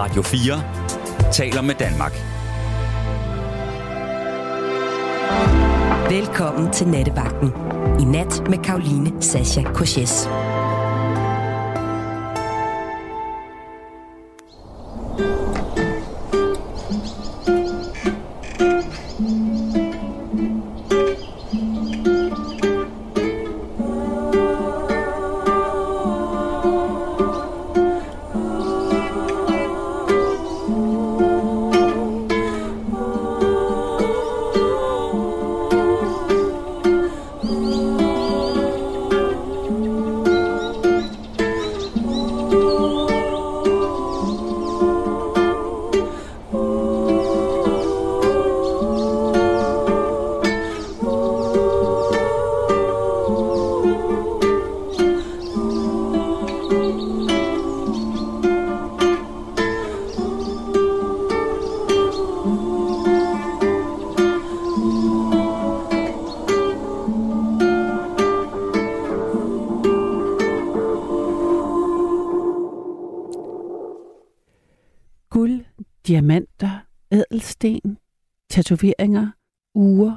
Radio 4 taler med Danmark. Velkommen til Nattevagten. I nat med Karoline Sasha Koches. Tatoveringer, uger.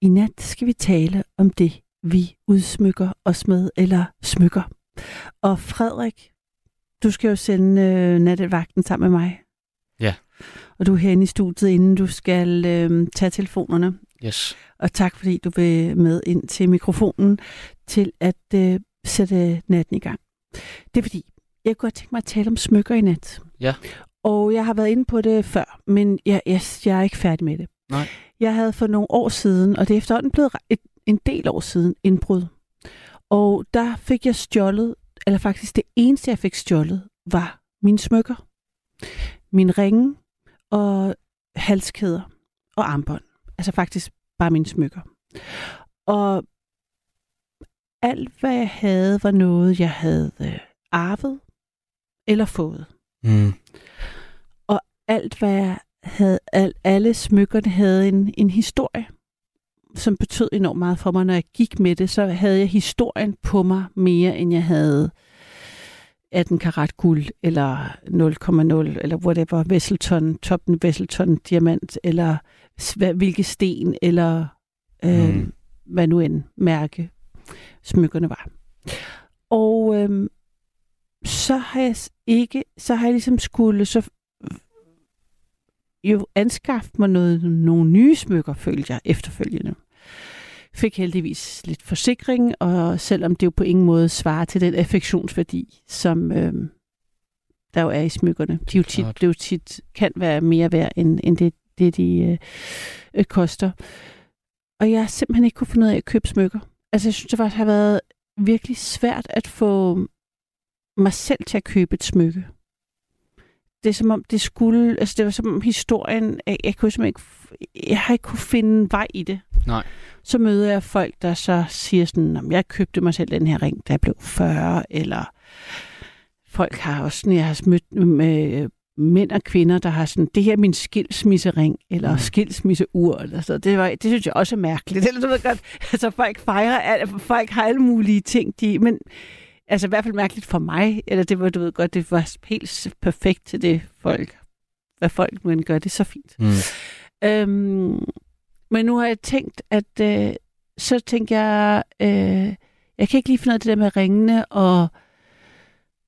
I nat skal vi tale om det, vi udsmykker os med, eller smykker. Og Frederik, du skal jo sende øh, nattevagten sammen med mig. Ja. Og du er herinde i studiet, inden du skal øh, tage telefonerne. Yes. Og tak fordi du vil med ind til mikrofonen til at øh, sætte natten i gang. Det er fordi, jeg kunne godt tænke mig at tale om smykker i nat. Ja. Og jeg har været inde på det før, men jeg, jeg, jeg er ikke færdig med det. Nej. Jeg havde for nogle år siden, og det er efterhånden blevet et, en del år siden, indbrud. Og der fik jeg stjålet, eller faktisk det eneste, jeg fik stjålet, var mine smykker. Min ringe og halskæder og armbånd. Altså faktisk bare mine smykker. Og alt, hvad jeg havde, var noget, jeg havde øh, arvet eller fået. Mm. Og alt, hvad jeg havde, al, alle smykkerne havde en, en historie, som betød enormt meget for mig. Når jeg gik med det, så havde jeg historien på mig mere, end jeg havde 18 karat guld, eller 0,0, eller whatever, Vesselton, toppen Vesselton diamant, eller hvilke sten, eller øh, Mm. hvad nu end mærke smykkerne var. Og øh, så har jeg ikke, så har jeg ligesom skulle så jo anskaffe mig noget, nogle nye smykker, følte jeg efterfølgende. Fik heldigvis lidt forsikring, og selvom det jo på ingen måde svarer til den affektionsværdi, som øh, der jo er i smykkerne. De jo tit, det jo tit kan være mere værd, end, end det, det de øh, øh, koster. Og jeg har simpelthen ikke kunne finde ud af at købe smykker. Altså jeg synes, det faktisk har været virkelig svært at få mig selv til at købe et smykke. Det er som om, det skulle, altså det var som om historien, jeg, jeg kunne ikke, jeg har ikke kunne finde vej i det. Nej. Så møder jeg folk, der så siger sådan, om jeg købte mig selv den her ring, da jeg blev 40, eller folk har også sådan, jeg har mødt med mænd og kvinder, der har sådan, det her er min skilsmissering, eller Mm. skilsmisseur, eller så. Det, var, det synes jeg også er mærkeligt. Eller du ved godt, altså folk fejrer, alt, folk har alle mulige ting, de, men altså i hvert fald mærkeligt for mig, eller det var, du ved godt, det var helt perfekt til det folk, hvad folk nu end gør, det er så fint. Mm. Øhm, men nu har jeg tænkt, at øh, så tænker jeg, øh, jeg kan ikke lige finde ud af det der med ringene og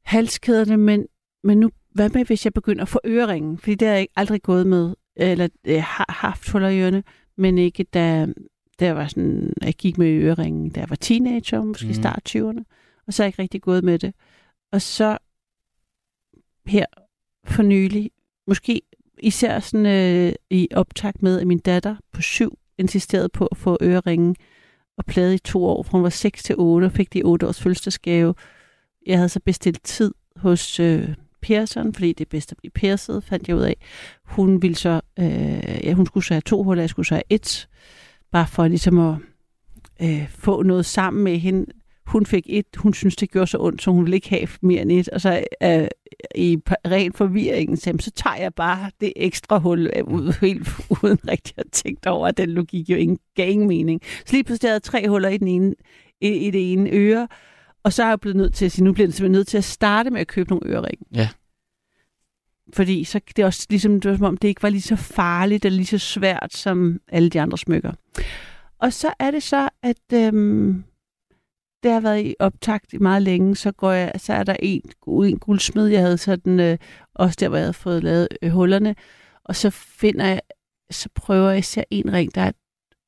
halskæderne, men, men nu, hvad med, hvis jeg begynder at få øreringen? Fordi det har jeg ikke aldrig gået med, eller jeg har haft huller i ørerne, men ikke da, da jeg var sådan, jeg gik med øreringen, da jeg var teenager, måske mm. start 20'erne, og så er jeg ikke rigtig gået med det. Og så her for nylig, måske især sådan øh, i optakt med, at min datter på syv insisterede på at få øreringen og plade i to år, fra hun var 6 til 8, og fik de 8 års fødselsdagsgave. Jeg havde så bestilt tid hos øh, Pearson, fordi det er bedst at blive pierced, fandt jeg ud af. Hun ville så, øh, ja, hun skulle så have to huller, jeg skulle så have et, bare for ligesom at øh, få noget sammen med hende. Hun fik et, hun synes det gjorde så ondt, så hun ville ikke have mere end et, og så øh, i ren forvirring, så, jamen, så tager jeg bare det ekstra hul øh, ud, helt uden rigtig at tænke over, at den logik jo ingen, gav ingen mening. Så lige pludselig havde jeg tre huller i, den ene, i, i det ene øre, og så er jeg blevet nødt til at sige, nu bliver jeg simpelthen nødt til at starte med at købe nogle øreringe. Ja. fordi så det er også ligesom, det var, som om det ikke var lige så farligt eller lige så svært som alle de andre smykker. Og så er det så, at øhm, det har været i optakt i meget længe, så, går jeg, så er der en, en guldsmed, jeg havde sådan, øh, også der, hvor jeg havde fået lavet øh, hullerne, og så finder jeg, så prøver jeg at se en ring, der er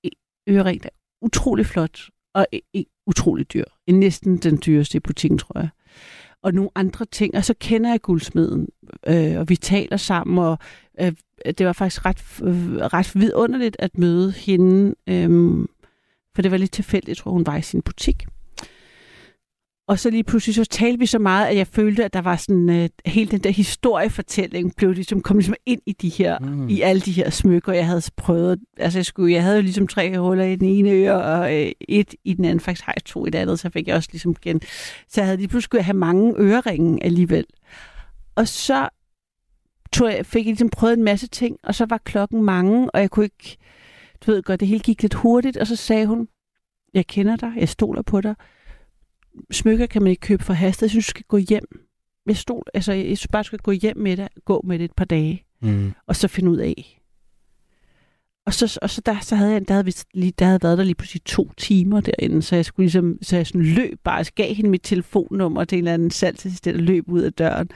en ørering, der er utrolig flot, og en utrolig dyr. En næsten den dyreste i butikken, tror jeg. Og nogle andre ting, og så kender jeg guldsmeden, øh, og vi taler sammen, og øh, det var faktisk ret, øh, ret vidunderligt at møde hende, øh, for det var lidt tilfældigt, jeg tror, hun var i sin butik. Og så lige pludselig så talte vi så meget, at jeg følte, at der var sådan, uh, hele den der historiefortælling blev ligesom, kom ligesom ind i de her, mm. i alle de her smykker, jeg havde prøvet. Altså jeg, skulle, jeg havde jo ligesom tre huller i den ene øre, og uh, et i den anden. Faktisk har jeg to i det andet, så fik jeg også ligesom igen. Så jeg havde lige pludselig skulle have mange øreringe alligevel. Og så tog jeg, fik jeg ligesom prøvet en masse ting, og så var klokken mange, og jeg kunne ikke, du ved godt, det hele gik lidt hurtigt, og så sagde hun, jeg kender dig, jeg stoler på dig, smykker kan man ikke købe for hastet. Jeg synes, du skal gå hjem. Jeg, stod, altså, jeg synes bare, du skal gå hjem med det, gå med det et par dage, Mm. og så finde ud af. Og så, og så, der, så havde jeg, der havde, vi lige, der havde været der lige pludselig to timer derinde, så jeg skulle ligesom, så jeg sådan løb bare, jeg gav hende mit telefonnummer til en eller anden salgsassistent og løb ud af døren.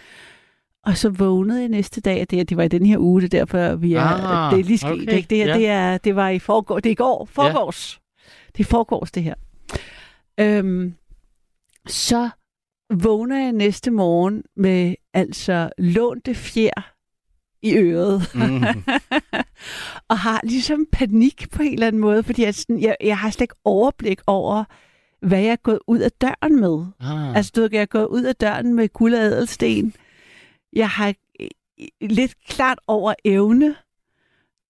Og så vågnede jeg næste dag, at det, det var i den her uge, det er derfor, vi er, Ah, det er lige sket. okay, ikke? Det, her, ja. det, er, det var i forgår, det er i går, forgårs. Det er forgårs, det her. Øhm, så vågner jeg næste morgen med altså lånte fjer i øret. Mm. og har ligesom panik på en eller anden måde, fordi jeg, sådan, jeg, jeg har slet ikke overblik over, hvad jeg er gået ud af døren med. Ah. Altså, du ved, jeg er gået ud af døren med guld og ædelsten. Jeg har lidt klart over evne,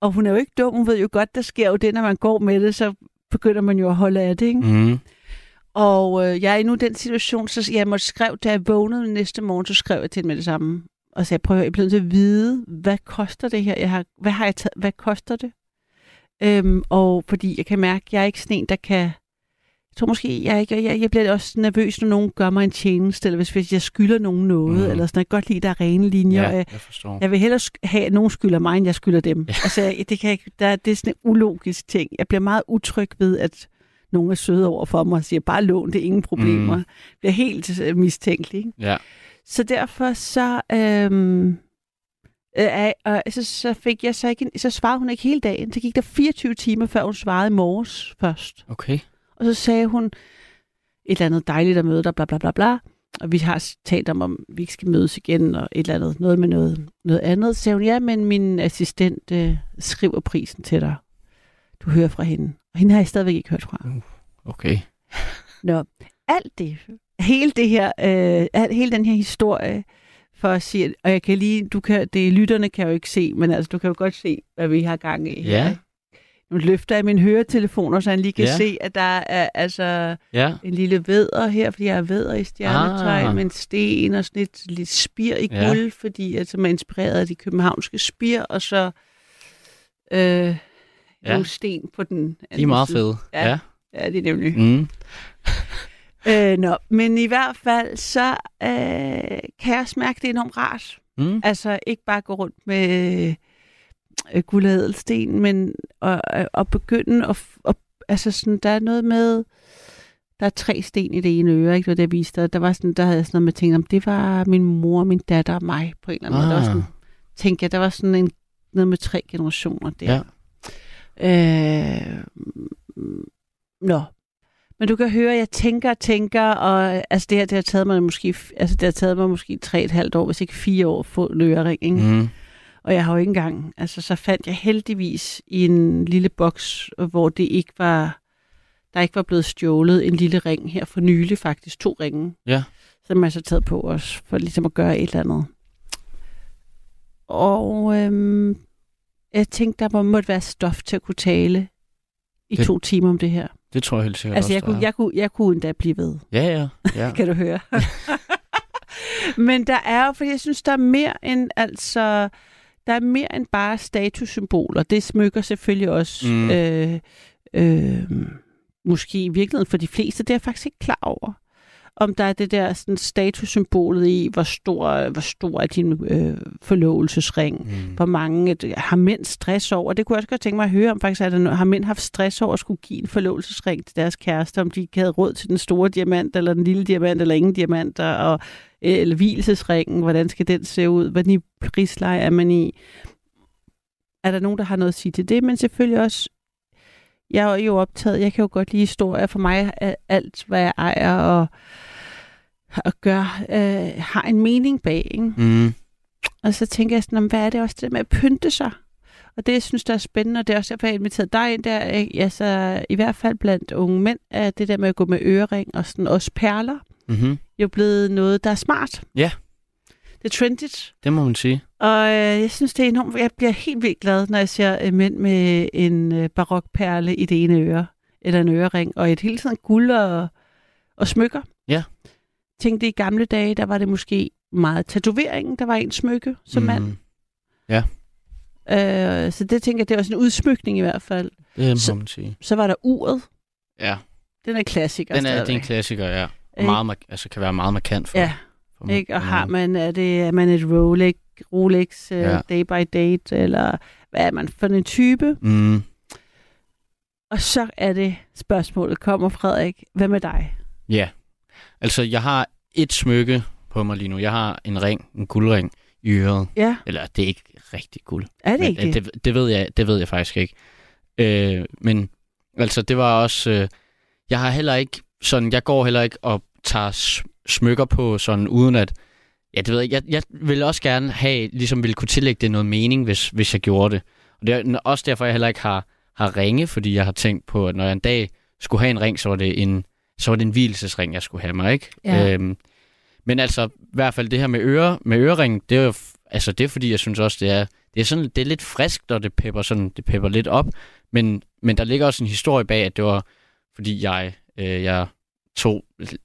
og hun er jo ikke dum, hun ved jo godt, der sker jo det, når man går med det, så begynder man jo at holde af det, ikke? Mm. Og øh, jeg er nu i den situation, så jeg måtte skrive, da jeg vågnede næste morgen, så skrev jeg til hende med det samme. Og så jeg prøver, jeg er blevet til at vide, hvad koster det her? Jeg har, hvad har jeg taget? Hvad koster det? Øhm, og fordi jeg kan mærke, at jeg er ikke sådan en, der kan... Jeg tror måske, jeg, ikke, jeg, jeg bliver også nervøs, når nogen gør mig en tjeneste, eller hvis, hvis jeg skylder nogen noget, mm. eller sådan Jeg kan godt lide, der er rene linjer. Ja, jeg, jeg forstår. jeg vil hellere have, at nogen skylder mig, end jeg skylder dem. Ja. Altså, jeg- det, kan jeg, der, det er sådan en ulogisk ting. Jeg bliver meget utryg ved, at nogen er søde over for mig og siger, bare lån, det er ingen problemer. Mm. Bliver helt øh, mistænkelig. Ikke? Ja. Så derfor så, øhm, øh, øh, så, så fik jeg så ikke, så svarede hun ikke hele dagen. Så gik der 24 timer, før hun svarede i morges først. Okay. Og så sagde hun et eller andet dejligt at møde dig, bla bla bla bla. Og vi har talt om, om vi ikke skal mødes igen, og et eller andet, noget med noget, noget andet. Så sagde hun, ja, men min assistent øh, skriver prisen til dig. Du hører fra hende. Og hende har jeg stadigvæk ikke hørt fra. Okay. Nå, alt det, hele det her, øh, al, hele den her historie, for at sige, og jeg kan lige, du kan, det lytterne kan jo ikke se, men altså, du kan jo godt se, hvad vi har gang i her. Ja. Nu løfter jeg min høretelefoner, så han lige kan Ja. se, at der er altså Ja. en lille vædder her, fordi jeg er vædder i stjernetegn, Ah. med en sten og sådan et lidt spir i Ja. guld, fordi altså, man er inspireret af de københavnske spir, og så øh, ja. nogle sten på den De er meget side. fede. Ja. Ja. Ja, det er nemlig. Mm. Øh, nå, men i hvert fald, så øh, kan jeg også mærke, det er enormt rart. Mm. Altså ikke bare gå rundt med øh, guld og ædelsten, men at, at, at begynde at, at, altså sådan, der er noget med, der er tre sten i det ene øre, ikke? Det var det, jeg viste dig. Der var sådan, der havde jeg sådan noget med tænkt, om det var min mor, min datter og mig på en eller anden måde. Der var Ah. sådan, tænkte jeg, der var sådan en, noget med tre generationer der. Ja. Øh, nå. Men du kan høre, at jeg tænker og tænker, og altså det her, det har taget mig måske, altså det har taget mig måske tre et halvt år, hvis ikke fire år at få en ørering, ikke? Mm. Og jeg har jo ikke engang, altså så fandt jeg heldigvis i en lille boks, hvor det ikke var, der ikke var blevet stjålet en lille ring her for nylig faktisk, to ringe. Ja. Som jeg så taget på os, for ligesom at gøre et eller andet. Og øhm, jeg tænkte, der må, måtte være stof til at kunne tale i Det- to timer om det her. Det tror jeg helt sikkert Altså også, jeg der kunne, jeg, kunne, jeg kunne endda blive ved, Ja, ja. ja. kan du høre. Men der er jo, fordi jeg synes, der er mere end altså, der er mere end bare statussymboler. Det smykker selvfølgelig også mm. øh, øh, måske i virkeligheden for de fleste, det er jeg faktisk ikke klar over. Om der er det der sådan, statussymbolet i, hvor stor, hvor stor er din øh, forlovelsesring, Mm. hvor mange et, har mænd stress over. Det kunne jeg også godt tænke mig at høre om. Faktisk er der, har mænd haft stress over at skulle give en forlovelsesring til deres kæreste, om de ikke havde råd til den store diamant, eller den lille diamant, eller ingen diamanter, og, øh, eller hvilesesringen, hvordan skal den se ud, hvad i prisleje er man i. Er der nogen, der har noget at sige til det? Men selvfølgelig også, jeg er jo optaget, jeg kan jo godt lide historier. For mig er alt, hvad jeg ejer og, og gør, øh, har en mening bag. Ikke? Mm. Og så tænker jeg sådan, hvad er det også det der med at pynte sig? Og det, jeg synes, der er spændende, og det er også derfor, jeg har inviteret dig ind der. Ikke? Altså, I hvert fald blandt unge mænd, er det der med at gå med ørering og sådan også perler, Mm-hmm. jo blevet noget, der er smart. Ja. Det er trendigt. Det må man sige. Og øh, jeg synes, det er enormt... Jeg bliver helt vildt glad, når jeg ser øh, mænd med en øh, barokperle i det ene øre, eller en ørering, og et hele tiden guld og, og smykker. Ja. Tænkte i gamle dage, der var det måske meget tatoveringen, der var en smykke som mand. Mm. Øh, så det tænker jeg, det er også en udsmykning i hvert fald. Det må Så- man sige. Så var der uret. Ja, Den er klassiker den er, det er en stadigvæk. klassiker, ja. Ikke? Meget, altså kan være meget markant for, Ja, for ikke? Og har man, er, det, er man et Rolex, Rolex uh, Ja. day by date, eller hvad er man for en type? Mm. Og så er det spørgsmålet, kommer Frederik, hvad med dig? Ja, altså jeg har et smykke på mig lige nu. Jeg har en ring, en guldring i øret. Ja, Eller det er ikke rigtig guld. er det men, ikke øh, det? det? Ved jeg, det ved jeg faktisk ikke. Øh, men altså det var også, øh, jeg har heller ikke sådan, jeg går heller ikke og tager smykker på sådan uden at, ja det ved jeg, jeg, jeg vil også gerne have, ligesom ville kunne tillægge det noget mening, hvis, hvis jeg gjorde det. Og det er også derfor, jeg heller ikke har, har ringe, fordi jeg har tænkt på, at når jeg en dag skulle have en ring, så var det en, så var det en hvilesesring, jeg skulle have mig, ikke? Ja. Øhm, men altså, i hvert fald det her med, øre, med ørering, det er jo, altså det er fordi, jeg synes også, det er, det er, sådan, det er lidt friskt, og det pepper, sådan, det pepper lidt op. Men, men der ligger også en historie bag, at det var, fordi jeg, øh, jeg tog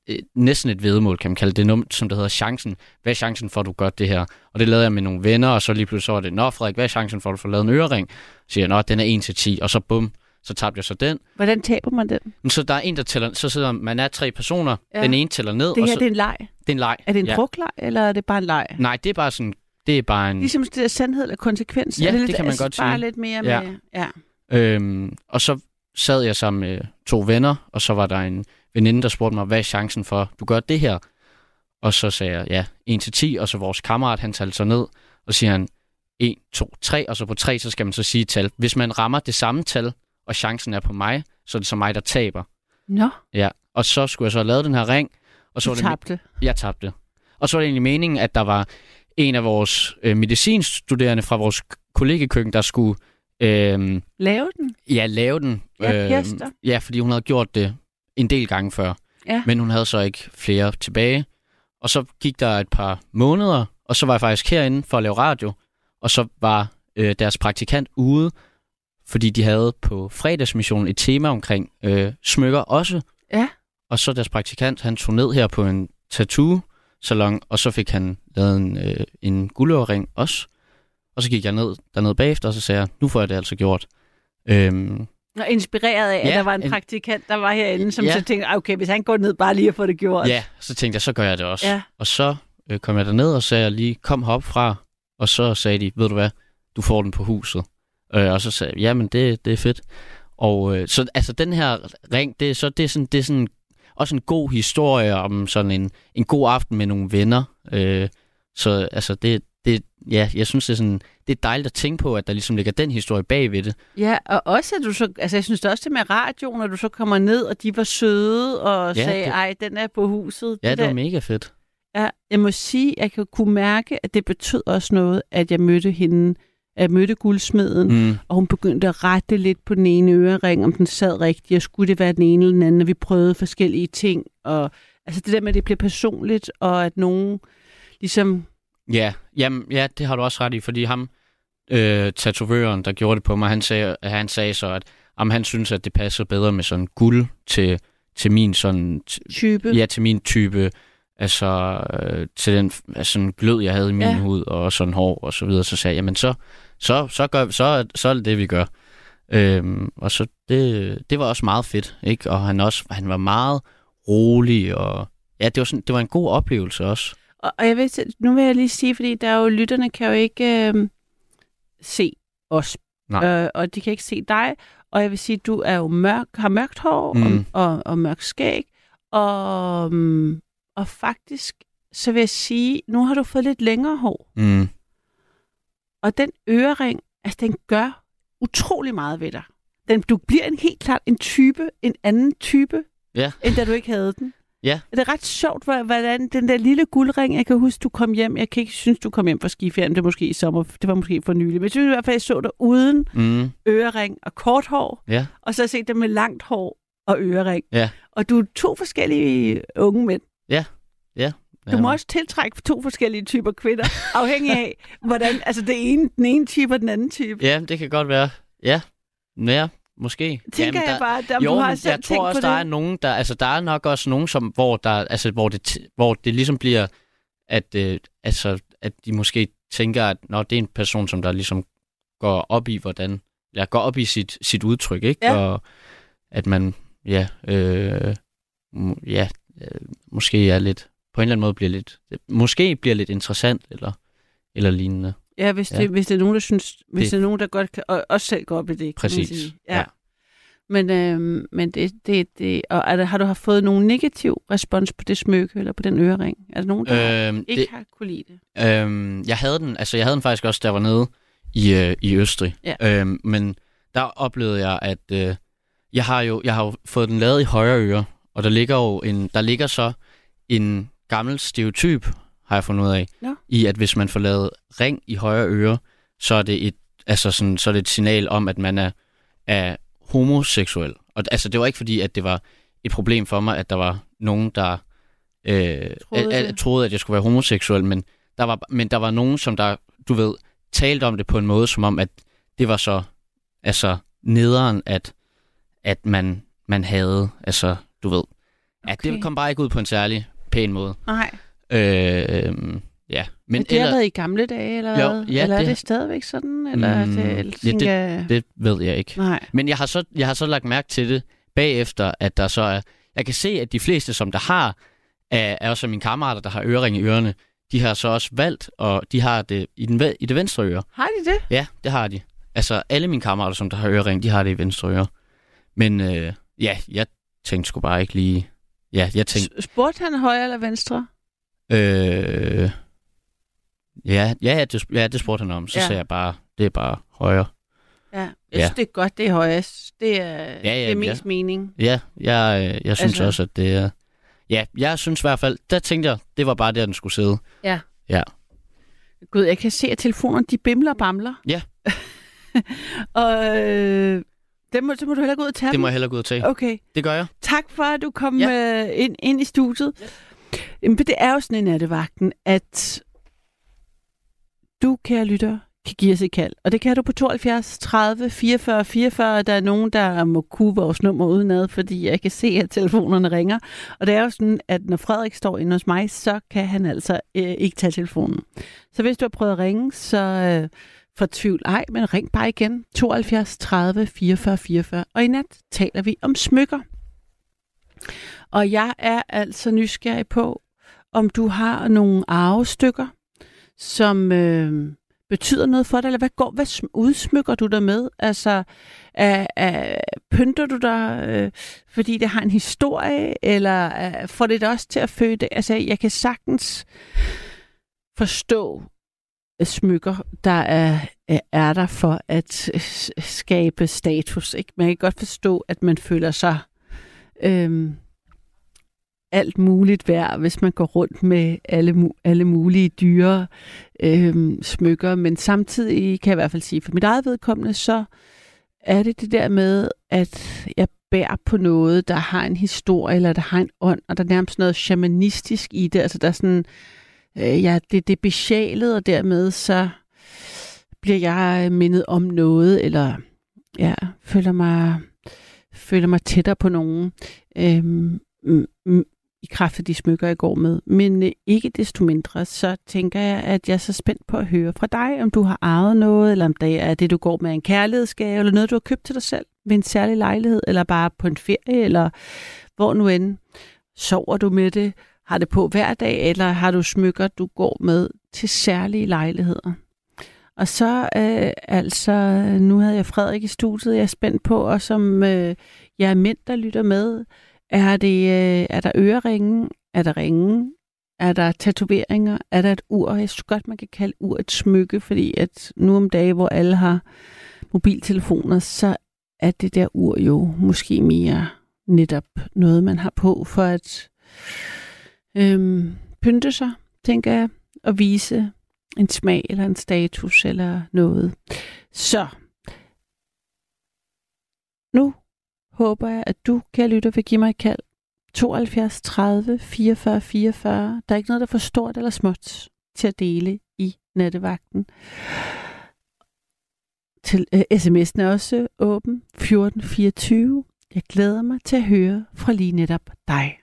øh, næsten et vedmål, kan man kalde det, num- som det hedder chancen. Hvad er chancen for, at du gør det her? Og det lavede jeg med nogle venner, og så lige pludselig så var det, Nå Frederik, hvad er chancen for, at du får lavet en ørering? Så siger jeg, Nå, den er 1 til 10, og så bum, så tabte jeg så den. Hvordan taber man den? Så der er en, der tæller, så sidder man er tre personer, Ja. den ene tæller ned, Det og her, så, det er en leg. det er en leg. Er det en ja. drukleg, eller er det bare en leg? Nej, det er bare sådan, det er bare en... Ligesom det er sandhed eller konsekvens? Ja, er det lidt, kan man altså, godt bare sige. lidt mere Ja. med... Ja. Øhm, og så sad jeg sammen med to venner, og så var der en veninde, der spurgte mig, hvad er chancen for, du gør det her? Og så sagde jeg, ja, 1 til 10, og så vores kammerat, han talte så ned, og siger han, 1, 2, 3, og så på 3, så skal man så sige tal. Hvis man rammer det samme tal, og chancen er på mig, så er det så mig, der taber. Nå, Ja, og så skulle jeg så have lavet den her ring, og så du var det tabte. jeg tabte. Og så var det egentlig meningen, at der var en af vores øh, medicinstuderende fra vores kollegekøkken, der skulle øh, Lave den? ja, lave den. Ja, Kirster. ja, fordi hun havde gjort det en del gange før. Ja. Men hun havde så ikke flere tilbage. Og så gik der et par måneder, og så var jeg faktisk herinde for at lave radio. Og så var øh, deres praktikant ude, fordi de havde på fredagsmissionen et tema omkring øh, smykker også. Ja. Og så deres praktikant, han tog ned her på en tattoo-salon, og så fik han lavet en, øh, en guldøring også. Og så gik jeg ned dernede bagefter, og så sagde jeg, nu får jeg det altså gjort. Øhm, Og inspireret af, at Ja, der var en en- praktikant, der var herinde, som Ja. så tænkte, "Ah, okay, hvis han går ned bare lige og får det gjort. ja, så tænkte jeg, så gør jeg det også. Ja. Og så øh, kom jeg derned og sagde jeg lige, kom herop fra. Og så sagde de, ved du hvad, du får den på huset. Øh, og så sagde jeg, jamen det, det er fedt. Og øh, så altså den her ring, det så, det er, sådan, det er sådan, også en god historie om sådan en, en god aften med nogle venner. Øh, så altså det, det, ja, jeg synes, det er, sådan, det er dejligt at tænke på, at der ligesom ligger den historie bag ved det. Ja, og også at du så, altså jeg synes det også det med radioen, når du så kommer ned, og de var søde og Ja, sagde, det- ej, den er på huset. Ja, det, det var mega fedt. ja, jeg må sige, jeg kan kunne mærke, at det betød også noget, at jeg mødte hende, at jeg mødte guldsmeden, Mm. og hun begyndte at rette lidt på den ene ørering, om den sad rigtigt, og skulle det være den ene eller den anden, og vi prøvede forskellige ting, og altså det der med, at det bliver personligt, og at nogen ligesom, Ja, jamen, ja, det har du også ret i, fordi ham, øh, tatovøren, der gjorde det på mig, han sagde, han sagde så, at om han synes, at det passer bedre med sådan guld til, til min sådan, type. ja, til min type, altså øh, til den altså, sådan glød, jeg havde i min Ja. hud, og sådan hår og så videre, så sagde jeg, jamen så, så, så, gør, så, så er det det, vi gør. Øhm, og så det, det var også meget fedt, ikke? Og han også, han var meget rolig, og ja, det var, sådan, det var en god oplevelse også. Og, og jeg vil, nu vil jeg lige sige, fordi der er jo, lytterne kan jo ikke øh, se os, Nej. øh, og de kan ikke se dig, og jeg vil sige, du er jo mørk, har mørkt hår Mm. og, og, og mørk skæg, og, um, og faktisk, så vil jeg sige, nu har du fået lidt længere hår, Mm. og den ørering, altså den gør utrolig meget ved dig. Den, du bliver en helt klart en type, en anden type, Ja. end da du ikke havde den. Ja. Det er ret sjovt, hvor- hvordan den der lille guldring, jeg kan huske, du kom hjem, jeg kan ikke synes, du kom hjem fra skiferien, det var måske i sommer, det var måske for nylig, men jeg synes i hvert fald, jeg så dig uden Mm. ørering og kort hår, Ja. og så har jeg set dig med langt hår og ørering. Ja. Og du er to forskellige unge mænd. Du må også tiltrække to forskellige typer kvinder, afhængig af, hvordan, altså det ene, den ene type og den anden type. Ja, det kan godt være. Ja, ja måske. Tænker Jamen, jeg bare, om jo, du har selv jeg tænkt tror også, på der det. er nogen, der, altså der er nok også nogen, som, hvor, der, altså, hvor, det, hvor det ligesom bliver, at, øh, altså, at de måske tænker, at når det er en person, som der ligesom går op i, hvordan, eller går op i sit, sit udtryk, ikke? Ja. Og at man, ja, øh, ja, øh, måske er lidt, på en eller anden måde bliver lidt, måske bliver lidt interessant, eller, eller lignende. Ja, hvis det, Ja. hvis det er nogen, der synes, hvis Det- det er nogen, der godt kan, og også selv går op i det, Præcis. Ja. ja. Men, øhm, men det, det, det, og er der, har du haft fået nogen negativ respons på det smykke, eller på den ørering? Er der nogen, der Øhm, ikke det, har kunne lide det? Øhm, jeg havde den, altså jeg havde den faktisk også, jeg var nede i, øh, i Østrig. Ja. Øhm, men der oplevede jeg, at øh, jeg har jo jeg har jo fået den lavet i højre øre, og der ligger jo en, der ligger så en gammel stereotyp, har jeg fundet ud af, Nå. i at hvis man får lavet ring i højre øre, så er det et, altså sådan, så er det et signal om, at man er, er homoseksuel. Og altså, det var ikke fordi, at det var et problem for mig, at der var nogen, der øh, Troede at, at, troede, at jeg skulle være homoseksuel, men der var, men der var nogen, som der, du ved, talte om det på en måde, som om, at det var så, altså, nederen, at, at man, man havde, altså, du ved, at Okay. det kom bare ikke ud på en særlig pæn måde. Nej, Øh, øhm, ja, men, men det har været i gamle dage, eller Jo, hvad? ja, eller er det- det stadigvæk sådan? Eller er Mm, det, ja, eller det- det ved jeg ikke. Nej. Men jeg har, så, jeg har så lagt mærke til det bagefter, at der så er... Jeg kan se, at de fleste, som der har, er, er også mine kammerater, der har ørering i ørerne, de har så også valgt, og de har det i, den, i det venstre øre. Har de det? Ja, det har de. Altså, alle mine kammerater, som der har ørering, de har det i venstre øre. Men øh, ja, jeg tænkte sgu bare ikke lige... Ja, jeg tænkte... Spurgte han højre eller venstre? Øh, ja, ja, ja, det, ja, det spurgte han om. Så Ja. sagde jeg bare, det er bare højre. Ja, jeg Ja. synes, det er godt, det er højre. Det er, ja, det er mest mening. Ja, jeg, øh, jeg synes Altså- også, at det er... Ja, jeg synes i hvert fald, der tænkte jeg, det var bare der, den skulle sidde. Gud, jeg kan se, at telefonerne, de bimler og bamler. Ja. og øh, det må, så må du heller gå ud og tage Det dem. må jeg hellere gå ud og tage. Okay. Det gør jeg. Tak for, at du kom ja. øh, ind, ind i studiet. Jamen, det er jo sådan en nattevagten, at du, kære lytter, kan give os et kald. Og det kan du på 72 30 44 44. Der er nogen, der må kunne vores nummer udenad, fordi jeg kan se, at telefonerne ringer. Og det er jo sådan, at når Frederik står inde hos mig, så kan han altså øh, ikke tage telefonen. Så hvis du har prøvet at ringe, så øh, fortvivl ej, men ring bare igen. 72 30 44 44. Og i nat taler vi om smykker. Og jeg er altså nysgerrig på, om du har nogle arvestykker, som øh, betyder noget for dig, eller hvad, går, hvad udsmykker du dig med? Altså, er, er, pynter du dig, øh, fordi det har en historie, eller øh, får det dig også til at føde det? Altså, jeg kan sagtens forstå smykker, der er, øh, er- der for at øh, skabe status. Ikke? Man kan godt forstå, at man føler sig øhm, alt muligt værd, hvis man går rundt med alle, alle mulige dyre øhm, smykker. Men samtidig kan jeg i hvert fald sige, for mit eget vedkommende, så er det det der med, at jeg bærer på noget, der har en historie, eller der har en ånd, og der er nærmest noget shamanistisk i det. Altså der er sådan, øh, ja, det, det er besjælet, og dermed så bliver jeg øh, mindet om noget, eller ja, føler mig, føler mig tættere på nogen. Øhm, i kraft af de smykker, jeg går med. Men øh, ikke desto mindre, så tænker jeg, at jeg er så spændt på at høre fra dig, om du har ejet noget, eller om det er det, du går med en kærlighedsgave, eller noget, du har købt til dig selv ved en særlig lejlighed, eller bare på en ferie, eller hvor nu end. Sover du med det? Har det på hver dag, eller har du smykker, du går med til særlige lejligheder? Og så øh, altså, nu havde jeg Frederik i studiet, jeg er spændt på, og som øh, jeg er mænd, der lytter med, er, det, øh, er der øreringen? Er der ringen? Er der tatoveringer? Er der et ur? Jeg synes godt, man kan kalde ur et smykke, fordi at nu om dagen, hvor alle har mobiltelefoner, så er det der ur jo måske mere netop noget, man har på for at øhm, pynte sig, tænker jeg, og vise en smag eller en status eller noget. Så nu håber jeg, at du, kan lytte, vil give mig et kald. 72 30 44 44. Der er ikke noget, der er for stort eller småt til at dele i nattevagten. Til, øh, sms'en er også åben 1424. Jeg glæder mig til at høre fra lige netop dig.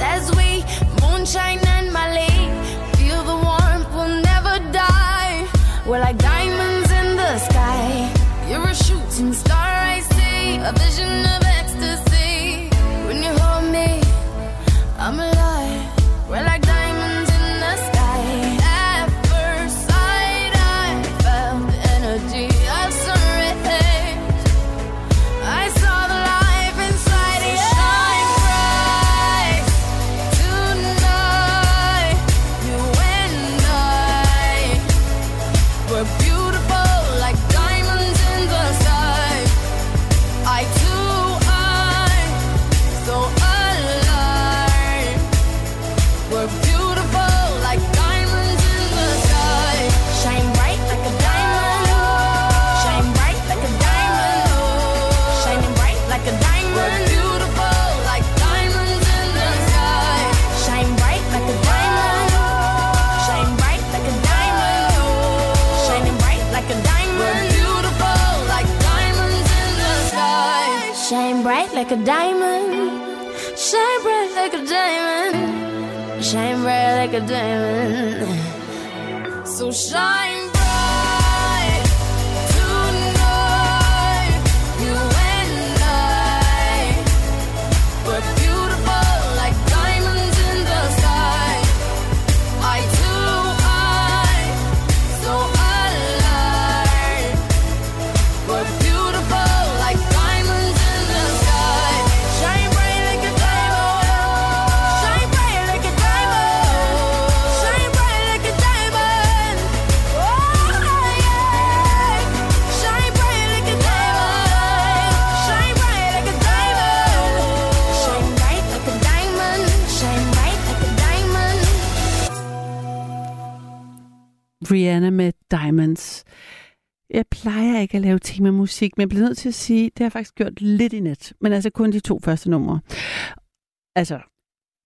As we moonshine and Mali. Feel the warmth, we'll never die. We're like diamonds in the sky. You're a shooting star, I see. A vision of diamond. So shine Rihanna med Diamonds. Jeg plejer ikke at lave temamusik, men jeg bliver nødt til at sige, det har jeg faktisk gjort lidt i nat, men altså kun de to første numre. Altså,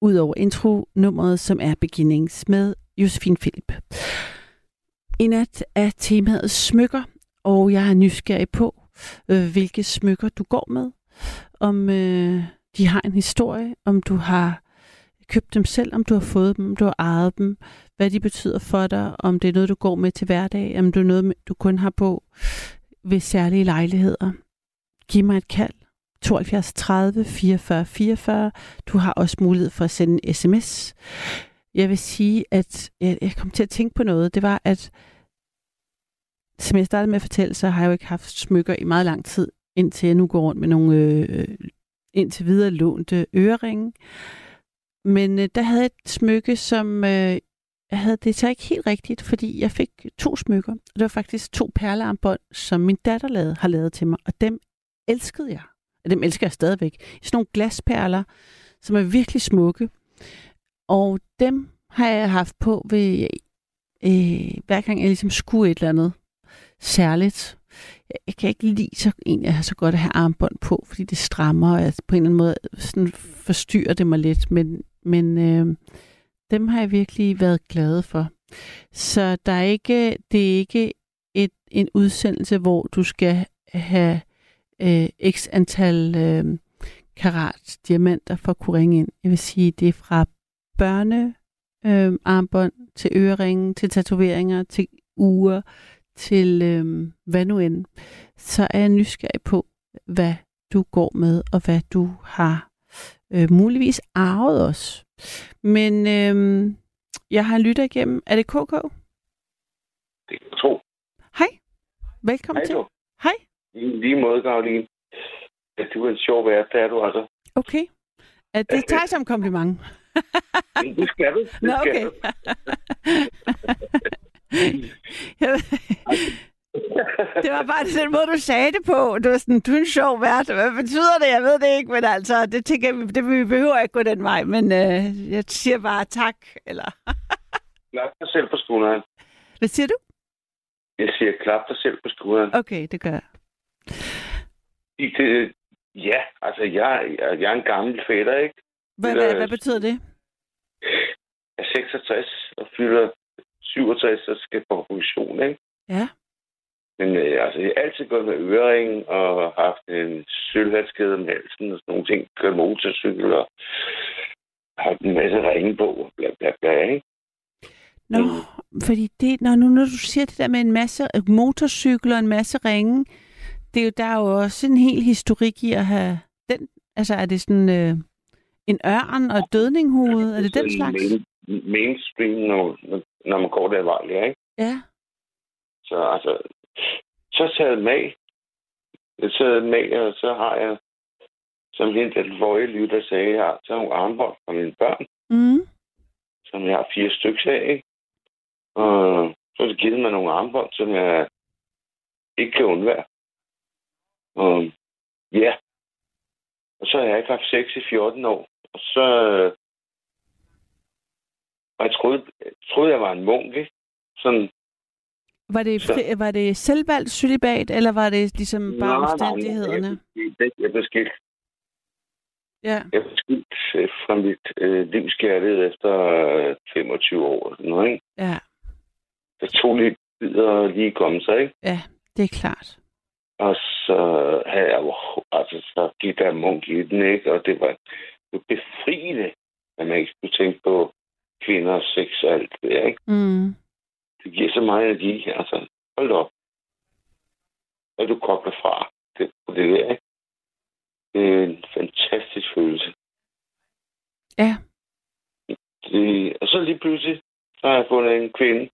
udover intro-nummeret, som er Beginnings med Josefine Philip. I nat er temaet smykker, og jeg er nysgerrig på, øh, hvilke smykker du går med. Om øh, de har en historie, om du har Køb dem selv, om du har fået dem, om du har ejet dem, hvad de betyder for dig, om det er noget, du går med til hverdag, om det er noget, du kun har på ved særlige lejligheder. Giv mig et kald. 72 30 44 44. Du har også mulighed for at sende en sms. Jeg vil sige, at jeg, jeg kom til at tænke på noget. Det var, at som jeg startede med at fortælle, så har jeg jo ikke haft smykker i meget lang tid, indtil jeg nu går rundt med nogle øh, øh indtil videre lånte øreringe. Men øh, der havde jeg et smykke, som øh, jeg havde det så ikke helt rigtigt, fordi jeg fik to smykker. Og det var faktisk to perlearmbånd, som min datter lavede, har lavet til mig, og dem elskede jeg. Og dem elsker jeg stadigvæk. Sådan nogle glasperler, som er virkelig smukke. Og dem har jeg haft på ved, øh, hver gang jeg ligesom skulle et eller andet særligt. Jeg, kan ikke lide så egentlig at have så godt at have armbånd på, fordi det strammer, og jeg, på en eller anden måde sådan forstyrrer det mig lidt. Men, men øh, dem har jeg virkelig været glad for. Så der er ikke, det er ikke et, en udsendelse, hvor du skal have øh, x antal øh, karat diamanter for at kunne ringe ind. Jeg vil sige, det er fra børne øh, armbånd til øreringe, til tatoveringer, til uger, til øh, hvad nu end. Så er jeg nysgerrig på, hvad du går med, og hvad du har øh, muligvis arvet os. Men øh, jeg har en lytter igennem. Er det KK? Det kan jeg tro. Hej. Velkommen Hej til. du. Hej. I lige måde, Karoline. At du er en sjov vært, det er du altså. Okay. Er det tager jeg som kompliment. Det skal du. Det Nå, skal okay. du. det var bare den måde, du sagde det på. Du var sådan, du er en sjov vært. Hvad betyder det? Jeg ved det ikke, men altså, det tænker jeg, det, vi behøver ikke gå den vej. Men øh, jeg siger bare tak. Eller... Klap dig selv på skulderen. Hvad siger du? Jeg siger, klap dig selv på skulderen. Okay, det gør jeg. Det, ja, altså, jeg, jeg, jeg er en gammel fætter, ikke? Hvad, Eller- hvad, hvad betyder det? Jeg er 66 og fylder 67 og skal på pension, ikke? Ja. Men øh, altså, jeg har altid gået med ørering og haft en sølvhalskæde om halsen og sådan nogle ting. Kørt motorcykel og haft en masse ringe på og bla bla bla, ikke? Nå, fordi det, når, nu, når du siger det der med en masse øh, motorcykler og en masse ringe, det er jo, der er jo også en hel historik i at have den. Altså, er det sådan øh, en ørn og et dødninghoved? Er det den Sådan slags? Main, mainstream, når, når man går der vej, ikke? Ja. Så altså, så taget mag. Jeg taget mag, og så har jeg, som hende den forrige lytter sagde, jeg har taget nogle armbånd fra mine børn, Mm. som jeg har fire stykker af, ikke? Og så har det givet mig nogle armbånd, som jeg ikke kan undvære. Og ja. Og så har jeg ikke haft sex i 14 år. Og så... Og jeg troede, jeg troede, jeg var en munk, ikke? Sådan, Var det, Så- var det selvvalgt celibat, eller var det ligesom bare Nej, nej, nej, omstændighederne? Jeg, jeg, jeg blev skilt. Ja. Jeg blev skilt øh, fra mit øh, livskærlighed efter øh, 25 år. Sådan noget, ikke? ja, Det tog lidt tid at lige komme sig, ikke? ja, det er klart. Og så havde jeg jo, altså, så gik der munk i den, ikke? Og det var jo befriende, at man ikke skulle tænke på kvinder sex og alt det ikke? Mm. Det giver så meget energi, altså. Hold op. Og du kobler fra det, på det der, ikke? Det er en fantastisk følelse. Ja, Det, og så lige pludselig, så har jeg fundet en kvinde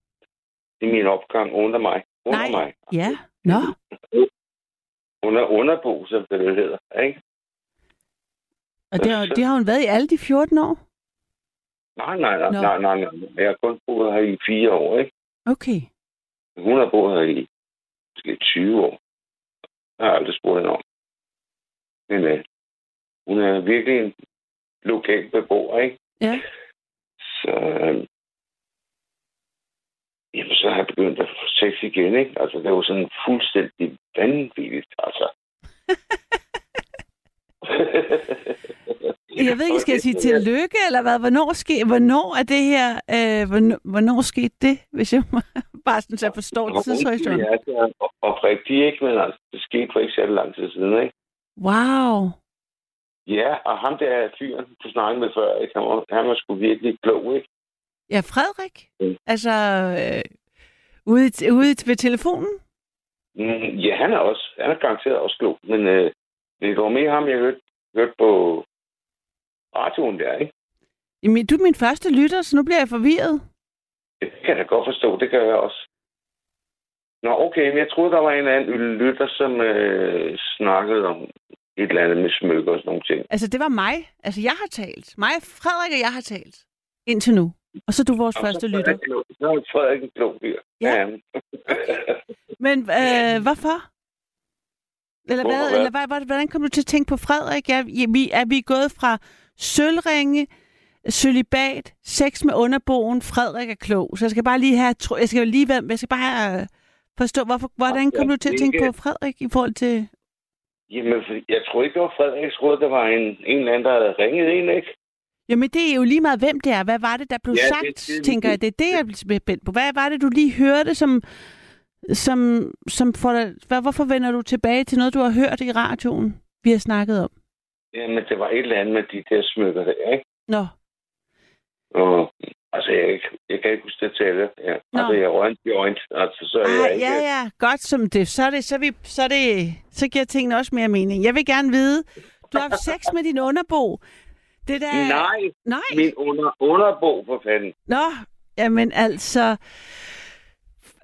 i min opgang under mig. Under Nej. mig. ja. Nå, Under underbo, som det hedder, ikke? og det har, det har hun været i alle de 14 år? Nej, nej, nej, nej, nej, nej. Jeg har kun boet her i fire år, ikke? Okay. Hun har boet her i måske 20 år. Jeg har aldrig spurgt hende om. Men øh, hun er virkelig en lokal beboer, ikke? Ja. Så, øh, jamen, så har jeg begyndt at få sex igen, ikke? Altså, det var sådan fuldstændig vanvittigt, altså. Jeg ved ikke, skal jeg sige tillykke, eller hvad? Hvornår, ske, hvornår er det her, øh, hvornår, hvornår skete det, hvis jeg Bare sådan, så jeg forstår tidshorisonten. Ja, og, og rigtig ikke, men altså, det skete for ikke så lang tid siden, ikke? Wow. Ja, og ham der er fyren, du snakkede med før, ikke? Han var, han var sgu virkelig klog, ikke? Ja, Frederik? Mm. Altså, øh, ude, ude ved telefonen? Mm, ja, han er også. Han er garanteret også klog, men øh, det var mere ham, jeg hørte, hørte på radioen der, ikke? Jamen, du er min første lytter, så nu bliver jeg forvirret. Det kan jeg da godt forstå, det gør jeg også. Nå, okay, men jeg troede, der var en eller anden lytter, som øh, snakkede om et eller andet med smykker og sådan nogle ting. Altså, det var mig. Altså, jeg har talt. Mig, Frederik og jeg har talt. Indtil nu. Og så er du vores Og første er lytter. Så er Frederik en klog fyr. Ja. Ja. Men øh, hvorfor? Eller hvad? Eller hvad, hvordan kom du til at tænke på Frederik? Er, ja, vi, er vi gået fra sølvringe, sølibat, sex med underboen, Frederik er klog. Så jeg skal bare lige have, jeg skal lige være, jeg skal bare have, forstå, hvorfor, hvordan kom du til at tænke på Frederik i forhold til... Jamen, jeg tror ikke, det var Frederik. Jeg troede, der var en, en eller anden, der havde ringet ind, ikke? Jamen, det er jo lige meget, hvem det er. Hvad var det, der blev Ja, det- sagt, det- tænker jeg. Det er det, jeg bliver spændt på. Hvad var det, du lige hørte, som, som, som får dig... Hvad, hvorfor vender du tilbage til noget, du har hørt i radioen, vi har snakket om? Jamen, det var et eller andet med de der smykker der, ikke? Nå, Og, altså, jeg, ikke- jeg kan ikke huske detaljer. Ja. Nå. Altså, jeg røgte joint, altså, så er jeg ah, ikke... ja, ja, godt som det. Så, er det, så, vi, så, er det, så giver tingene også mere mening. Jeg vil gerne vide, du har haft sex med din underbo. Det der... Nej, Nej. min under, underbo, for fanden. Nå, jamen altså...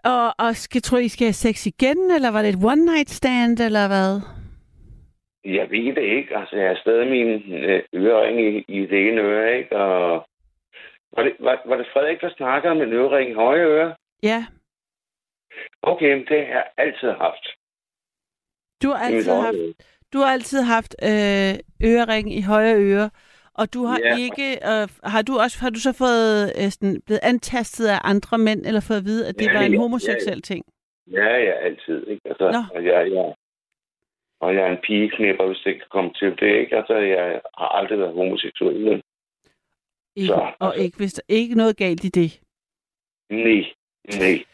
Og, og skal, tror I, skal have sex igen, eller var det et one night stand, eller hvad? Jeg ved det ikke. Altså, jeg har stadig min øh, ørering i, i det ene øre, ikke? Og var det, var, var det Frederik, der snakker om en ørering i højre øre? Ja, Okay, men det har jeg altid haft. du har altid haft, du har altid haft øh, ørering i højre øre, og du har Ja. ikke, øh, har du også, har du så fået øh, sådan, blevet antastet af andre mænd, eller fået at vide, at det Ja, var en ja, homoseksuel ting? Ja, ja, altid. Ikke? Altså, Nå. og, jeg, jeg, og jeg er en pigeknipper, hvis det kan komme til det. Ikke? Altså, jeg har aldrig været homoseksuel. Ikke, Så, og altså- ikke, hvis der ikke noget galt i det. Nej, nej.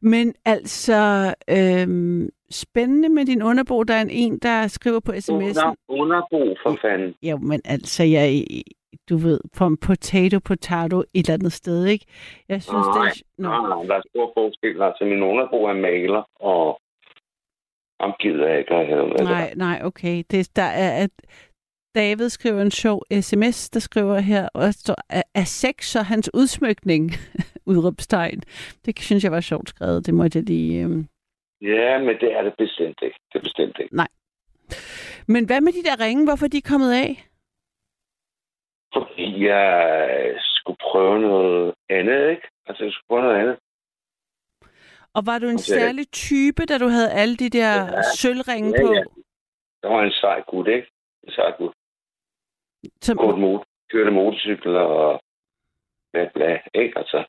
Men altså, øhm, spændende med din underbo, der er en, en der skriver på sms'en. Under, underbo, for fanden. Jo, men altså, jeg, du ved, from potato, potato, et eller andet sted, ikke? Jeg synes, det er... Nå. Nej, nej, der er stor forskel. Altså, min underbo er maler, og ham gider jeg ikke at have med. Nej, nej, okay. Det, der er, at David skriver en sjov sms, der skriver her, og der står, er, sex så hans udsmykning? Udråbstegn. Det synes jeg var sjovt skrevet, det måtte jeg lige... Øhm. Ja, men det er det bestemt ikke. Det er bestemt ikke. Men hvad med de der ringe? Hvorfor er de kommet af? Fordi jeg skulle prøve noget andet, ikke? Altså, jeg skulle prøve noget andet. Og var du en Okay. særlig type, da du havde alle de der Ja. sølvringe Ja, på? ja. Der var en sej gut, ikke? En sej gut. Som, Kørte, motor, kørte motorcykel og bla bla, ikke? Altså.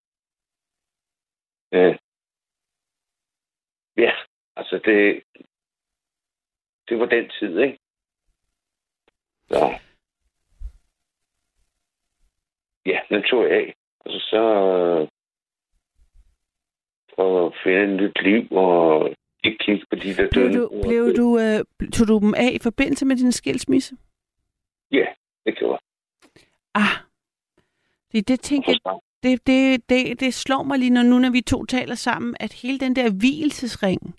Øh. Ja, altså det, det var den tid, ikke? Så. Ja, den tog jeg af. Altså så for at finde et nyt liv og ikke kigge på de der blev døde. du, blev du, øh, tog du dem af i forbindelse med din skilsmisse? Ja, det gjorde Ah, det, det tænker jeg, jeg. Det, det, det, det slår mig lige når, nu, når vi to taler sammen, at hele den der hvilesesring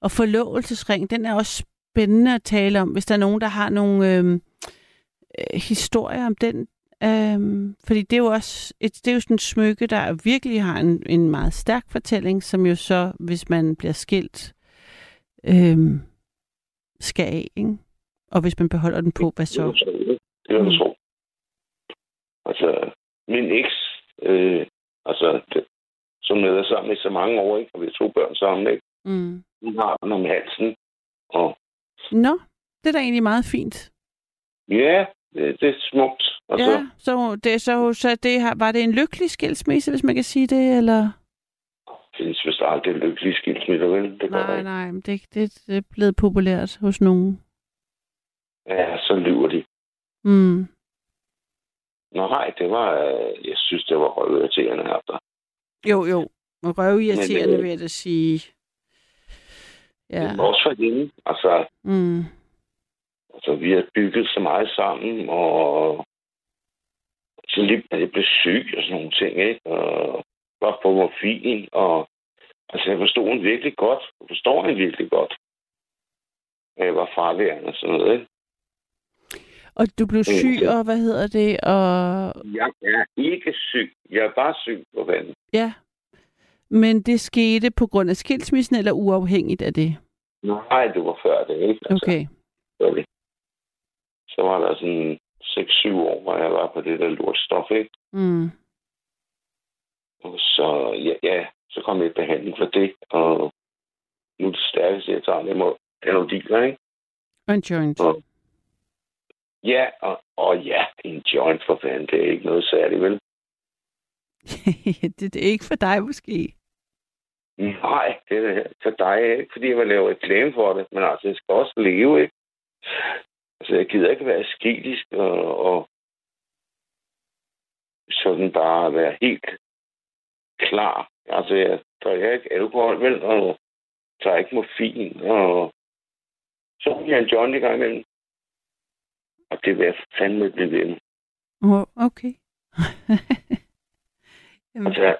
og forlovelsesring, den er også spændende at tale om, hvis der er nogen, der har nogle øh, øh, historier om den. Øh, fordi det er jo også et, det er jo sådan et smykke, der virkelig har en, en meget stærk fortælling, som jo så, hvis man bliver skilt, øh, skal af, ikke? Og hvis man beholder den på, hvad så? så. Det var Mm. så. Altså, min eks, øh, altså, det, som er sammen i så mange år, ikke? Og vi har to børn sammen, ikke? Mm. Hun har den om halsen. Og Nå, det er da egentlig meget fint. ja, det, det er smukt. Altså, Ja, så det, så, så det har, var det en lykkelig skilsmisse, hvis man kan sige det, eller? det findes vist aldrig lykkelige skilsmisser, vel? Det Nej, nej, men det, det, det er blevet populært hos nogen. Ja, så lyver de. Mm. Nå, nej, det var, øh, jeg synes, det var røvirriterende her. Jo, jo. Røvirriterende, Men, øh, vil jeg da sige. Ja. Ja. Også for hende. Altså, Mm. altså, vi har bygget så meget sammen, og så lige da jeg blev syg og sådan nogle ting, ikke? Og var på morfin, og altså, jeg forstod hende virkelig godt. Jeg forstår hende virkelig godt. Jeg var fraværende og sådan noget, ikke? Og du blev syg, Okay. og hvad hedder det? Og Jeg er ikke syg. Jeg er bare syg på vandet. ja. Men det skete på grund af skilsmissen, eller uafhængigt af det? Nej, det var før det, ikke? Altså, Okay. sorry. Så var der sådan 6-7 år, hvor jeg var på det der lortstof, ikke? Mm. Og så, ja, ja, så kom jeg i behandling for det, og nu er det stærkeste, jeg tager, det må Panodiler, ikke? Og en joint. Og, ja, og, og ja, en joint for fanden, det er ikke noget særligt, vel? det, det er ikke for dig måske. Nej, det er for dig, ikke? Fordi jeg vil lave reklame for det, men altså, jeg skal også leve, ikke? Altså, jeg gider ikke være skidtisk og, og sådan bare være helt klar. Altså, jeg drikker ikke alkohol, vel, og tager ikke morfin, og så er jeg en John i gang imellem. Og det vil jeg fandme blive ved med. Oh, okay. Jamen, Altså,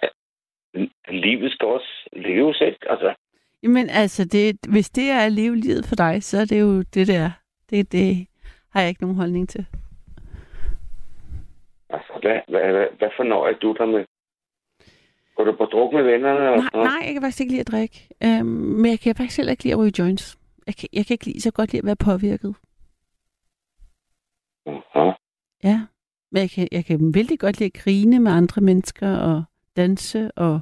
livet skal også leves, ikke? Altså, Jamen altså, det, hvis det er at leve livet for dig, så er det jo det der. Det, det har jeg ikke nogen holdning til. altså hvad, hvad, hvad, hvad fornøjer du dig med? Går du på druk med vennerne? og Nej, nej, jeg kan faktisk ikke lide at drikke. Øhm, men jeg kan faktisk heller ikke lide at ryge joints. Jeg kan, jeg kan ikke lide så godt lide at være påvirket. Aha. Ja. Men jeg kan, jeg kan vældig godt lide at grine med andre mennesker og danse og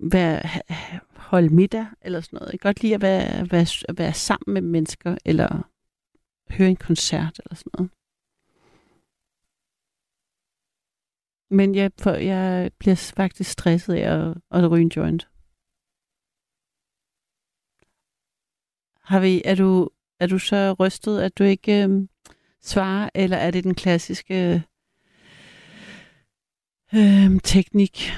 være, holde middag eller sådan noget. Jeg kan godt lide at være, være, at være sammen med mennesker eller høre en koncert eller sådan noget. Men jeg, for, jeg bliver faktisk stresset af at, at ryge en joint. Har vi, er, du, er du så rystet, at du ikke øh, svare, eller er det den klassiske øh, teknik?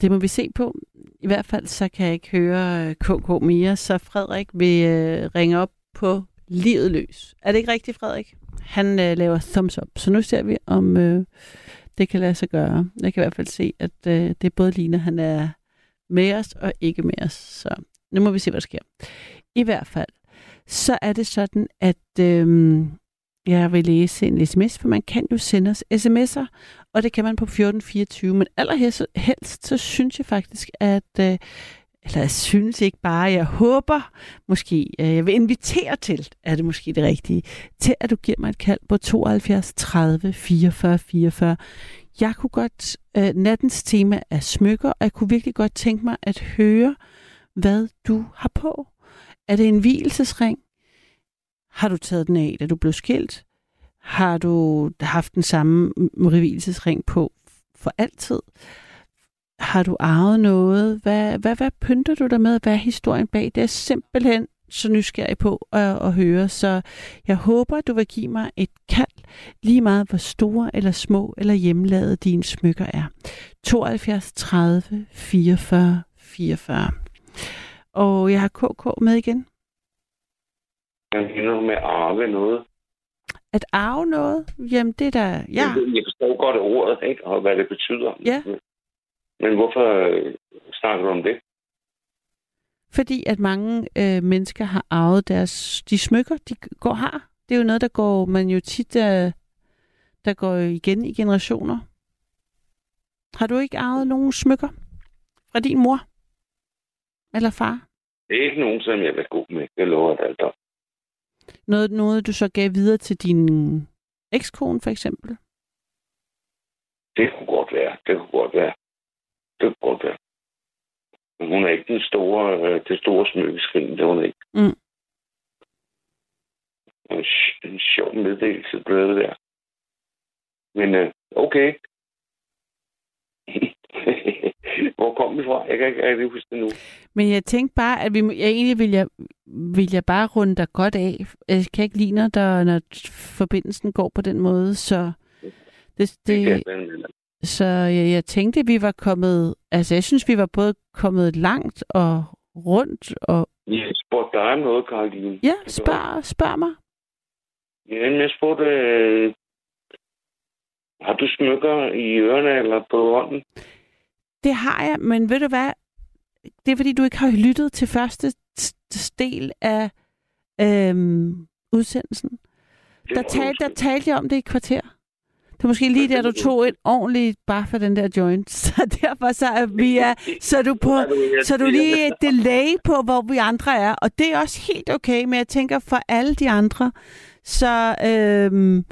Det må vi se på. I hvert fald så kan jeg ikke høre øh, KK mere, så Frederik vil øh, ringe op på livet løs. Er det ikke rigtigt, Frederik? Han øh, laver thumbs up, så nu ser vi, om øh, det kan lade sig gøre. Jeg kan i hvert fald se, at øh, det både ligner, han er med os og ikke med os. Så nu må vi se, hvad der sker. I hvert fald, så er det sådan, at øh, jeg vil læse en sms, for man kan jo sende os sms'er, og det kan man på 1424. Men allerhelst helst, så synes jeg faktisk, at... Øh, eller jeg synes ikke bare, jeg håber måske, øh, jeg vil invitere til, er det måske det rigtige, til at du giver mig et kald på 72 30 44 44. Jeg kunne godt, øh, nattens tema er smykker, og jeg kunne virkelig godt tænke mig at høre, hvad du har på. Er det en hvilesesring? Har du taget den af, da du blev skilt? Har du haft den samme hvilesesring på for altid? Har du arvet noget? Hvad, hvad, hvad pynter du dig med? Hvad er historien bag? Det er simpelthen så nysgerrig på at, at høre. Så jeg håber, du vil give mig et kald, lige meget hvor store eller små eller hjemmelavede dine smykker er. 72 30 44 44. Og jeg har KK med igen. Jeg mener med at arve noget. At arve noget? Jamen, det er der... Ja, Jeg forstår godt ordet, ikke? Og hvad det betyder. Ja. Men hvorfor øh, snakker du om det? fordi at mange øh, mennesker har arvet deres... De smykker, de går har. Det er jo noget, der går man jo tit... Øh, der går igen i generationer. Har du ikke arvet nogen smykker fra din mor? Eller far? Det er ikke nogen, som jeg vil gå med. Det lover jeg dig. Noget, noget, du så gav videre til din ekskone, for eksempel? Det kunne godt være. Det kunne godt være. Det kunne godt være. Hun er ikke den store, øh, det store smykkeskrin, det er hun ikke. Mm. En, en sjov meddelelse blev det der. Men øh, okay. Hvor kom vi fra? Jeg kan ikke rigtig huske det nu. Men jeg tænkte bare, at vi, jeg egentlig vil jeg, vil jeg bare runde dig godt af. Jeg kan ikke lide, når, der, når forbindelsen går på den måde, så det, Det det, så jeg, jeg tænkte, at vi var kommet... Altså, jeg synes, vi var både kommet langt og rundt. Og... Jeg spurgte dig om noget, Karoline. Ja, spørg, spørg mig. Ja, men jeg spurgte, øh, har du smykker i ørerne eller på hånden? Det har jeg, men ved du hvad? Det er, fordi du ikke har lyttet til første del af øhm, udsendelsen. Der, tal, der talte jeg om det i et kvarter. Det er måske lige der, du tog et ordentligt bare for den der joint. Så derfor så er vi er, så er du på, så er du lige et delay på, hvor vi andre er. Og det er også helt okay, men jeg tænker for alle de andre, så, øhm,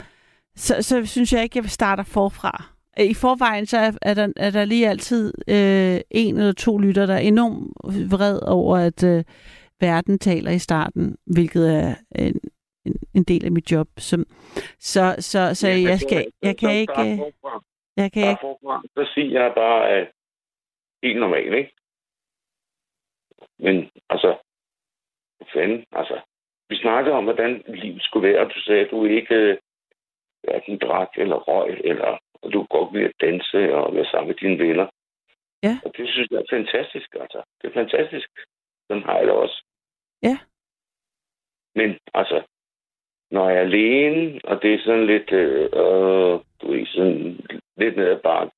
så, så synes jeg ikke, jeg starter forfra. I forvejen så er, er, der, er der lige altid øh, en eller to lytter, der er enormt vred over, at øh, verden taler i starten, hvilket er en, en, en del af mit job. Som, så så, så Ja, jeg, skal, jeg kan ikke... Jeg kan ikke. Så siger jeg bare, at helt normalt, ikke? Men altså, fanden, altså, vi snakkede om, hvordan livet skulle være, og du sagde, at du ikke øh, hverken drak eller røg, eller og du godt lide at danse og være sammen med dine venner. Ja. Og det synes jeg er fantastisk, altså. Det er fantastisk. Sådan har jeg det også. Ja. Men altså, når jeg er alene, og det er sådan lidt, øh, øh, du er sådan lidt ned ad bakken,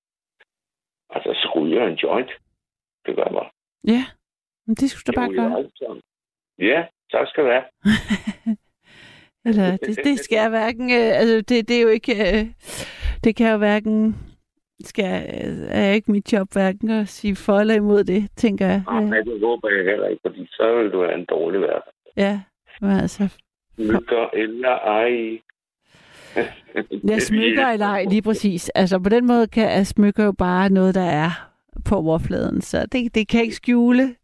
altså, så ryger jeg en joint. Det gør bare. Ja, men det skulle du bare gøre. Ja, tak skal du have. Eller, det, det skal jeg hverken... Øh, altså, det, det er jo ikke... Øh, det kan jo hverken... Skal, er ikke mit job hverken at sige for eller imod det, tænker jeg. Ja. Nej, det håber jeg heller ikke, fordi så vil du have en dårlig hverdag. Ja, men altså... Smykker eller ej. Jeg smykker eller ej, lige præcis. Altså, på den måde kan jeg smykker jo bare noget, der er på overfladen, så det, det kan ikke skjule.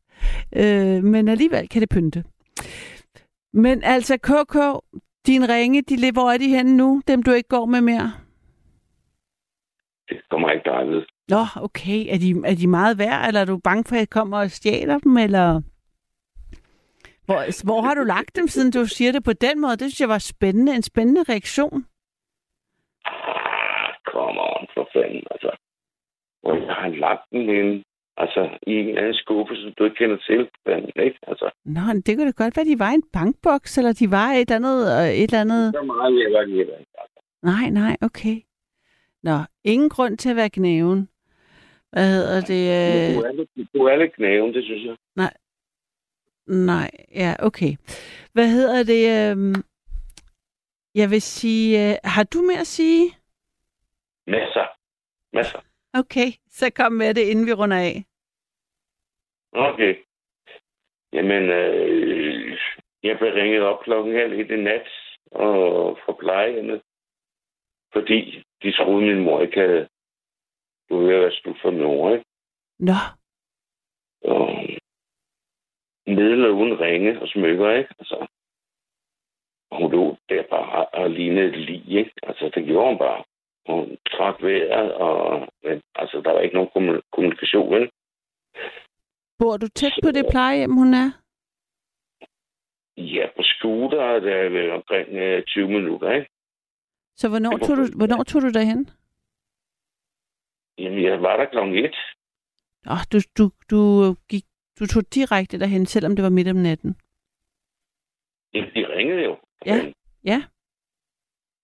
Øh, men alligevel kan det pynte. Men altså, KK, dine ringe, de, hvor er de henne nu? Dem, du ikke går med mere? Det kommer ikke ved. Nå, okay. Er de, er de meget værd, eller er du bange for, at jeg kommer og stjæler dem, eller... Hvor, hvor har du lagt dem, siden du siger det på den måde? Det synes jeg var spændende. En spændende reaktion. Ah, come on, for fanden, altså. Og jeg har lagt den ind, altså, i en eller anden skuffe, som du ikke kender til, fanden, ikke? Altså, Nå, men det kunne da godt være, de var i en bankboks, eller de var et andet... øh, Et eller andet... så meget jeg lide det. Altså. Nej, nej, okay. Nå, ingen grund til at være knæven. Hvad hedder det? Du, Øh... er lidt, du er lidt knæven, det synes jeg. Nej, ja, okay. Hvad hedder det? Øh... Jeg vil sige... Øh... Har du mere at sige? Masser. Masser. Okay, så kom med det, inden vi runder af. Okay. Jamen, øh, jeg blev ringet op klokken halv i nat og fra plejehjemmet, fordi de troede, min mor ikke havde du ved, hvad slut for min mor, ikke? Nå, Og midler uden ringe og smykker, ikke? Altså, og hun lå der bare og lignede et lig, ikke? Altså, det gjorde hun bare. Hun trak vejret, og men, altså, der var ikke nogen kommu- kommunikation, vel? bor du tæt på det plejehjem, hun er? Ja, på scooter, der er vel omkring øh, 20 minutter, ikke? Så hvornår tog du, hvornår tog du derhen? Jamen, jeg var der klokken et. Oh, du, du, du, gik, du tog direkte derhen, selvom det var midt om natten. Jamen, de ringede jo. Ja, ja.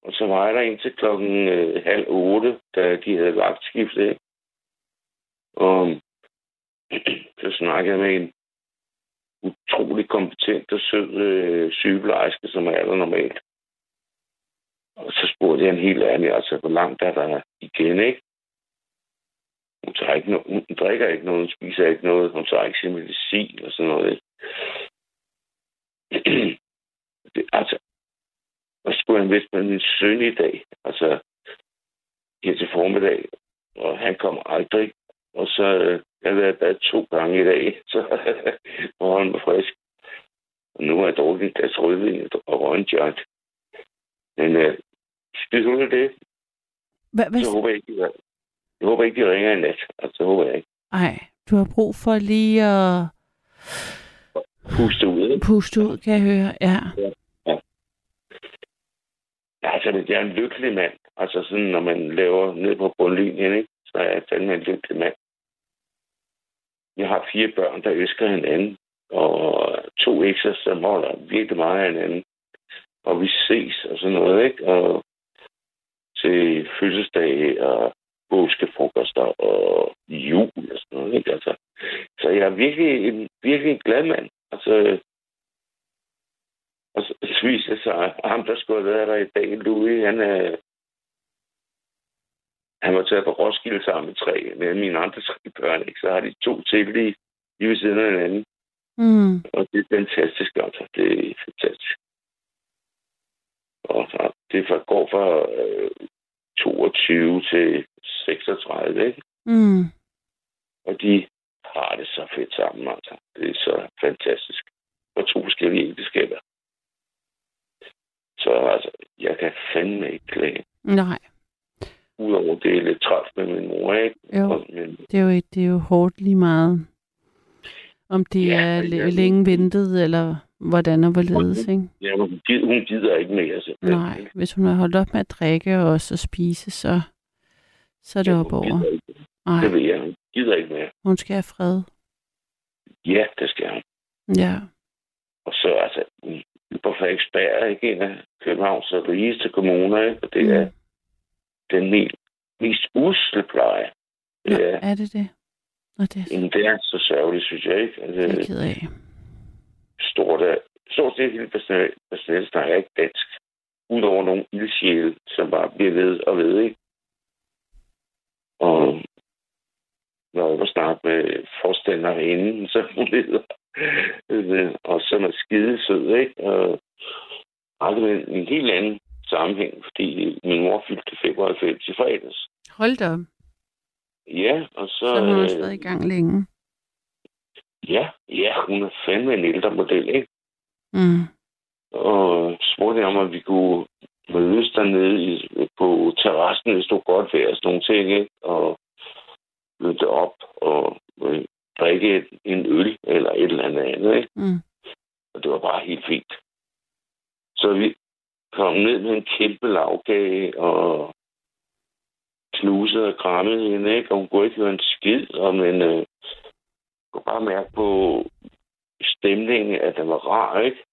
Og så var jeg der indtil klokken øh, halv otte, da de havde vagtskiftet. Og så snakkede jeg med en utrolig kompetent og sød øh, sygeplejerske, som er aller normalt. Og så spurgte jeg en helt ærlig, altså, hvor langt er der igen, ikke? Hun, tager ikke no- hun drikker ikke noget, hun spiser ikke noget, hun tager ikke sin medicin og sådan noget. Ikke? det, altså, og skulle han vidste med min søn i dag? Altså, her til formiddag, og han kommer aldrig. Og så øh, jeg har været bad to gange i dag, så var han frisk. Og nu har jeg drukket en glas rødvin og røget en joint. Men øh, skid ud af det, Hvad, hvad, så håber jeg ikke, de- jeg håber ikke, de ringer i nat. Altså, det håber jeg ikke. ej, du har brug for lige at Puste ud, ikke? puste ud, kan jeg høre. Ja. Altså, jeg er en lykkelig mand. Altså, sådan, når man laver ned på bundlinjen, ikke? så er jeg fandme en lykkelig mand. Jeg har fire børn, der elsker hinanden, og to ekser, som holder virkelig meget af hinanden. Og vi ses og sådan noget, ikke? Og til fødselsdage og påskefrokoster og jul og sådan noget, ikke? Altså, så jeg er virkelig en, virkelig en glad mand. Altså, og så viser sig, ham, der skulle have været der i dag, Louis, han er, han var taget på Roskilde sammen med tre, med mine andre tre børn, ikke? Så har de to til lige, lige ved siden af hinanden. Mm. Og det er fantastisk, altså. Det er fantastisk. Og det går fra øh, 22 til 36, ikke? Mm. Og de har det så fedt sammen, altså. Det er så fantastisk. Og to forskellige ægteskaber. Så altså, jeg kan fandme ikke klage. Nej. Udover det er lidt træt med min mor, ikke? Jo. Og, men Det er jo, det er jo hårdt lige meget. Om det Ja, er jeg- længe ventet, eller hvordan og hvorledes, ikke? ja, hun, gider, hun gider ikke mere. simpelthen. Nej, hvis hun har holdt op med at drikke og også at spise, så, så er det Ja, op over. Nej, Det ved jeg. Hun gider ikke mere. hun skal have fred. Ja, det skal hun. Ja. Og så altså, på Frederiksberg er ikke en af Københavns rigeste kommuner, ikke? Og det er Mm. den mest, mest usle pleje. Nå, Ja, er det det? Nå, det er Jamen, det er så sørgeligt, synes jeg ikke. jeg er Altså, ked af. Stort, af- stort set hele personale, personale snakker ikke dansk. Udover nogle ildsjæle, som bare bliver ved og ved, ikke? Og når jeg var snart med forstanderinde, så hun hedder, øh, og som er skide sød, ikke? Og aldrig med en helt anden sammenhæng, fordi min mor fyldte 95 i fredags. Hold da op. Ja, og så... Så har hun også øh, været i gang længe. Ja, ja, hun er fandme en ældre model, ikke? Mm. Og spurgte om, at vi kunne mødes dernede i, på terrassen, hvis det var godt vejr og sådan nogle ting, ikke? Og mødte op og øh, drikke et- en øl eller et eller andet andet, ikke? Mm. Og det var bare helt fint. Så vi kom ned med en kæmpe lavkage og knusede og krammede hende, ikke? Og hun kunne ikke høre en skid, og men øh, kunne bare mærke på stemningen, at den var rar, ikke?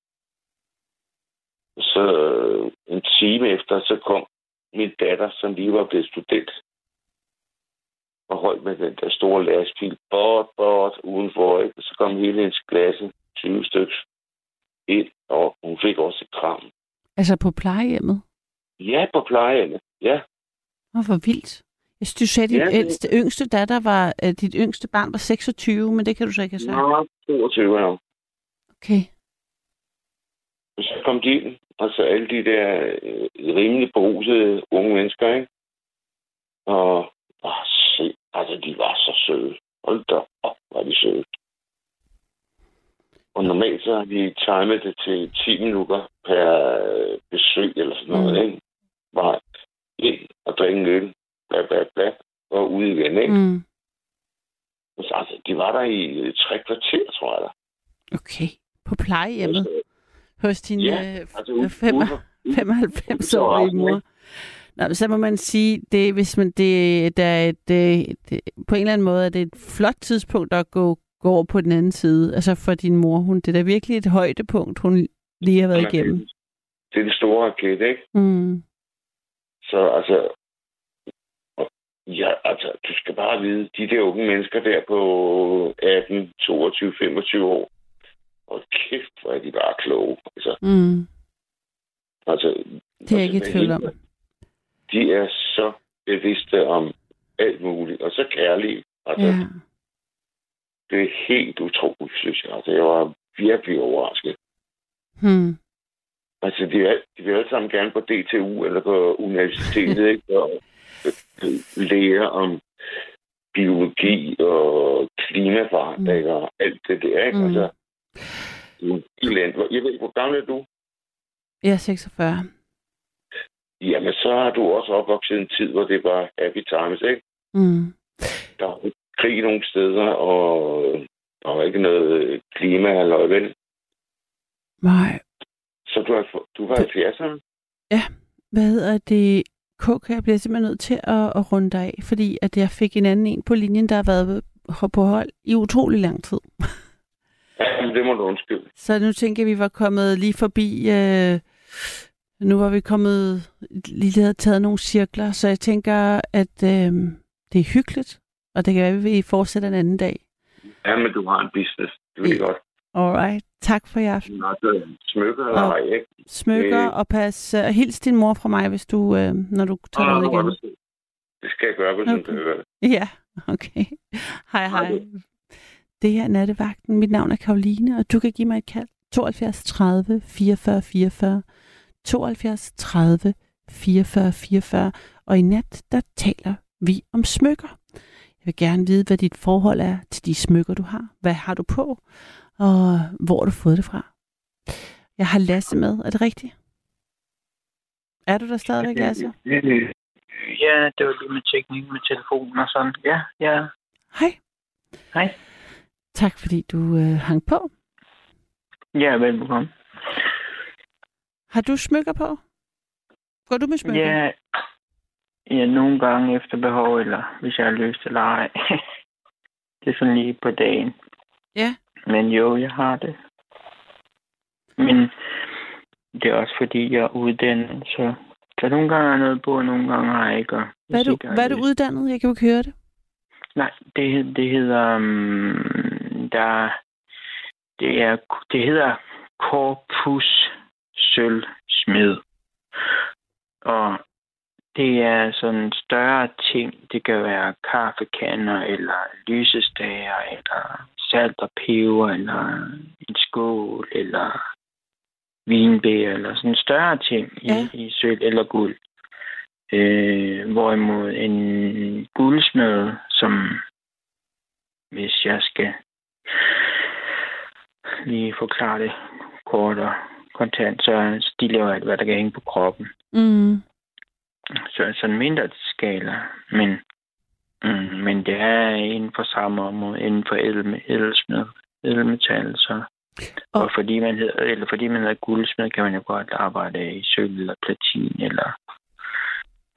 Så øh, en time efter, så kom min datter, som lige var blevet student, og holdt med den der store lastbil, bort, bort, udenfor, ikke? Så kom hele hendes klasse, 20 stykker, ind, og hun fik også et kram. Altså på plejehjemmet? Ja, på plejehjemmet. Ja, Åh, hvor vildt. Jeg synes, du sagde, at Ja, det- ældste, yngste datter var, at dit yngste barn var 26, men det kan du så ikke have sagt. Nå, 22 år. Okay. Og så kom de ind, og så alle de der øh, rimelig berusede unge mennesker, ikke? Og, åh, se, altså, de var så søde. Hold da op, var de søde. Og normalt så har de timet det til 10 minutter per øh, besøg eller sådan noget, Mm. ikke? Bare ind og drikke en øl, bla bla bla, og ud igen, ikke? Mm. Så, altså, de var der i øh, tre kvarter, tror jeg. Der. Okay. På plejehjemmet hos din Ja, øh, Altså, ude, fem, ude for- 95-årige mor. Nå, så må man sige, det, hvis man, det, der er et, det, på en eller anden måde er det et flot tidspunkt at gå, gå over på den anden side. Altså for din mor, hun, det er da virkelig et højdepunkt, hun lige har været igennem. Det er det store raket, ikke? Mm. Så altså, ja, altså, du skal bare vide, de der unge mennesker der på 18, 22, 25 år, og kæft, hvor er de bare kloge. Altså, Mm. altså, Det er jeg ikke i tvivl om. De er så bevidste om alt muligt, og så kærlige. Altså, Ja. det er helt utroligt, synes jeg. Altså, jeg var virkelig overrasket. Hmm. Altså, de, er, de vil alle sammen gerne på DTU eller på universitetet, ikke? Og øh, lære om biologi og klimaforandringer og alt det der, ikke? Mm. Altså, er jeg ved ikke, hvor gammel er du? Jeg er 46. Jamen, så har du også opvokset en tid, hvor det var happy times, ikke? Mm. Der var krig nogle steder, og der var ikke noget klima eller vel? Nej. Så du, har, du var i 80'erne? Hvad hedder det? KK, jeg bliver simpelthen nødt til at, at runde dig af, fordi at jeg fik en anden en på linjen, der har været på hold i utrolig lang tid. Ja, det må du undskylde. Så nu tænker jeg, at vi var kommet lige forbi... Øh, nu var vi kommet lige havde taget nogle cirkler, så jeg tænker, at øh, det er hyggeligt, og det kan være, at vi fortsætter en anden dag. Ja, men du har en business. Det vil jeg godt. Alright, tak for i aften. Smykker eller Og- ikke? Smykker Øh. og pas, og hils din mor fra mig, hvis du, øh, når du tager ud igen. det. Det skal jeg gøre, hvis Okay. du hører det. Ja, okay. Hej, hej. Hej. Det her er Nattevagten. Mit navn er Karoline, og du kan give mig et kald. 72 30 44 44. 72 30 44 44. Og i nat, der taler vi om smykker. Jeg vil gerne vide, hvad dit forhold er til de smykker, du har. Hvad har du på? Og hvor har du fået det fra? Jeg har Lasse med. Er det rigtigt? Er du der stadigvæk, Lasse? Ja, det var lige med teknik med telefonen og sådan. Ja, ja. Hej. Hej. Tak, fordi du øh, hang på. Ja, velbekomme. Har du smykker på? Går du med smykker? Ja, ja, nogle gange efter behov, eller hvis jeg har lyst eller ej. det er sådan lige på dagen. Ja. Men jo, jeg har det. Men det er også fordi, jeg er uddannet, så, så nogle gange jeg noget på, og nogle gange har jeg ikke. og Hvad er du, hvad er du uddannet? Jeg kan jo ikke høre det. Nej, det, det hedder... Um, der, det, er, det hedder Corpus Sølvsmed. Og det er sådan en større ting. Det kan være kaffekanner, eller lysestager, eller salt og peber, eller en skål, eller vinbær, eller sådan større ting i, Ja. i sølv eller guld. Øh, hvorimod en guldsmed, som hvis jeg skal lige forklare det kort og kontant, så de laver alt, hvad der kan hænge på kroppen. Mm. Så sådan en mindre skala, men, mm, men det er inden for samme område, inden for edel, edelsmed, edelmetal, så Og- og, fordi man hedder, eller fordi man hedder guldsmed, kan man jo godt arbejde i sølv eller platin eller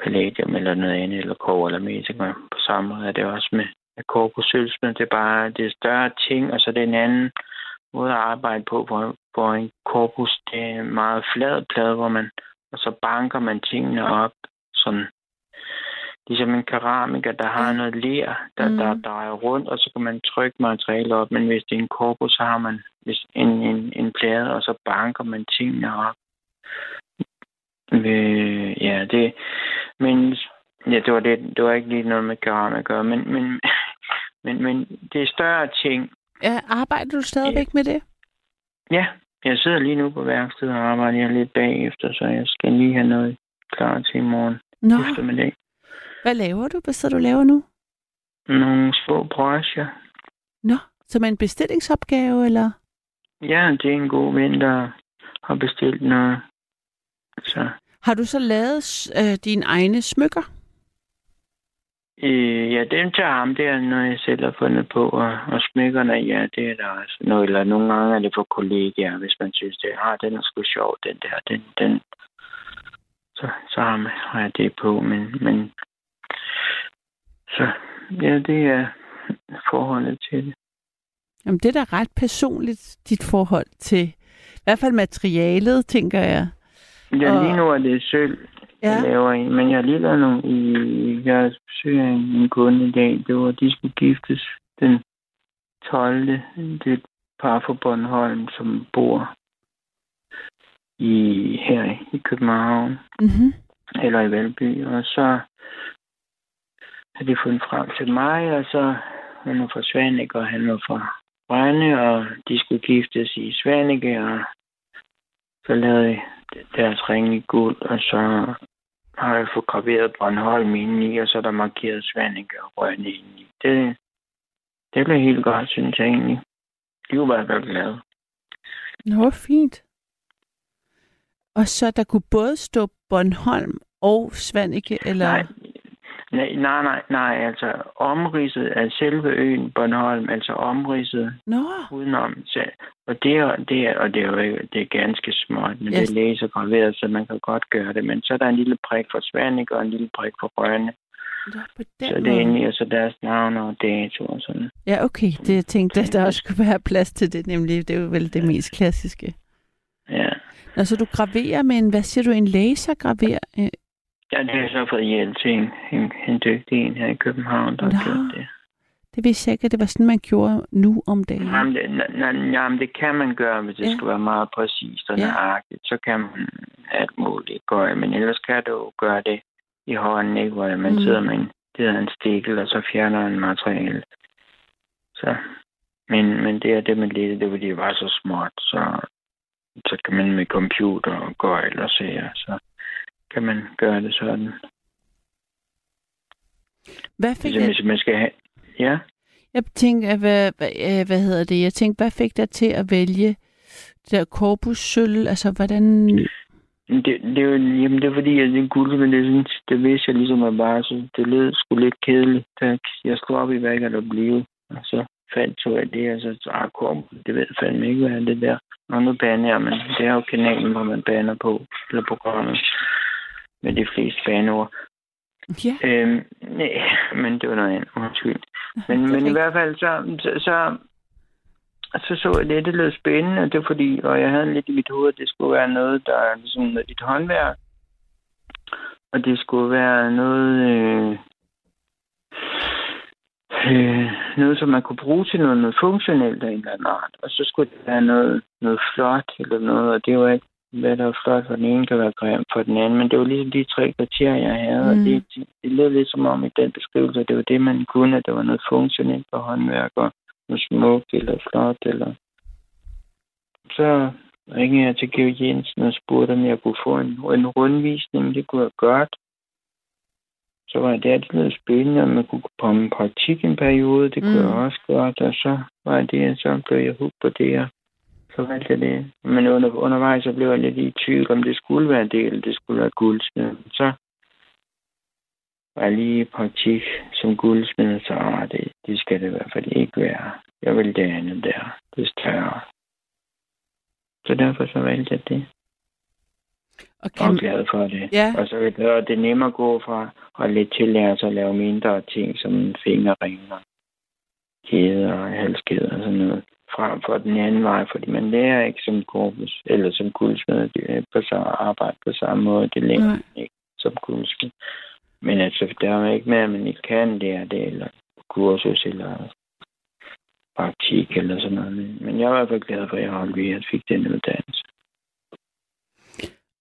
palladium eller noget andet, eller kobber eller metal. På samme måde er det også med, med korpus sølvsmed. Det er bare det er større ting, og så er det en anden måde at arbejde på, hvor, hvor en korpus det er en meget flad plade, hvor man, og så banker man tingene op, sådan ligesom en keramiker, der har Ja. noget ler, der, Mm. der drejer rundt, og så kan man trykke materialet op. Men hvis det er en korpus, så har man hvis en, en, en plade, og så banker man tingene op. Øh, ja, det... Men ja, det var, det, det var ikke lige noget med keramik at gøre, men, men, men, men det er større ting. Ja, arbejder du stadigvæk med det? Ja, jeg sidder lige nu på værkstedet og arbejder lidt bagefter, så jeg skal lige have noget klar til i morgen Nå, eftermiddag. Hvad laver du? Hvad sidder du laver nu? Nogle små brøsjer. Nå, som en bestillingsopgave, eller? Ja, det er en god ven, der har bestilt noget. Så Har du så lavet øh, dine egne smykker? øh, ja, dem til ham, det er noget, jeg selv har fundet på. Og, og smykkerne, ja, det er der også noget. Eller nogle gange er det for kollegaer, hvis man synes, det ah, den er sgu sjov, den der, den, den. Så, så har, har jeg det på, men, men så, ja, det er forholdet til det. Jamen, det er da ret personligt, dit forhold til i hvert fald materialet, tænker jeg. Ja, Og- lige nu er det sølv, ja. jeg laver en, men jeg har lige lavet nogle i, jeg søger en, en kunde i dag, det var, de skulle giftes den 12. Det er et par fra Bornholm, som bor i, her i København, mm-hmm. eller i Valby, og så har de fundet frem til mig, og så han var fra Svanike, og han var fra Rønne, og de skulle giftes i Svanike, og så lavede deres ring i guld, og så har jeg fået graveret Bornholm indeni, og så er der markeret Svanike og Rønne indeni. Det, det blev helt godt, synes jeg egentlig. De var i hvert fald glade. Nå, fint. Og så der kunne både stå Bornholm og Svanike, eller... Nej, Nej, nej, nej, nej, altså omridset af selve øen Bornholm, altså omridset Nå, udenom. Så, og det er, det er, og det er jo ikke, det er ganske småt, men Yes. det er lasergraveret, så man kan godt gøre det. Men så er der en lille prik for Svanik og en lille prik for Rønne. Så det er egentlig altså deres navn og dato og sådan. Ja, okay. Det jeg tænkte, at der også skulle være plads til det, nemlig. Det er jo vel det mest klassiske. Ja. Nå, så du graverer med en, hvad siger du, en lasergraver? Ja, det jeg så hjælp til en, en, en dygtig en her i København, der har gjort det. Det vidste jeg ikke, at det var sådan, man gjorde nu om dagen. Jamen, det, jamen, det kan man gøre, hvis det Ja. skal være meget præcist og Ja. nøjagtigt. Så kan man alt muligt gøre, men ellers kan du gøre det i hånden, ikke? hvor man Mm. sidder med en, det hedder en stikkel, og så fjerner en materiale. Så, men, men det er det med lidt, det er fordi det var så småt, så, så kan man med computer og gøjl og sager, så kan man gøre det sådan. Hvad fik Ligesom jeg, hvis man skal have... Ja? jeg tænkte, hvad, hvad, hvad hedder det? Jeg tænkte, hvad fik dig til at vælge det der korpussølv? Altså, hvordan... Det, det, er jo, jamen, det er fordi, at det er guld, men det, sådan, det vidste jeg ligesom at bare, så det lød sgu lidt kedeligt. Da jeg slog op i, hvad der blive, og så fandt tog jeg det, og så ah, kom, det ved jeg fandme ikke, hvad er det der. Og nu baner jeg, men det er jo kanalen, hvor man baner på, eller programmet, med de fleste baneord. Ja, Øhm, nej, men det var noget andet, undskyld. Men, men i hvert fald, så, så, så, så så jeg det, det lød spændende, det er fordi, og jeg havde lidt i mit hoved, at det skulle være noget, der er ligesom noget et håndværk, og det skulle være noget, øh, øh, noget, som man kunne bruge til noget, noget funktionelt af en eller anden art, og så skulle det være noget, noget flot eller noget, og det var ikke, hvad der er flot for den ene, kan være grimt for den anden, men det var ligesom de tre kriterier, jeg havde, mm. Og det, det lød lidt som om i den beskrivelse, at det var det, man kunne, at det var noget funktionelt for håndværk, og noget smukt eller flot, eller... Så ringede jeg til Georg Jensen og spurgte, om jeg kunne få en, en rundvisning. Det kunne jeg godt. Så var det altid noget spændende, om man kunne komme i praktik en periode. Det kunne Mm. jeg også godt. Og så var det, så blev jeg hooked på det. Og så valgte jeg det. Men under, undervejs så blev jeg lidt i tvivl, om det skulle være eller det skulle være guldsmed. Så var jeg lige i praktik som guldsmed, så ah, det, det skal det i hvert fald ikke være. Jeg vil det andet der. Det større. Så derfor så valgte jeg det. og kan, glad for det. Ja. Og så er det, og det er nemmere at gå fra at lidt tillære sig at lave mindre ting, som fingerringer, kæder og halskæder og sådan noget, frem for den anden vej, fordi man lærer ikke som korpus, eller som guldsmed på så arbejde på samme måde. Det lærer man ikke som guldsmed. Men altså, der er ikke med, at man ikke kan lære det, eller kursus, eller praktik, eller sådan noget. Men, jeg er i hvert fald glad for, at jeg holdt ved, at fik den uddannelse.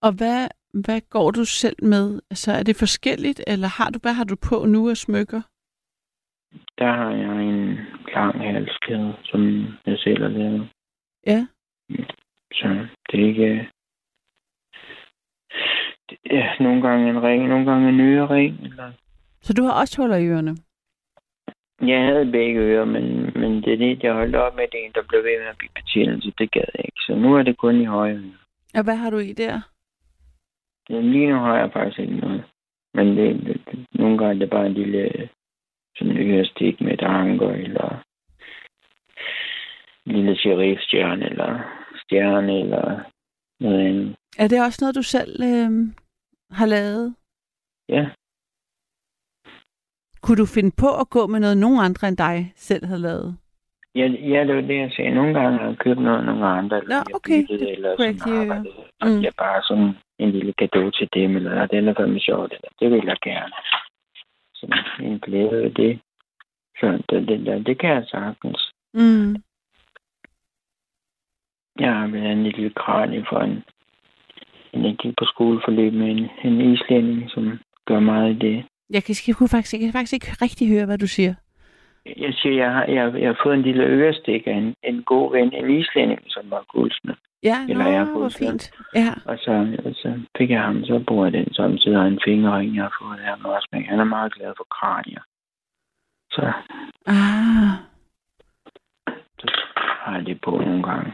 og hvad, hvad går du selv med? Altså, er det forskelligt, eller har du, hvad har du på nu af smykker? Der har jeg en lang halskæde, som jeg selv har lavet. Ja. Så det er ikke... Det er nogle gange en ring, nogle gange en ørering. Eller... Så du har også huller i ørerne? Jeg havde begge ører, men, men det er det, jeg holdt op med det, en, der blev ved med at blive betændelse. Det gad jeg ikke. Så nu er det kun i højre øre. Og hvad har du i der? Men Lige nu har jeg faktisk ikke noget. Men det, det, det, nogle gange er det bare en lille en ørestik med et anker, eller lille sheriffstjerne, eller stjerne, eller noget andet. Er det også noget, du selv øh, har lavet? Ja, Kunne du finde på at gå med noget, nogen andre end dig selv havde lavet? ja, ja det var det, jeg sagde. Nogle gange har jeg købt noget nogle andre, Nå, jeg okay. byttede, Det eller sådan ikke lige arbejdet. Mm. Mm. Jeg bare sådan en lille gave til dem, eller det er fandme sjovt, eller det vil jeg gerne. Så en glæde ved det. Så det, det, det, det kan jeg sagtens. Mm. Jeg har blandt andet et lille kranie for en, en jeg gik på skoleforløb med en, en islænding, som gør meget i det. Jeg kan, jeg, kunne faktisk, jeg kan faktisk ikke rigtig høre, hvad du siger. Jeg siger, jeg har, jeg, jeg har fået en lille ørestik af en, en god ven, en islænding, som var guldsmed. Ja, Eller nå, jeg hvor fint. Ja. Og så, og så fik jeg ham, så bruger jeg den samtidig og en fingerring, jeg har fået af ham også. Men han er meget glad for kranier. Så, Ah, så har jeg det på nogle gange.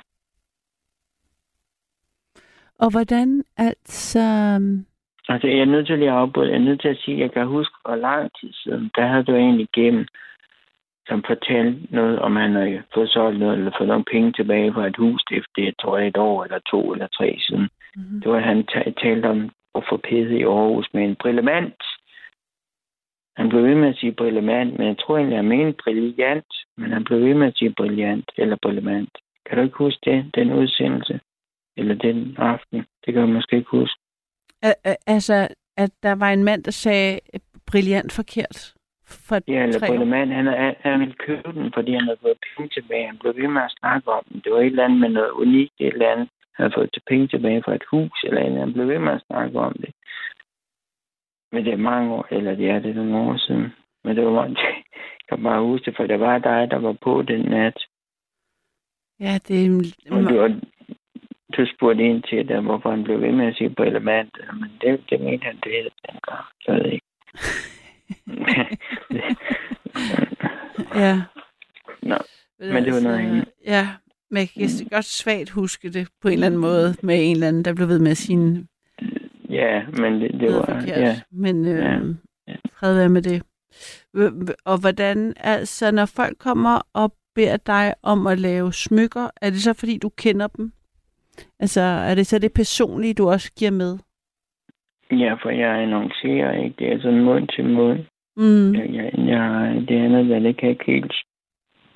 og hvordan altså... øhm, Altså, jeg er nødt til at afbryde. Jeg er nødt til at sige, at jeg kan huske, hvor lang tid siden, der havde du egentlig igennem, som fortalte noget, om han havde fået solgt noget, eller fået nogle penge tilbage fra et hus, efter det, tror jeg, et år, eller to, eller tre siden. Mm-hmm. Det var, at han ta- talte om at få pædet i Aarhus med en brillemant. Han blev ved med at sige brillemant, men jeg tror egentlig, han mente brilliant, men han blev ved med at sige brilliant eller brillemant. Kan du ikke huske det, den udsendelse? Eller den aften? Det kan jeg måske ikke huske. Al- al- altså, at der var en mand, der sagde brilliant forkert. For Ja, eller tre brillemant. Han, han, han ville købe den, fordi han havde fået penge tilbage. Han blev ved med at snakke om den. Det var et eller andet med noget unikt, et eller andet. Han havde fået til penge tilbage fra et hus, eller et eller andet. Han blev ved med at snakke om det. Men det er mange år, eller det er det nogle år siden. Men det var jeg kan bare huske det, for det var dig, der var på den nat. Ja, det er... Og du, var, du spurgte ind til det, hvorfor han blev ved med at sige på element. Men det, det mente han, det hed dengang. Så jeg ikke. Ja. Nå, men det var noget andet. Ja, men jeg kan godt svagt huske det på en eller anden måde med en eller anden, der blev ved med sige ja, men det, det var... forkert. Ja, Men øh, Ja. ja. fred være med det. Og hvordan, altså når folk kommer og beder dig om at lave smykker, er det så fordi du kender dem? Altså er det så det personlige, du også giver med? Ja, for jeg annoncerer ikke. Det er sådan mund til mund. Mm. Jeg, jeg, det andet, hvad det kan ikke helt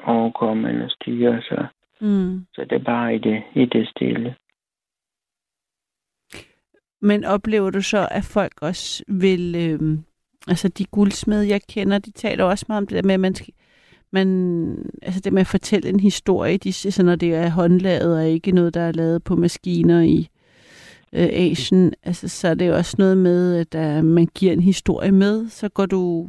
overkomme eller styre, så, Mm. så det er bare i det, i det stille. Men oplever du så, at folk også vil, øh, altså de guldsmede, jeg kender, de taler også meget om det der med, at man skal, man, altså det med at fortælle en historie, de, altså når det er håndlavet og ikke noget, der er lavet på maskiner i øh, Asien, altså så er det jo også noget med, at der, man giver en historie med, så går du,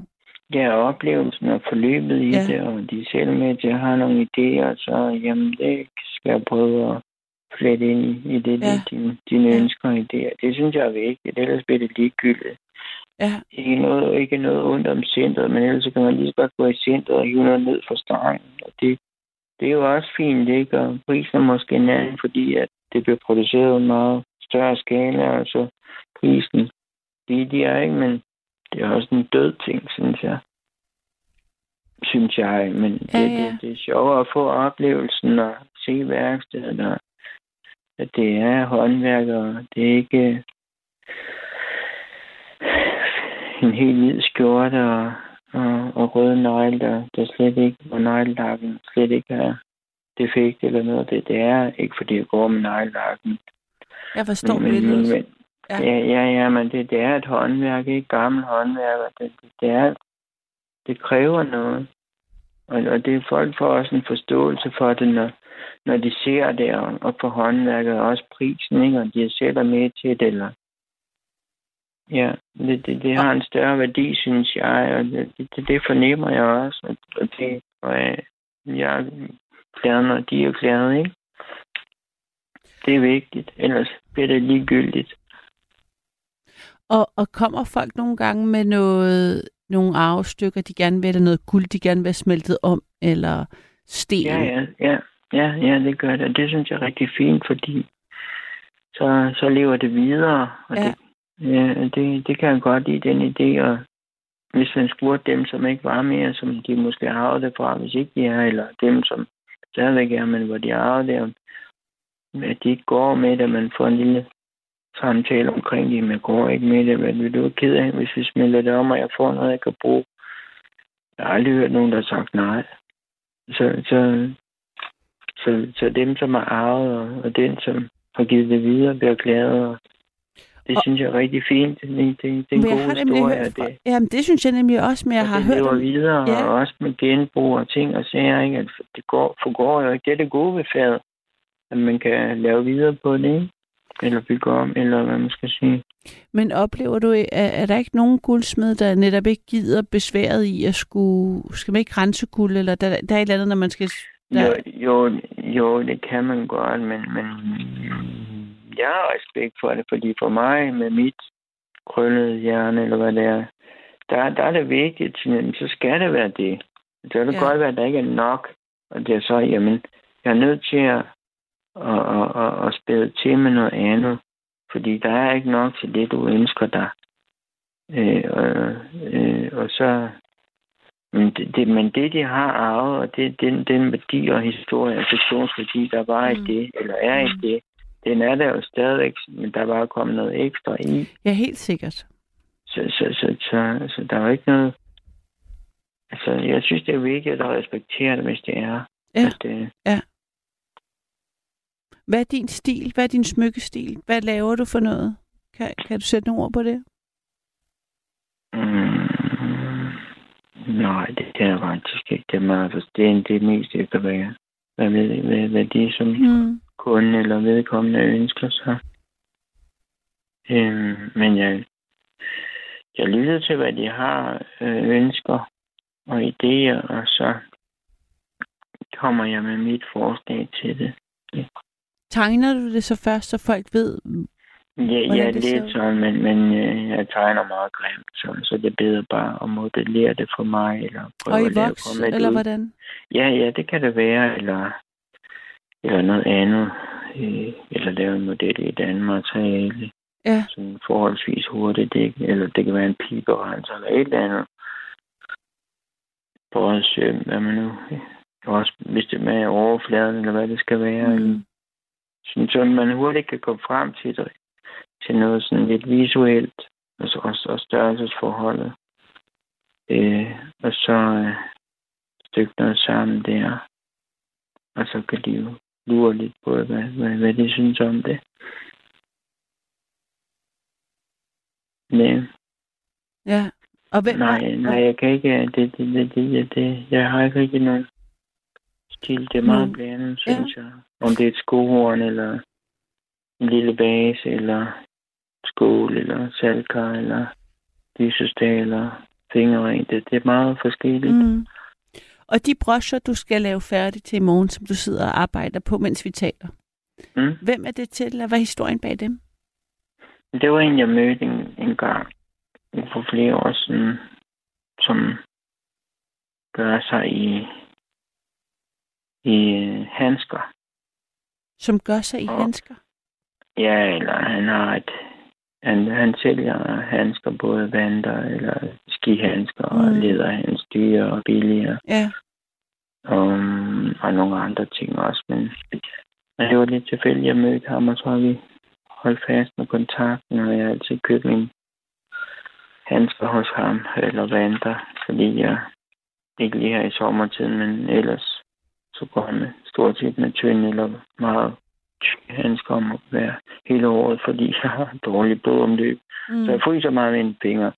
Ja, oplevelsen og forløbet i Ja. det, og de selv med at have nogle idéer, så jamen, det skal jeg prøve at flette ind i, i det, Ja. dine, dine Ja. ønsker og idéer. Det synes jeg er vigtigt, ellers bliver det ligegyldigt. ja, Ikke noget, ikke noget ondt om centret, men ellers kan man lige så godt gå i centret og hive noget ned fra stranden. Og det, det er jo også fint, ikke? Og prisen er måske en anden, fordi at det bliver produceret meget større skala, og så prisen, er ikke, men det er også en død ting, synes jeg. Synes jeg, men det, Ja, det, det er sjovere at få oplevelsen og se værkstedet, og at det er håndværkere, det er ikke en helt hvid skjorte og, og, og røde negle, der, der slet ikke, og neglelakken slet ikke er defekt eller noget. Det, det er ikke, fordi jeg går med neglelakken. Jeg forstår men, men, billedet. men, Ja. ja. ja, ja, men det, det er et håndværk, ikke gammel håndværk. Det, det, det, er, det kræver noget. Og, og det folk får også en forståelse for det, når, når de ser det, og, og på håndværket, og også prisen, ikke? og de selv er med til det, eller Ja, det, det, det har en større værdi, synes jeg, og det, det, det fornemmer jeg også. Og, og det, og jeg, jeg er glad, når de er glade, ikke? Det er vigtigt, ellers bliver det ligegyldigt. Og, og kommer folk nogle gange med noget, nogle arvestykker, de gerne vil, eller noget guld, de gerne vil have smeltet om, eller sten? Ja, ja, ja, ja, ja, det gør det. Det synes jeg er rigtig fint, fordi så, så lever det videre. Og Ja. det, ja, det, det kan jeg godt lide, den idé. Og hvis man spurgte dem, som ikke var mere, som de måske har det fra, hvis ikke de er, eller dem, som stadigvæk er, men hvor de har det, at de ikke går med det, man får en lille samtale omkring det, men jeg går ikke med det, hvad vil du være ked af, hvis vi smelter det om, og jeg får noget, jeg kan bruge. Jeg har aldrig hørt nogen, der har sagt nej. Så, så, så, så dem, som har arvet, og, og den, som har givet det videre, bliver glade. Og det Og- synes jeg er rigtig fint. Det, det, det er en Men god historie. hørt det, jamen, det synes jeg nemlig også, men jeg har hørt om, videre, Ja. og også med genbrug og ting og sager. Ikke? At det går, forgår jo ikke. Det er det gode ved faget, at man kan lave videre på det, ikke? eller bygge om, eller hvad man skal sige. men oplever du, er, er der ikke nogen guldsmed, der netop ikke gider besværet i at skulle, skal man ikke rense guld, eller der, der er et eller andet, når man skal... Der, Jo, jo, jo, det kan man godt, men, men jeg har respekt for det, fordi for mig med mit krøllede hjerne, eller hvad det er, der, der er det vigtigt, så skal det være det. Så kan det ja. godt være, at der ikke er nok, og det er så, jamen, jeg er nødt til at, at, at, at, at spæde til med noget andet, Fordi der er ikke nok til det, du ønsker dig. Øh, og, øh, og så... Men det, det, men det, de har arvet, og det, den, den værdi og historie, affektionsværdi, der var mm. Mm. i det, eller er i det, den er der jo stadigvæk, men der er bare kommet noget ekstra i. Ja, helt sikkert. Så, så, så, så, så der er jo ikke noget... Altså, jeg synes, det er vigtigt at respektere det, hvis det er. Ja. At, øh, Hvad er din stil? Hvad er din smykkestil? Hvad laver du for noget? Kan, kan du sætte nogle ord på det? mm, nej, det kan jeg faktisk ikke. Det er, meget, for- det er det mest efter, hvad, jeg- hvad, hvad, hvad, hvad de som Mm. kunde eller vedkommende ønsker sig. Øhm, men jeg, jeg lytter til, hvad de har øh, ønsker og idéer, og så kommer jeg med mit forslag til det. Tegner du det så først, så folk ved? Ja, ja det lidt sådan, men, men øh, jeg tegner meget grimt, så, så det er bedre bare at modellere det for mig, eller prøve Og i voks, eller ud. hvordan? Ja, ja, det kan det være, eller, eller noget andet, øh, eller lave en model i et andet materiale, Ja, sådan forholdsvis hurtigt, det, eller det kan være en piberenser, eller et eller andet. Øh, hvad man nu, også hvis det er med overfladen, eller hvad det skal være, eller mm. Sådan, så man hurtigt kan komme frem til det, til noget sådan lidt visuelt, og, så, og, og størrelsesforholdet. Øh, og så øh, stykke noget sammen der. Og så kan de jo lure lidt på, hvad, hvad, hvad de synes om det. Nej, ja. Og hvem, nej, nej, jeg kan ikke, det, det, det, det, det, jeg har ikke rigtig nogen stil. Det er meget Mm. blandet, synes jeg. Om det er et skohorn, eller en lille vase, eller skål, eller saltkar, eller lysestage, eller fingerring. Det, det er meget forskelligt. Mm. Og de broscher, du skal lave færdig til i morgen, som du sidder og arbejder på, mens vi taler. Mm. Hvem er det til, eller hvad er historien bag dem? Det var en, jeg mødte en, en gang for flere år siden, som gør sig i, i øh, handsker. Som gør sig i Og- handsker? Ja, eller han har et... Han, han sælger handsker, både vanter eller skihandsker mm. og læderhands, dyre og billigere. Ja. Og, og nogle andre ting også. Men, men det var lidt tilfældigt, jeg mødte ham, og så har vi holdt fast med kontakten, og jeg har altid købt min handsker hos ham, eller vanter, fordi jeg ikke lige her i sommertiden, men ellers så går han med, stort set med tynde eller meget handsker om at være hele året, fordi jeg har dårlig blodomløb. Mm. Så jeg fryser meget med en finger.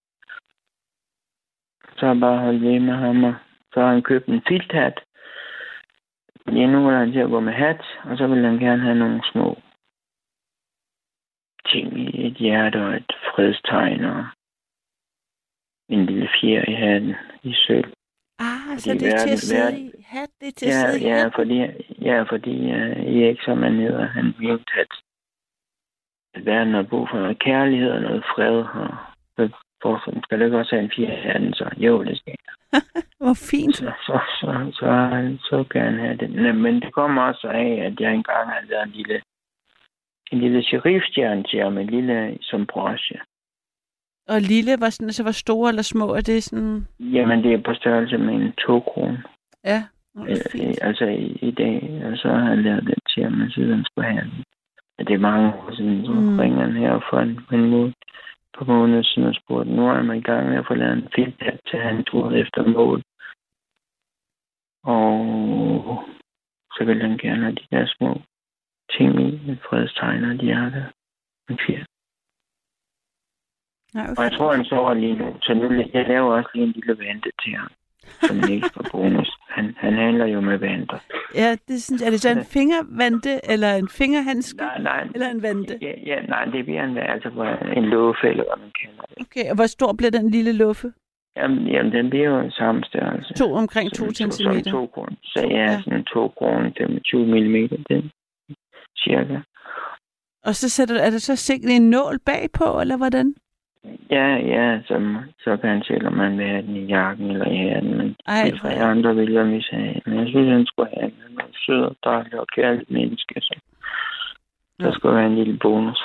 Så har jeg bare holdt ved med ham, og så har han købt en filthat. Ja, nu vil han til at gå med hat, og så vil han gerne have nogle små ting i et hjerte og et fredstegn og en lille fjer i hatten i sølv. Så det er til at sidde verden- i hat, det er til at Ja, sidde i ja, hat. fordi, ja, fordi uh, I ikke som er nede, han mente, at at verden har brug for noget kærlighed og noget fred. Og for, skal det ikke også have en i hatten, så jo, det skal jeg. Hvor fint. Så, så, så, så, så kan han have det. Men- Men det kommer også af, at jeg engang har lavet en lille, en lille sheriffstjerne til ham, en lille som broche. Og lille, var sådan, altså hvor store eller små er det sådan... Jamen, det er på størrelse med en to kroner. Ja, Øh, øh, altså i, i dag, og så har jeg lavet det til ham, og så han skulle have den. Men det er mange år siden, så Mm. ringer han her for en, en måned, på måneder siden og spurgte, nu er man i gang med at få lavet en filmhat til han tur efter mål. Og så vil han gerne have de der små ting i, med fredstegn og de er der. En fjer. Nej, hvor Og jeg tror, han sover lige nu, så nu, jeg laver også lige en lille vante til ham. Som en ekstra bonus. Han, han handler jo med vanter. Ja, det synes jeg. Er det så en fingervante, eller en fingerhandske, Nej, nej. eller en vante? Ja, ja, nej, det bliver en, altså hvor- en låfe, eller hvad man kalder det. Okay, og hvor stor bliver den lille luffe? Jamen, jamen den bliver jo samme størrelse. To omkring to Sådan centimeter. To kroner. Så To, ja, ja. sådan to kroner, 25 mm, den cirka. Og så sætter, er der så sikret en nål bagpå, eller hvordan? Ja, ja, så, så kan han selv, om man vil have den i jakken eller i hatten. Men Ej, de tre andre vil jeg vise have. Men jeg synes, han skulle have den. Han er sød og dejlig og kærlig menneske. Så der Ja. skulle være en lille bonus.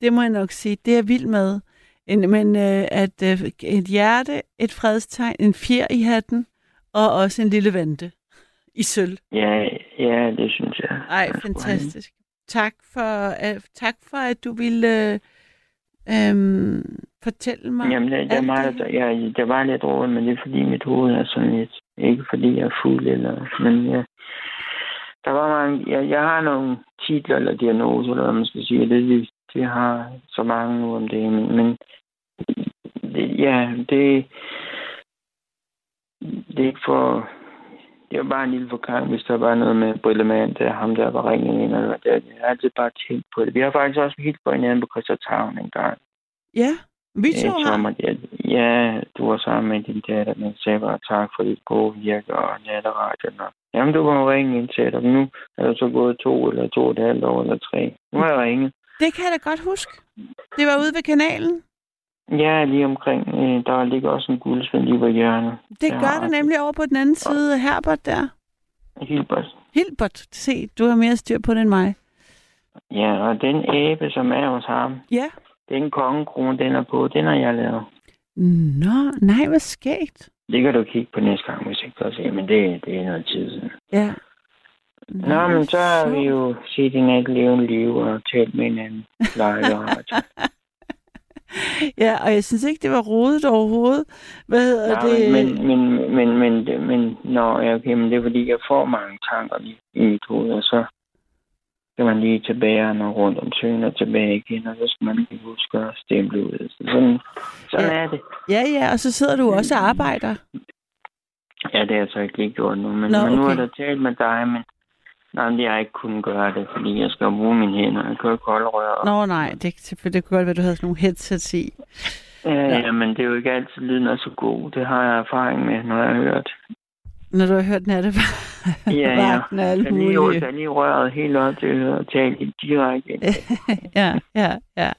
Det må jeg nok sige. Det er jeg vild med. En, men øh, at øh, et hjerte, et fredstegn, en fjer i hatten, og også en lille vante i sølv. Ja, ja, det synes jeg. Ej, fantastisk. Tak for, øh, tak for, at du ville øh, øh, fortælle mig. Jamen, er alt meget, det jeg, det var lidt råd, men det er fordi mit hoved er sådan lidt, ikke fordi jeg er fuld, eller, men jeg, der var mange, jeg, jeg har nogle titler eller diagnoser, eller hvad man skal sige, det, det, det har så mange nu om det, men, men det, ja, det, det er ikke for, det var bare en lille forklaring, hvis der var noget med Brillemand, der ham der var ringet ind, eller hvad det er. Jeg har altid bare tænkt på det. Vi har faktisk også helt på hinanden på Christianshavn en gang. Ja, vi to har. sommer, ja, ja, du var sammen med din datter, men sagde bare tak for dit gode virke og natteradioen. og- Jamen, du må jo ringe ind til dig. Nu er der så gået to eller to og et halvt år eller tre. Nu har jeg ringet. Det kan jeg da godt huske. Det var ude ved kanalen. Ja, lige omkring. Øh, der ligger også en guldsvend lige på hjørnet. Det gør altså. nemlig over på den anden side Herbert der. Hilbert. Hilbert, se, du har mere styr på det end mig. Ja, og den æbe, som er hos ham, Ja. den kongekrone, den er på, den har jeg lavet. Nå, nej, hvad skægt. Det kan du kigge på næste gang, hvis ikke kan se, men det, det er noget tid siden. Ja. Nå, men så har vi jo set en ikke levende liv og talt med hinanden og radio. Ja, og jeg synes ikke, det var rodet overhovedet. Hvad hedder Ja, det? men, men, men, men, men, men, nå, ja, okay, men det er fordi, jeg får mange tanker i, i mit hoved, og så skal man lige tilbage og rundt om søen og tilbage igen, og så skal man lige huske at stemple ud. Så sådan, sådan Ja. er det. Ja, ja, og så sidder du også og arbejder. Ja, det har jeg så ikke lige gjort nu, men, Nå, men nu okay. er der talt med dig, men nej, men jeg har ikke kunnet gøre det, fordi jeg skal bruge mine hænder. Jeg kan jo ikke holde rør. Nå, nej, det, det kunne godt være, du havde sådan nogle headsets i. Ja, ja, men det er jo ikke altid, lyden er så god. Det har jeg erfaring med, når jeg har hørt. Når du har hørt natte Ja, ja. vagten og alle Jeg lige, jeg lige røret helt op til at tale direkte. ja, ja, ja.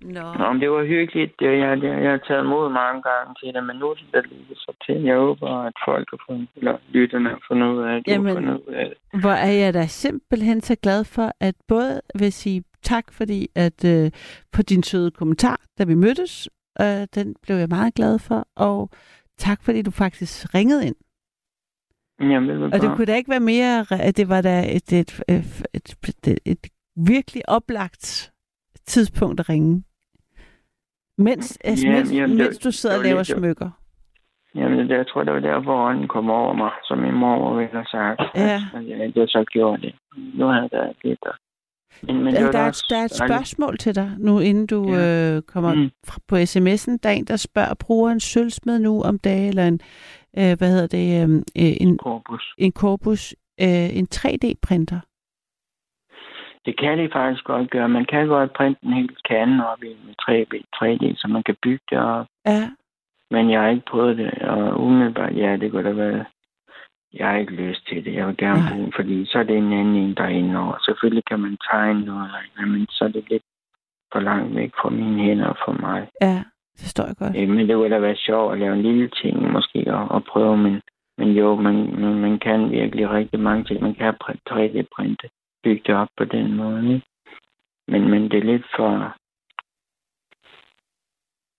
Nå. Nå, men det var hyggeligt. Jeg, jeg, jeg har taget imod mange gange til det, men nu er det der lige så til. Jeg håber, at folk har fundet, eller lytterne har fundet ud af det. Jamen, fundet ud af det. Hvor er jeg da simpelthen så glad for, at både vil sige tak, fordi at øh, på din søde kommentar, da vi mødtes, øh, den blev jeg meget glad for, og tak, fordi du faktisk ringede ind. Jamen, Og det kunne da ikke være mere, at det var da et, et, et, et, et, et virkelig oplagt tidspunkt at ringe. Mens, altså, Ja, mens, jamen, det- mens du sidder det og laver lidt- smykker. Jamen, det, jeg tror, det var der, hvor ånden kom over mig, som min mor ville have sagt. Ja. At jeg, jeg så gjorde det. Nu har jeg da lidt der. Men, men det Der, er, også der er et spørgsmål til dig nu, inden du Ja. øh, kommer Mm. på sms'en. Der er en, der spørger, bruger en sølvsmed nu om dagen, eller en, øh, hvad hedder det, øh, en, Korpus. en Corpus, øh, en 3D-printer. Det kan det faktisk godt gøre. Man kan godt printe en hel kande op i en 3D, 3D, så man kan bygge det op. Ja, Men jeg har ikke prøvet det, og umiddelbart, ja, det kunne da være... Jeg har ikke lyst til det. Jeg vil gerne bruge den, fordi så er det en anden en, der er inde over. Selvfølgelig kan man tegne noget, men så er det lidt for langt væk fra mine hænder og fra mig. ja, det forstår jeg godt. Men det ville da være sjovt at lave en lille ting, måske, og, og prøve, men, men jo, man, man, man kan virkelig rigtig mange ting. Man kan 3D-printe, bygge det op på den måde, ikke? Men, men det er lidt for...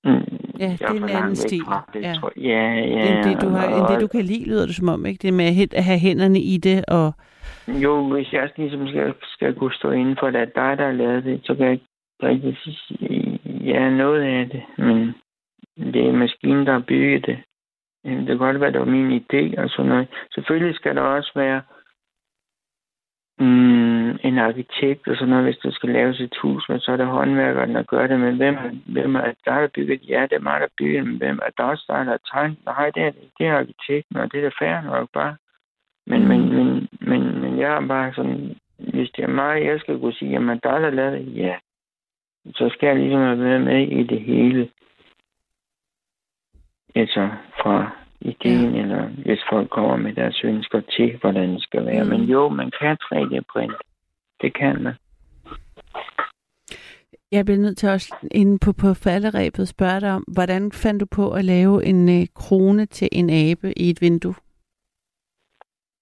Mm, Ja, det er en anden stil. Det, Ja. tror, ja, ja. End det, du har, end det, du kan lide, lyder det som om, ikke? Det med at have hænderne i det, og Jo, hvis jeg ligesom skal, skal kunne stå inden for, at det er dig, der har lavet det, så kan jeg ikke rigtig sige, ja, noget af det, men det er maskinen, der har bygget det. Det kan godt være, at det var min idé og sådan noget. Selvfølgelig skal der også være mm, en arkitekt og sådan noget, hvis der skal laves et hus, men så er det håndværkeren, der gør det. Men hvem, hvem er der, der bygget? Ja, det er mig, der bygger det, men hvem er der der, har tegnet? Nej, det er, det er arkitekten, og det er da fair nok bare. Men, men, men, men, men jeg er bare sådan, hvis det er mig, jeg skal kunne sige, jamen der er der lavet det, ja. Så skal jeg ligesom have været med i det hele. Altså fra ideen, ja. eller hvis folk kommer med deres ønsker til, hvordan det skal være. Mm. Mm. Men jo, man kan 3D-printe. Det kan man. jeg bliver nødt til også inde på, på falderæbet spørge dig om, hvordan fandt du på at lave en øh, krone til en abe i et vindue?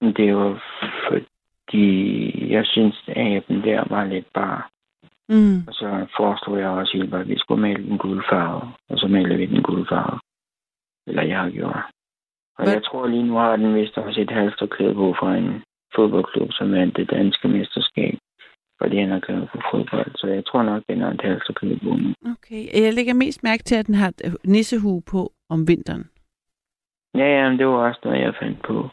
Det var fordi, jeg synes, at aben der var lidt bare Mm. Og så foreslog jeg også at vi skulle male den guldfarve, og så malede vi den guldfarve. Eller jeg har gjort. Og Hvad- jeg tror lige nu har den vist også et halsterklæde på fra en fodboldklub, som vandt det danske mesterskab. Fordi han har kørt på fodbold. Så jeg tror nok, den har et halsterklæde på nu. Okay. Jeg lægger mest mærke til, at den har nissehue på om vinteren. Ja, ja, men det var også noget, jeg fandt på.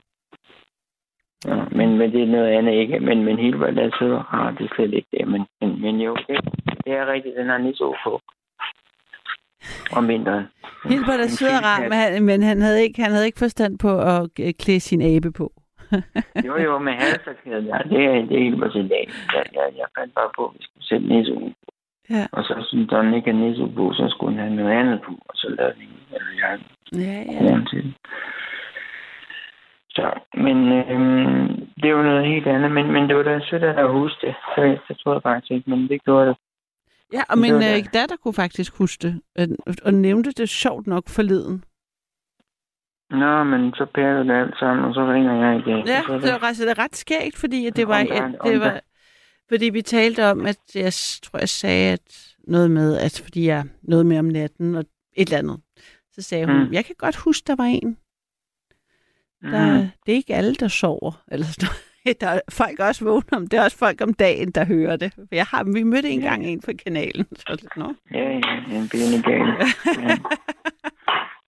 Ja, men, men det er noget andet ikke. Men, men der sidder, har det er slet ikke det. Men, men, men jo, det, det er rigtigt, den har nisso på. Om vinteren. Der En søde fin ram, hat. men, han, men han, havde ikke, han havde ikke forstand på at øh, klæde sin abe på. Jo, jo, med halserklædet, ja, det er, det er helt på sin dag. Jeg, jeg, jeg fandt bare på, at vi skulle sætte nisso Ja. Og så synes han ikke have nisso på, så skulle han have noget andet på. Og så lavede den, eller jeg Ja, ja. til. Så, men øhm, det jo noget helt andet. Men, men det var da sødt, at jeg huske det. Så det tror jeg faktisk ikke, men det gjorde det. Ja, og min var det. øh, datter kunne faktisk huske det, og nævnte det sjovt nok forleden. Nå, men så pærer det alt sammen, og så ringer jeg igen. Ja, det var, altså, det er ret skægt, fordi at det var, Omgang, det var, fordi vi talte om, at jeg tror, jeg sagde at noget med, at fordi jeg noget med om natten og et eller andet. Så sagde hun, Mm. jeg kan godt huske, der var en, der, mm. det er ikke alle, der sover. Eller sådan noget. der er folk også vågne om, det er også folk om dagen, der hører det. Jeg har, vi mødte engang en på kanalen. Så, lidt, Nå. Ja, ja, en benegal. Ja.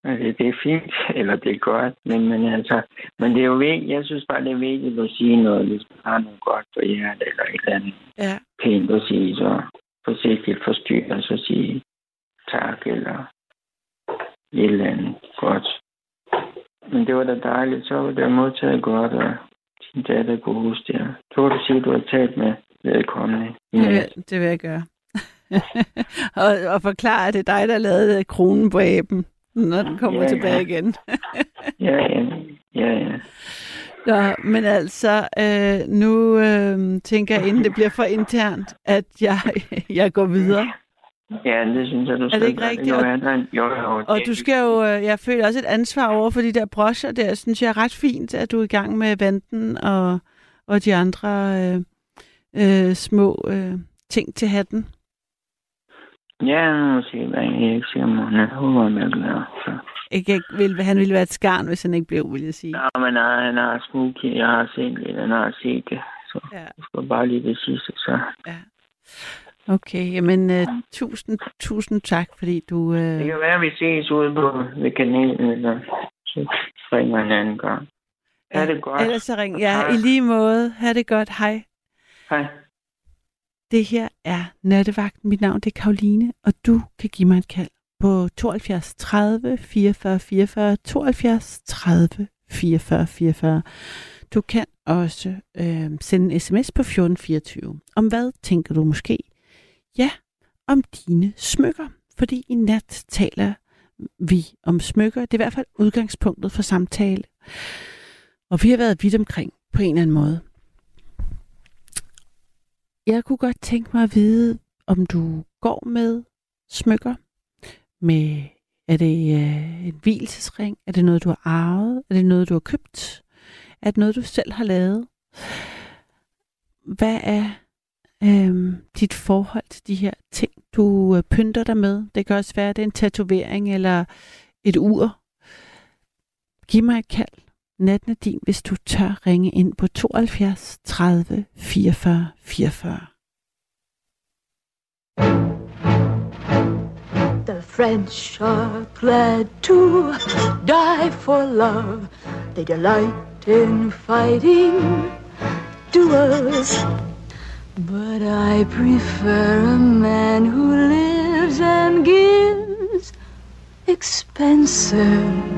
Altså, det er fint, eller det er godt, men, men altså, men det er jo vigtigt, jeg synes bare, det er vigtigt at sige noget, hvis man har noget godt på hjertet, eller et eller andet Ja, pænt at sige, så forsigtigt forstyrre, så sige tak, eller et eller andet godt. Men det var da dejligt, så var det modtaget godt, og din datter kunne huske det. Så var du sige, at du har talt med vedkommende det vil, det vil jeg gøre. og, og forklare, at det er dig, der lavede kronen på aben, når den kommer Ja, ja, ja. tilbage igen. Ja, ja, ja, ja. Nå, men altså, øh, nu øh, tænker jeg, inden det bliver for internt, at jeg, jeg går videre. Ja, det synes jeg, du skal det ikke rigtigt? Jo, jo, jo, Og du skal jo, øh, jeg føler også et ansvar over for de der broscher der, synes jeg er ret fint, at du er i gang med vanten og, og de andre øh, øh, små øh, ting til hatten. Ja, nu se, hvad jeg ikke siger, men jeg håber, han er glad. Så. Ikke, vil, han ville være et skarn, hvis han ikke blev, vil jeg sige. Ja, men nej, han har smoothie, jeg har set lidt, han har set det. Så Ja. jeg skal bare lige det sidste, så. Okay, jamen øh, tusind, tusind tak, fordi du... Det Øh, kan være, at vi ses ude på ved kanalen, eller så ringer en anden gang. Ha' det godt. ellers så ring. Ja, i lige måde. Ha' det godt. Hej. Hej. Det her er Nattevagten. Mit navn det er Karoline, og du kan give mig et kald på 72 30 44 44 72 30 44 44. Du kan også øh, sende en sms på 1424. Om hvad tænker du måske? Ja, om dine smykker. Fordi i nat taler vi om smykker. Det er i hvert fald udgangspunktet for samtale. Og vi har været vidt omkring på en eller anden måde. Jeg kunne godt tænke mig at vide, om du går med smykker. Med, er det øh, en hvilesesring? Er det noget, du har arvet? Er det noget, du har købt? Er det noget, du selv har lavet? Hvad er øh, dit forhold til de her ting, du øh, pynter dig med? Det kan også være, at det er en tatovering eller et ur. Giv mig et kald. Natten er din, hvis du tør ringe ind på 72 30 44 44. The French are glad to die for love. They delight in fighting duels. But I prefer a man who lives and gives expensive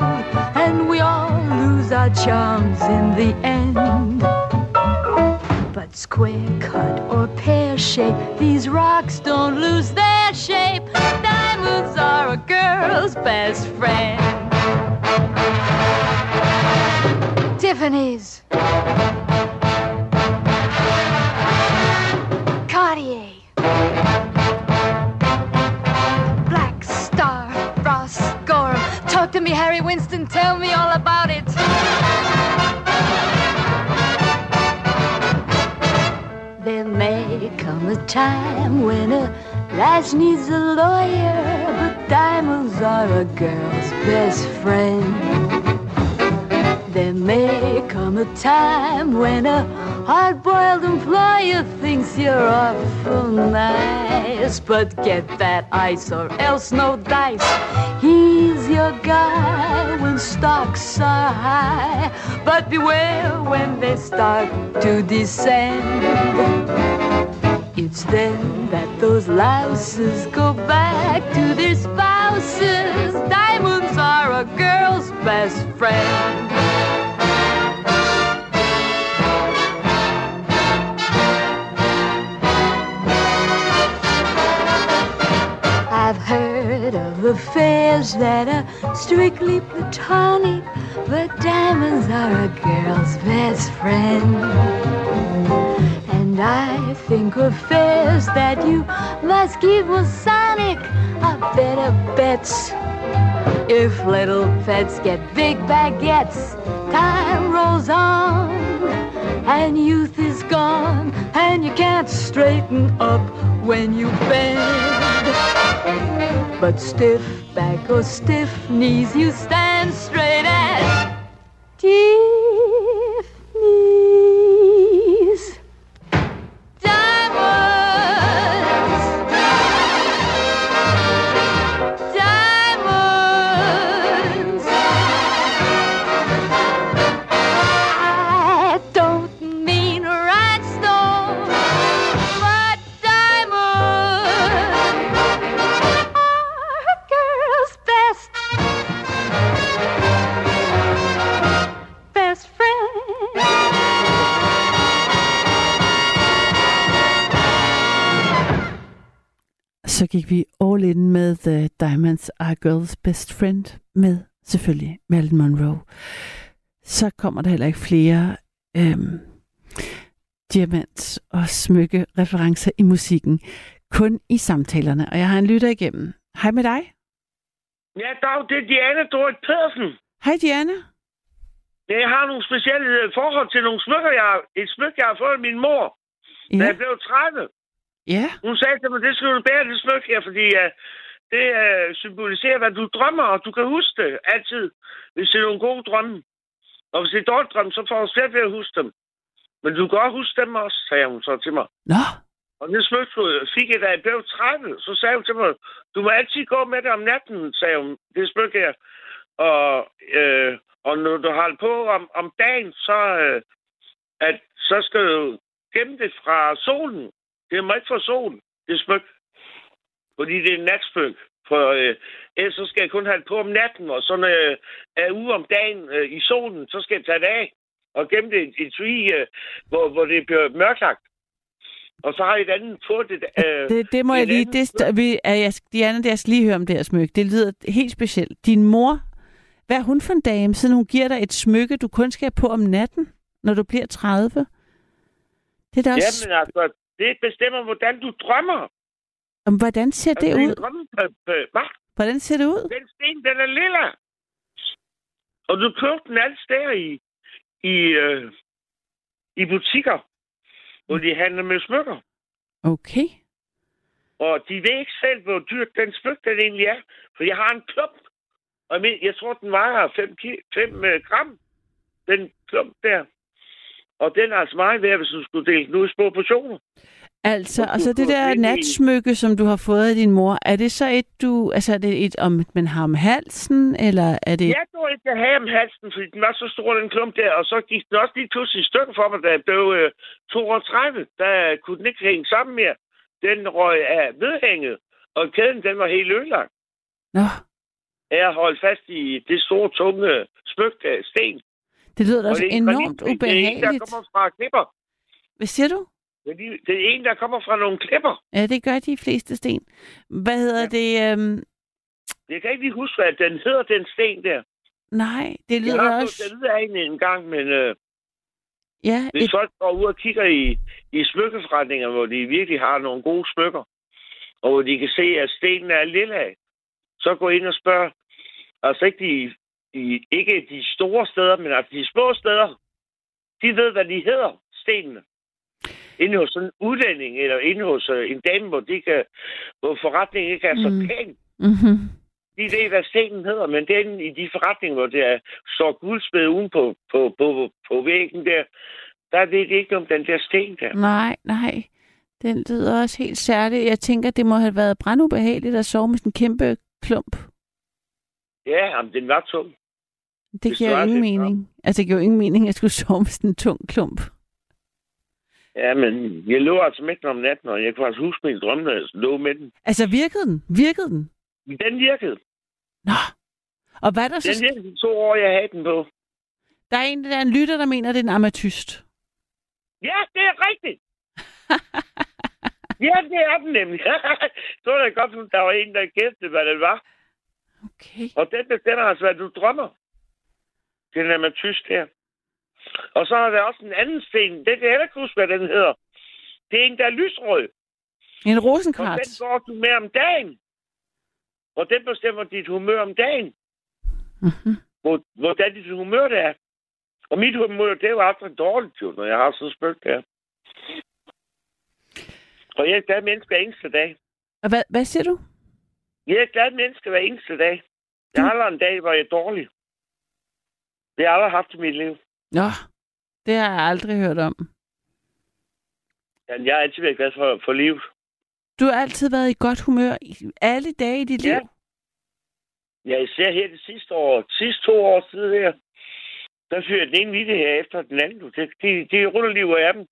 our charms in the end. But square cut or pear shape, these rocks don't lose their shape. Diamonds are a girl's best friend. Tiffany's. Cartier. Black Star, Ross Gorham. Talk to me, Harry Winston. Tell me all about come a time when a lass needs a lawyer, but diamonds are a girl's best friend. There may come a time when a hard-boiled employer thinks you're awful nice, but get that ice or else no dice. He's your guy when stocks are high, but beware when they start to descend. It's then that those louses go back to their spouses. Diamonds are a girl's best friend. I've heard of affairs that are strictly platonic, but diamonds are a girl's best friend. And I think of affairs that you must give keep Masonic are better bets. If little pets get big baguettes, time rolls on, and youth is gone, and you can't straighten up when you bend. But stiff back or stiff knees, you stand straight as Tiffany's. Så gik vi all in med The Diamonds Are Girls Best Friend med selvfølgelig Marilyn Monroe. Så kommer der heller ikke flere øhm, diamant- og smykke referencer i musikken. Kun i samtalerne. Og jeg har en lytter igennem. Hej med dig. Ja, dag, det er Diana Dorit Pedersen. Hej Diana. Ja, Jeg har nogle specielle øh, forhold til nogle smykker. Jeg, har- et smykke, jeg har fået af min mor, da Ja. jeg blev 30. Ja. Hun sagde til mig, det skal du bære, det smykke her, fordi uh, det uh, symboliserer, hvad du drømmer, og du kan huske det altid, hvis det er nogle gode drømme. Og hvis det er dårlige drømme, så får du slet ved at huske dem. Men du kan godt huske dem også, sagde hun så til mig. Nå, Og det smykke fik jeg, da jeg blev 30. Så sagde hun til mig, du må altid gå med det om natten, sagde hun, det smykke her. Og, øh, og når du har det på om, om dagen, så, øh, at, så skal du gemme det fra solen. Det må ikke få sol, det smykke. Fordi det er natsmykke. For øh, ellers så skal jeg kun have det på om natten, og så når jeg er ude om dagen øh, i solen, så skal jeg tage det af og gemme det i et etui, øh, hvor, hvor det bliver mørklagt. Og så har et andet på det. Øh, det, det må er jeg lige... Det, st- vi, er jeg, Diana, det jeg skal lige høre om det her smykke. Det lyder helt specielt. Din mor, hvad er hun for en dame, siden hun giver dig et smykke, du kun skal have på om natten, når du bliver 30? Det er da også... Jamen altså, det bestemmer, hvordan du drømmer. Om, hvordan ser det Altså, din ud? drømme- øh, øh, Hvad? Hvordan ser det ud? Den sten, den er lilla. Og du købte den alle steder i, i, øh, i butikker, hvor de handler med smykker. Okay. Og de ved ikke selv, hvor dyrt den smykke den egentlig er. For jeg har en klump. Og jeg, tror, den vejer 5, 5 gram. Den klump der. Og den er altså meget værd, hvis du skulle dele den ud i små portioner. Altså, Og du altså det der natsmykke, som du har fået af din mor, er det så et, du... Altså, er det et, om man har om halsen, eller er det... Jeg tror ikke, jeg havde om halsen, fordi den var så stor, den klump der. Og så gik den også lige pludselig i stykker for mig, da jeg blev øh, 32. Der kunne den ikke hænge sammen mere. Den røg af vedhænget, og kæden den var helt ødelagt. Nå, Jeg holdt fast i det store, tunge smyk af sten. Det lyder da Og også det er en enormt granitsten. Det er en, der ubehageligt. kommer fra klipper. Hvad siger du? De, det er en, der kommer fra nogle klipper. Ja, det gør de fleste sten. Hvad hedder Ja. det? Øhm, Jeg kan ikke lige huske, hvad den hedder, den sten der. nej, det Jeg lyder har også... den ud af en en gang, men øh, Ja, hvis et, folk går ud og kigger i, i smykkeforretninger, hvor de virkelig har nogle gode smykker, og hvor de kan se, at stenen er lille af, så gå ind og spørg. Altså ikke de, de, ikke de store steder, men altså de små steder. De ved, hvad de hedder, stenene. Inde hos sådan en udlænding, eller inde hos øh, en dame, hvor, de kan, hvor forretningen ikke er så Mm. pæn. mm-hmm. De ved, hvad stenen hedder, men det er inde i de forretninger, hvor det er så guldspæd uden på, på, på, på væggen der, der ved de ikke om den der sten der. Nej, nej. Den lyder også helt særlig. Jeg tænker, det må have været brandubehageligt at sove med sådan en kæmpe klump. Ja, jamen, den var tung. Det giver jo ingen det, mening. Altså, det giver jo ingen mening, at jeg skulle sove med sådan en tung klump. Ja, men jeg lå altså midt om natten, og jeg kunne altså huske min drømme, når jeg lå med den. Altså, virkede den? Virkede den? Den virkede. Nå. Og hvad er der så... Den virkede de to år, jeg havde den på. Der er en, der er en lytter, der mener, det er en ametyst. Ja, det er rigtigt. ja, det er den nemlig. så var det godt, at der var en, der gæstede, hvad det var. Okay. Og den bestemmer altså, hvad du drømmer. Den er med tysk her. Og så er der også en anden sten. Det kan jeg heller ikke huske, hvad den hedder. Det er en, der er lysrød. En Og rosenkvarts. den går du med om dagen. Og den bestemmer dit humør om dagen. Mm-hmm. Hvor, hvordan dit humør det er. Og mit humør, det er jo aldrig dårligt, jo, når jeg har sådan spøgt der. Og jeg er glad menneske hver eneste dag. Og hvad, hvad siger du? Jeg er glad menneske hver eneste dag. Jeg har aldrig en dag, hvor jeg er dårlig. Det har jeg aldrig haft i mit liv. Nå, det har jeg aldrig hørt om. Men jeg har altid været glad for, for livet. Du har altid været i godt humør i alle dage i dit Ja. liv. Ja, især her det sidste år, sidste to år siden her, der fyrer den ene video her efter den anden. Det, det, ruller lige ud af dem.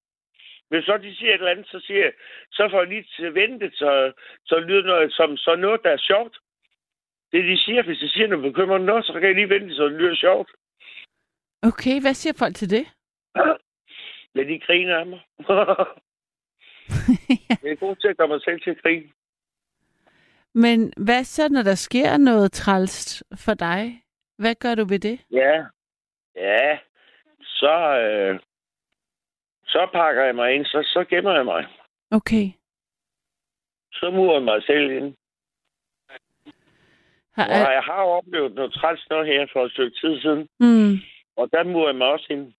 Hvis så de siger et eller andet, så siger jeg, så får jeg lige til ventet, så, så lyder noget som så noget, der er sjovt. Det de siger, hvis de siger noget bekymrende noget, så kan jeg lige vente, så det lyder sjovt. Okay, hvad siger folk til det? Men de griner af mig. jeg er god til at gøre mig selv til at grine. Men hvad så, når der sker noget træls for dig? Hvad gør du ved det? Ja. Ja. Så, øh, så pakker jeg mig ind, så, så gemmer jeg mig. Okay. Så murer jeg mig selv ind. Har, Og jeg har oplevet noget træls noget her for et stykke tid siden. mm, Og der murer jeg mig også ind.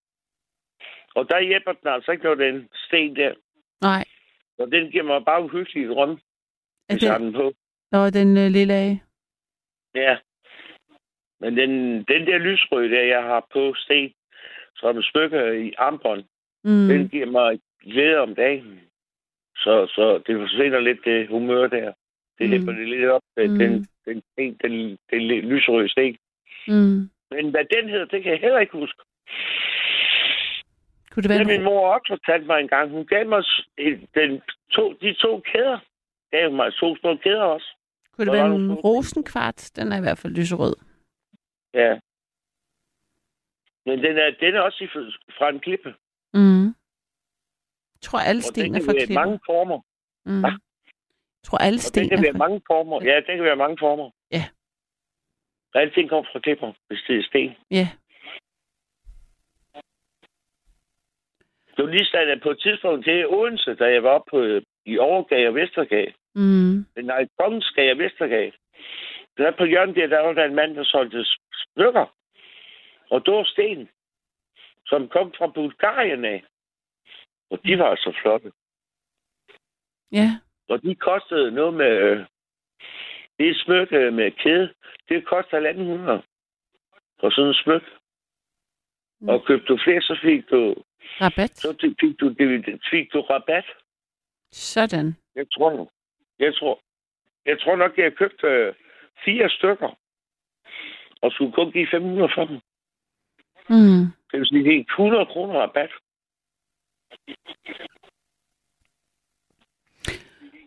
Og der hjælper den altså ikke, når den sten der. nej, Og den giver mig bare uhyggeligt rum, er det, den på. der den øh, lille af. Ja. Men den, den der lysrøde der, jeg har på sten, som smykker i armbånd, mm. Den giver mig glæde om dagen. Så, så det forsvinder lidt det humør der. Det Mm. hæpper det lidt op, den, Mm. den, den, den, den, den lysrøde sten. Mm. Men hvad den hedder, det kan jeg heller ikke huske. Kunne det Det være en min mor også fortalt mig en gang. Hun gav mig den, to, de to kæder. Gav mig to små kæder også. Kunne det var være en rosenkvart? Den er i hvert fald lyserød. Ja. Men den er, den er også fra en klippe. Mm. Jeg tror, alle sten er fra klipper. mange former. Mm. Hva? Jeg tror, alle sten er være fra... mange former. Ja, den kan være mange former. Alting kommer fra klipper, hvis det er sten. Ja. Det var lige sådan, at på et tidspunkt til Odense, da jeg var oppe på, i Overgade og Vestergade, Mm. nej, Kongensgade og Vestergade, der på hjørnet der, der var der en mand, der solgte smykker. Og det var sten, som kom fra Bulgarien af. Og de var så flotte. Ja. Og de kostede noget med... Øh, det smykke med kæde, det koster 1.500. Og sådan en smykke. Mm. Og købte du flere, så fik du, Rabat. så fik du, fik du rabat. Sådan. Jeg tror, jeg tror, jeg tror nok, jeg har købt øh, fire stykker. Og skulle kun give 500 for dem. Mm. Det vil sige, det er 100 kroner rabat.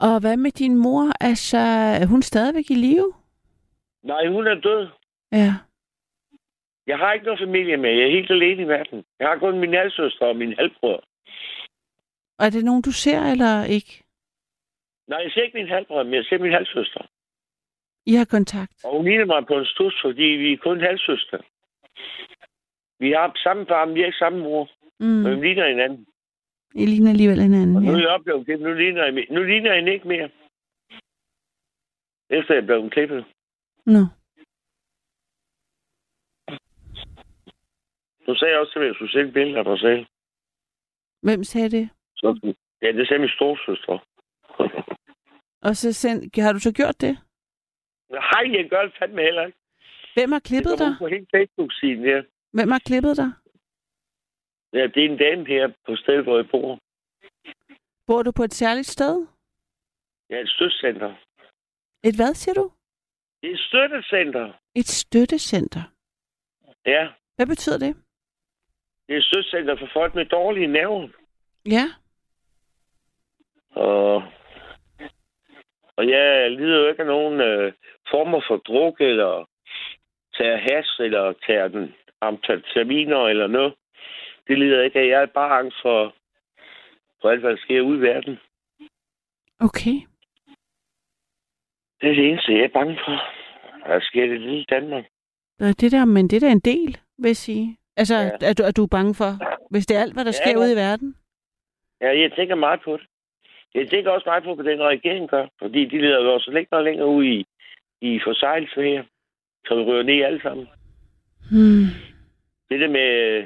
Og hvad med din mor? Altså, er hun stadigvæk i live? Nej, hun er død. Ja. Jeg har ikke noget familie med. Jeg er helt alene i verden. Jeg har kun min halvsøster og min halvbror. Og er det nogen, du ser eller ikke? Nej, jeg ser ikke min halvbror, men jeg ser min halvsøster. I har kontakt? Og hun ligner mig på en stus, fordi vi er kun halvsøster. Vi har samme far, men vi har ikke samme mor. Mm. Men vi ligner hinanden. I ligner alligevel hinanden, Og nu er jeg oplevet det. Nu ligner jeg, nu ligner jeg ikke mere. Efter jeg blev klippet. Nå. Nu sagde jeg også, at jeg skulle billeder af mig selv. Hvem sagde det? Så, ja, det sagde min storsøster. Og så send... har du så gjort det? Hej, jeg gør det fandme heller ikke. Hvem har klippet dig? på hele Facebook-siden, ja. Hvem har klippet dig? Ja. det er en dame her på stedet, hvor jeg bor. Bor du på et særligt sted? Ja, et støttecenter. Et hvad, siger du? Et støttecenter. Et støttecenter. Ja, Hvad betyder det? det er et støttecenter for folk med dårlige nerver. Ja. Og, og jeg lider jo ikke af nogen øh, former for druk, eller tager has, eller tager den amfetaminer, eller noget. Det lider jeg ikke af. Jeg er bare angst for, for alt, hvad der sker ude i verden. Okay. Det er det eneste, jeg er bange for. Der sker det lille Danmark. Det der, men det er da en del, vil jeg sige. Altså, ja. er, du, er du bange for, hvis det er alt, hvad der Ja, sker ja. ude i verden? Ja, jeg tænker meget på det. Jeg tænker også meget på, hvad den regering gør. Fordi de leder jo også længere og længere ud i, i forsejlelse her. Så vi rører ned alle sammen. Hmm. Det der med,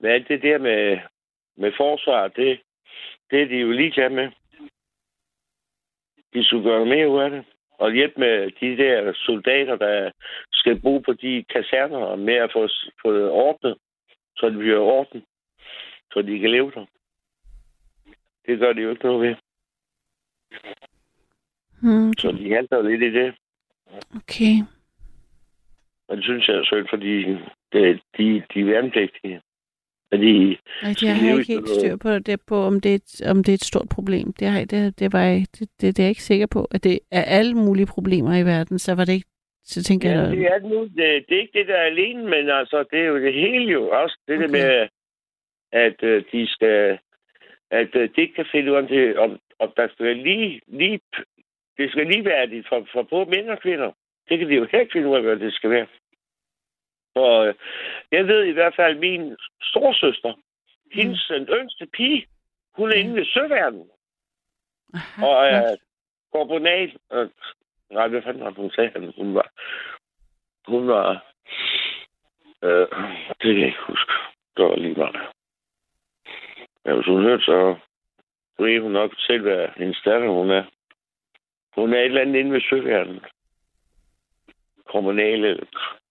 med alt det der med, med forsvar, det, det er de jo ligeglade med. De skulle gøre mere ud af det. Og hjælpe med de der soldater, der skal bo på de kaserner og med at få, få det ordnet, så det bliver orden, så de kan leve der. Det gør de jo ikke noget ved. Hmm. Så de halter lidt i det. Okay. Og det synes jeg er synd, fordi det, de, de er værnepligtige. De, Ej, jeg har ikke helt styr på det, på om det, er et, om det er et stort problem. Det, har, det, det, var jeg, det, det, det er jeg ikke sikker på. At det er alle mulige problemer i verden, så var det ikke... Så tænker Ja, jeg, det er, nu, det, det er ikke det, der er alene, men altså, det er jo det hele jo. Også det okay. Der med, at øh, de skal... At øh, de ikke kan finde ud af, det, om, om der skal være lige, lige... Det skal ligeværdigt for, for både mænd og kvinder. Det kan de jo helt finde ud af, hvad det skal være. Og øh, jeg ved i hvert fald, at min storsøster, hendes den yngste pige, hun er inde ved søværden. aha, Og øh, går på nat. Og, nej, hvad fanden var hun sagde? Hun var... Hun var... Øh, det kan jeg ikke huske. Det var lige meget. Ja, hvis hun hørte, så ved hun nok selv, hvad hendes datter hun er. Hun er et eller andet inde ved søværden. Kommunal eller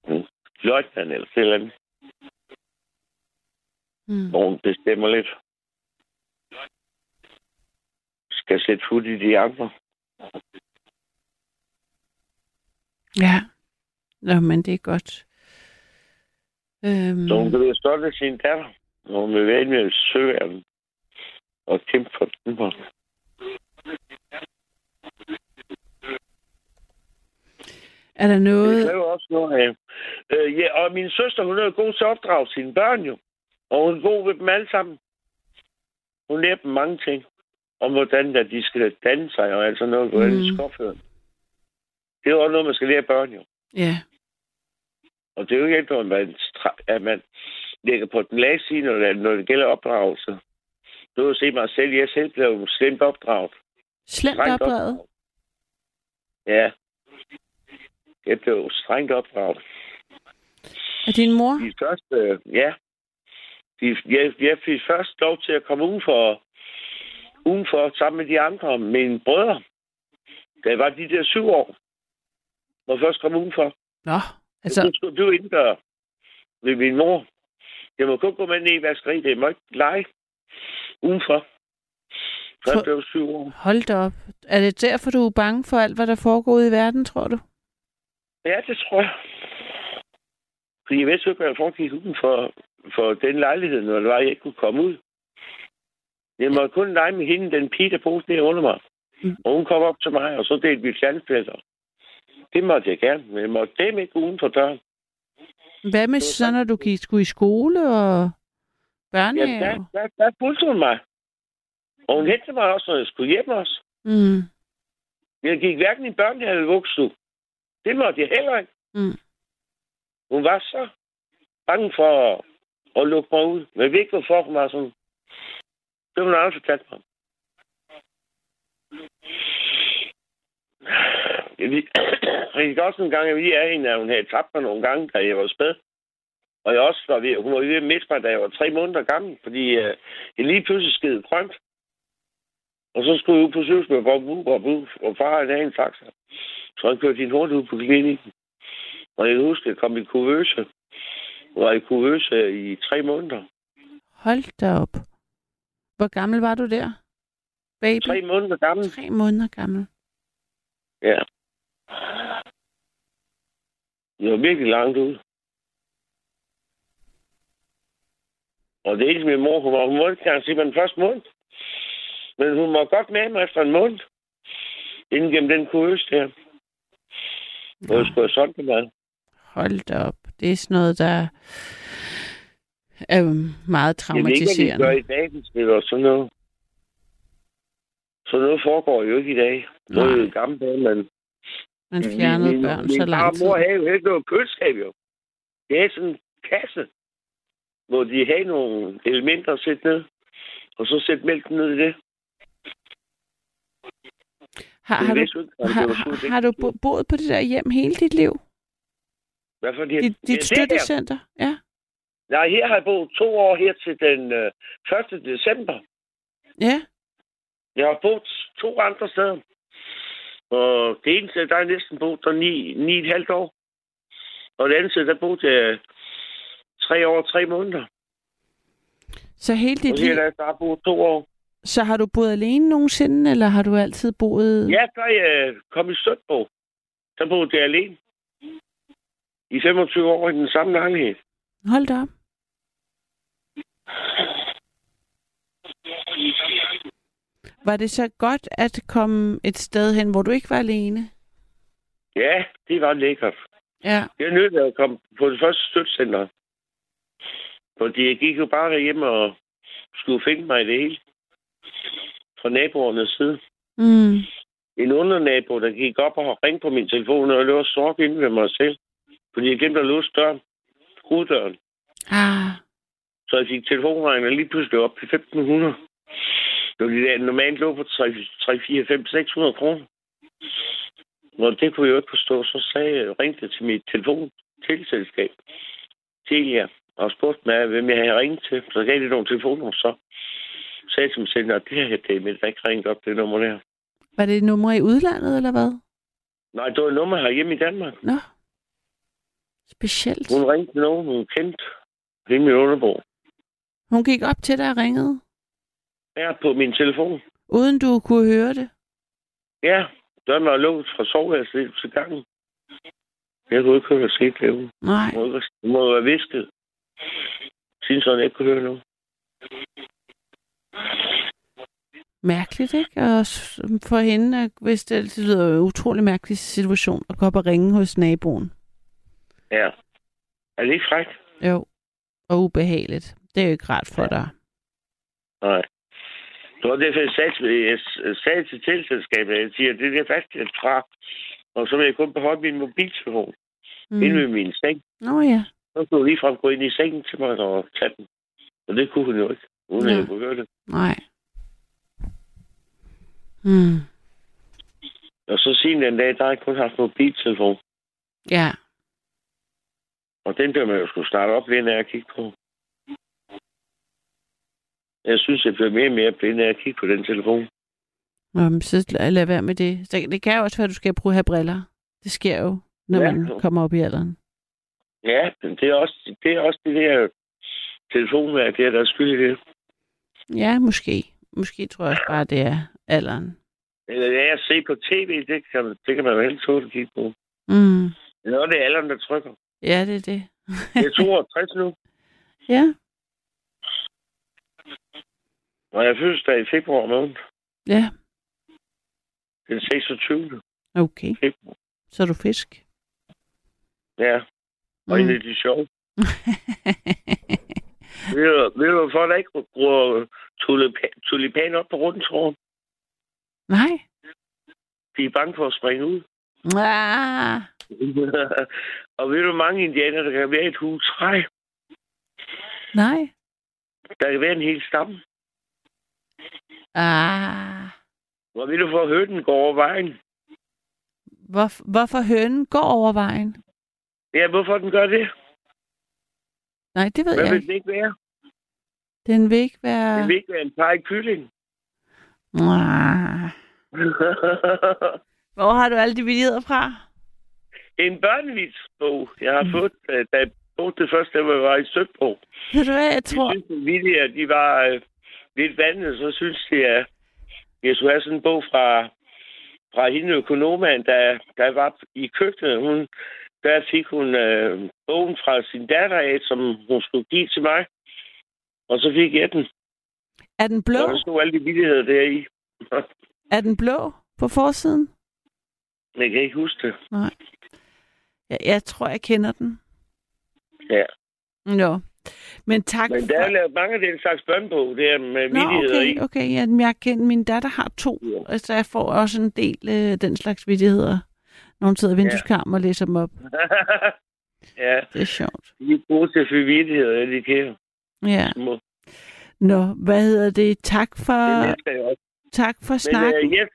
mm, løjtnant eller eller andet. Hvor hun bestemmer lidt. Skal sætte fod i de andre. Ja. Nå, men det er godt. Øhm, Så hun kan være stolt af sin datter, hun vil være med søværden og kæmpe for Danmark. Er der Det noget... kræver også noget af. Øh, ja, og min søster, hun er jo god til at opdrage sine børn jo. Og hun er god ved dem alle sammen. Hun lærer dem mange ting. Om hvordan der de skal danne sig, og altså noget, hvordan de Mm. skal opføre. Det er jo også noget, man skal lære børn jo. Ja. Og det er jo ikke noget, man, at man lægger på den lage side, når det, når det gælder opdragelse. Du har se mig selv. Jeg selv blev slemt opdraget. Slemt opdraget. Ja. Jeg blev strengt opdraget. Er din mor? De første, øh, ja. De, jeg, jeg fik først lov til at komme udenfor, udenfor sammen med de andre, mine brødre. Da jeg var de der syv år. Må jeg først komme udenfor. Nå, Altså... Nu skulle du indgøre ved min mor. Jeg må kun gå med ned i vaskeriet. Jeg må ikke lege udenfor. Så For- blev syv år. Hold da op. Er det derfor, du er bange for alt, hvad der foregår i verden, tror du? Ja, det tror jeg. Fordi jeg foregik uden for, for den lejlighed, når det var, jeg ikke kunne komme ud. Jeg måtte kun lege med hende, den pige, der boede der under mig. Mm. Og hun kom op til mig, og så delte vi tandfælder. Det måtte jeg gerne, men jeg måtte dem ikke uden for døren. Hvad med så, når du gik, skulle i skole og Ja, børnehave? der, der, der fulgte hun mig. Og hun hentede mig også, når jeg skulle hjem også. Mm. Jeg gik hverken i børnehave eller vuggestue. Det måtte jeg heller ikke. Mm. Hun var så bange for at, at lukke mig ud. Men jeg ved ikke, hvorfor hun var sådan. Det var aldrig fortalt mig. Jeg ved- jeg også en gang, jeg lige er hende, at hun havde tabt mig nogle gange, da jeg var spæd. Og jeg også var ved, hun var ved at miste mig, da jeg var tre måneder gammel, fordi uh, jeg lige pludselig skede grønt. Og så skulle jeg ud på med Bob Bob og og far havde en taxa. Så han kørte hende hurtigt ud på klinikken. Og jeg kan huske, at jeg kom i kuvøse. Jeg var i kuvøse i tre måneder. Hold da op. Hvor gammel var du der? Baby? Tre måneder gammel. Tre måneder gammel. Ja. Det var virkelig langt ud. Og det eneste min mor, hun var, hun måtte gerne sige mig den første måned. Men hun må godt med mig efter en måned. Inden gennem den kurs der. Hvor jeg skulle have sådan det mad. Hold da op. Det er sådan noget, der er meget Jeg ved ikke, hvad de gør traumatiserende. i dag, sådan noget. Så noget foregår jo ikke i dag. Nu er jo gamle dage, men... Man fjernede min- børn min så lang tid. mor havde jo ikke noget køleskab, jo. Det er sådan en kasse, hvor de havde nogle elementer at sætte ned, og så sætte mælken ned i det. Har, har, du, har, har, har du bo- boet på det der hjem hele dit liv? Hvad for Dit, dit her. støttecenter? Ja. Nej, her har jeg boet to år her til den øh, 1. december. Ja. Jeg har boet to andre steder. Og det ene sted, der er næsten boet der ni, ni et halvt år. Og det andet sted, der boede jeg tre år og tre måneder. Så hele Og dit her liv, der, der har jeg boet to år. Så har du boet alene nogensinde, eller har du altid boet... Ja, er jeg kommet i Søndborg. Der boede jeg alene. I 25 år i den samme lejlighed. Hold da op. Var det så godt at komme et sted hen, hvor du ikke var alene? Ja, det var lækkert. Ja. Jeg nødt til at komme på det første støttecenter. Fordi jeg gik jo bare derhjemme og skulle finde mig i det hele. Fra naboernes side. Mm. En undernabo, der gik op og ringte på min telefon, og lå sorg inde ved mig selv. Fordi jeg glemte at låse døren. Hoveddøren. Ah. Så jeg fik telefonregninger lige pludselig op til 1500. Det var de der normalt lå på 3, 3 4, 5, 600 kroner. Og det kunne jeg jo ikke forstå. Så sagde jeg, ringte jeg til mit telefon-tilselskab. Telia. Og spurgte mig, hvem jeg havde ringet til. Så gav de nogle telefonnummer så. Jeg selv, at det her det er mit, der ikke ringet op det nummer der. Var det et nummer i udlandet, eller hvad? Nej, det var et nummer herhjemme i Danmark. Nå. Specielt. Hun ringte til nogen, hun kendte. Hende min underbo. Hun gik op til dig og ringede, Her på min telefon. uden du kunne høre det. Ja, døren var lukket fra soveværelset til gangen. Jeg kunne ikke høre, skete derude. Nej. Det må, det må være visket. Siden sådan, jeg ikke kunne høre noget. Mærkeligt, ikke? Og for hende, at- hvis det, det lyder jo en utrolig mærkelig situation, at gå op og ringe hos naboen. Ja. Er det ikke frækt? Jo. Og ubehageligt. Det er jo ikke rart for dig. Nej. Det var derfor, jeg sagde til, tilselskabet, at jeg siger, at det er det fast fra. Og så vil jeg kun beholde min mobiltelefon mm. inde ved min seng. Nå ja. Så kunne hun ligefrem gå ind i sengen til mig og tage den. Og det kunne hun jo ikke, uden at Ja. jeg kunne høre det. Nej. Hmm. Og så siden den dag, der har jeg kun haft mobiltelefon. Ja. Og den bliver man jo skulle starte op lidt af at kigge på. Jeg synes, jeg bliver mere og mere blind af at kigge på den telefon. Nå, men så lad, være med det. Så det kan jo også være, at du skal prøve at have briller. Det sker jo, når Ja. man kommer op i alderen. Ja, men det er også det, er også det der telefonværk, det er der er skyld i det. Ja, måske. Måske tror jeg også bare, det er alderen. Eller det er at se på tv, det kan, det kan man jo helst tåle at kigge på. Mm. Eller det er alderen, der trykker. Ja, det er det. Jeg er 62 nu, Ja, og jeg er fødselsdag i februar måned. ja. Den 26. Okay. februar. Så er du fisk. Ja, og Mm. en af de sjove. Ved, du, ved du, hvorfor der ikke gror tulipa- tulipaner op på Rundetårn. Nej. De er bange for at springe ud. Ah. og ved du, hvor mange indianer, der kan være et hus træ? Nej. Der kan være en hel stamme. Ah. Hvor vil du få at høre den gå over vejen? Hvor, hvorfor hønen går over vejen? Ja, hvorfor den gør det? Nej, det ved Hvad jeg vil ikke. den ikke være? Den vil ikke være... Den vil ikke være en par i kylling. Ah. Hvor har du alle de vidigheder fra? en børnevisbog, jeg har fået, øh, da jeg brugte det første, da jeg var i Søbro. Ved du hvad, jeg tror... synes, det er vildt, at de var øh, lidt vandet, så synes de, at jeg skulle have sådan en bog fra, fra hende økonomen, der, der var i køkkenet. Hun, der fik hun øh, bogen fra sin datter af, som hun skulle give til mig. Og så fik jeg den. Er den blå? Og der stod alle de vildigheder deri. Er den blå på forsiden? Jeg kan ikke huske det. Nej. Jeg, jeg tror, jeg kender den. Ja. Nå. Men tak Men for... der er lavet mange af den slags børnebog, der med Nå, vildigheder i. okay, okay. Ja, jeg kender, min datter har to, Ja. altså jeg får også en del øh, den slags vidigheder, når hun sidder i vindueskarmen og læser dem op. ja, Det er sjovt. de er gode til frivilligheder, de kan. Ja. Nå, hvad hedder det? Tak Det for, også. tak for Men snakken. øh, jeg,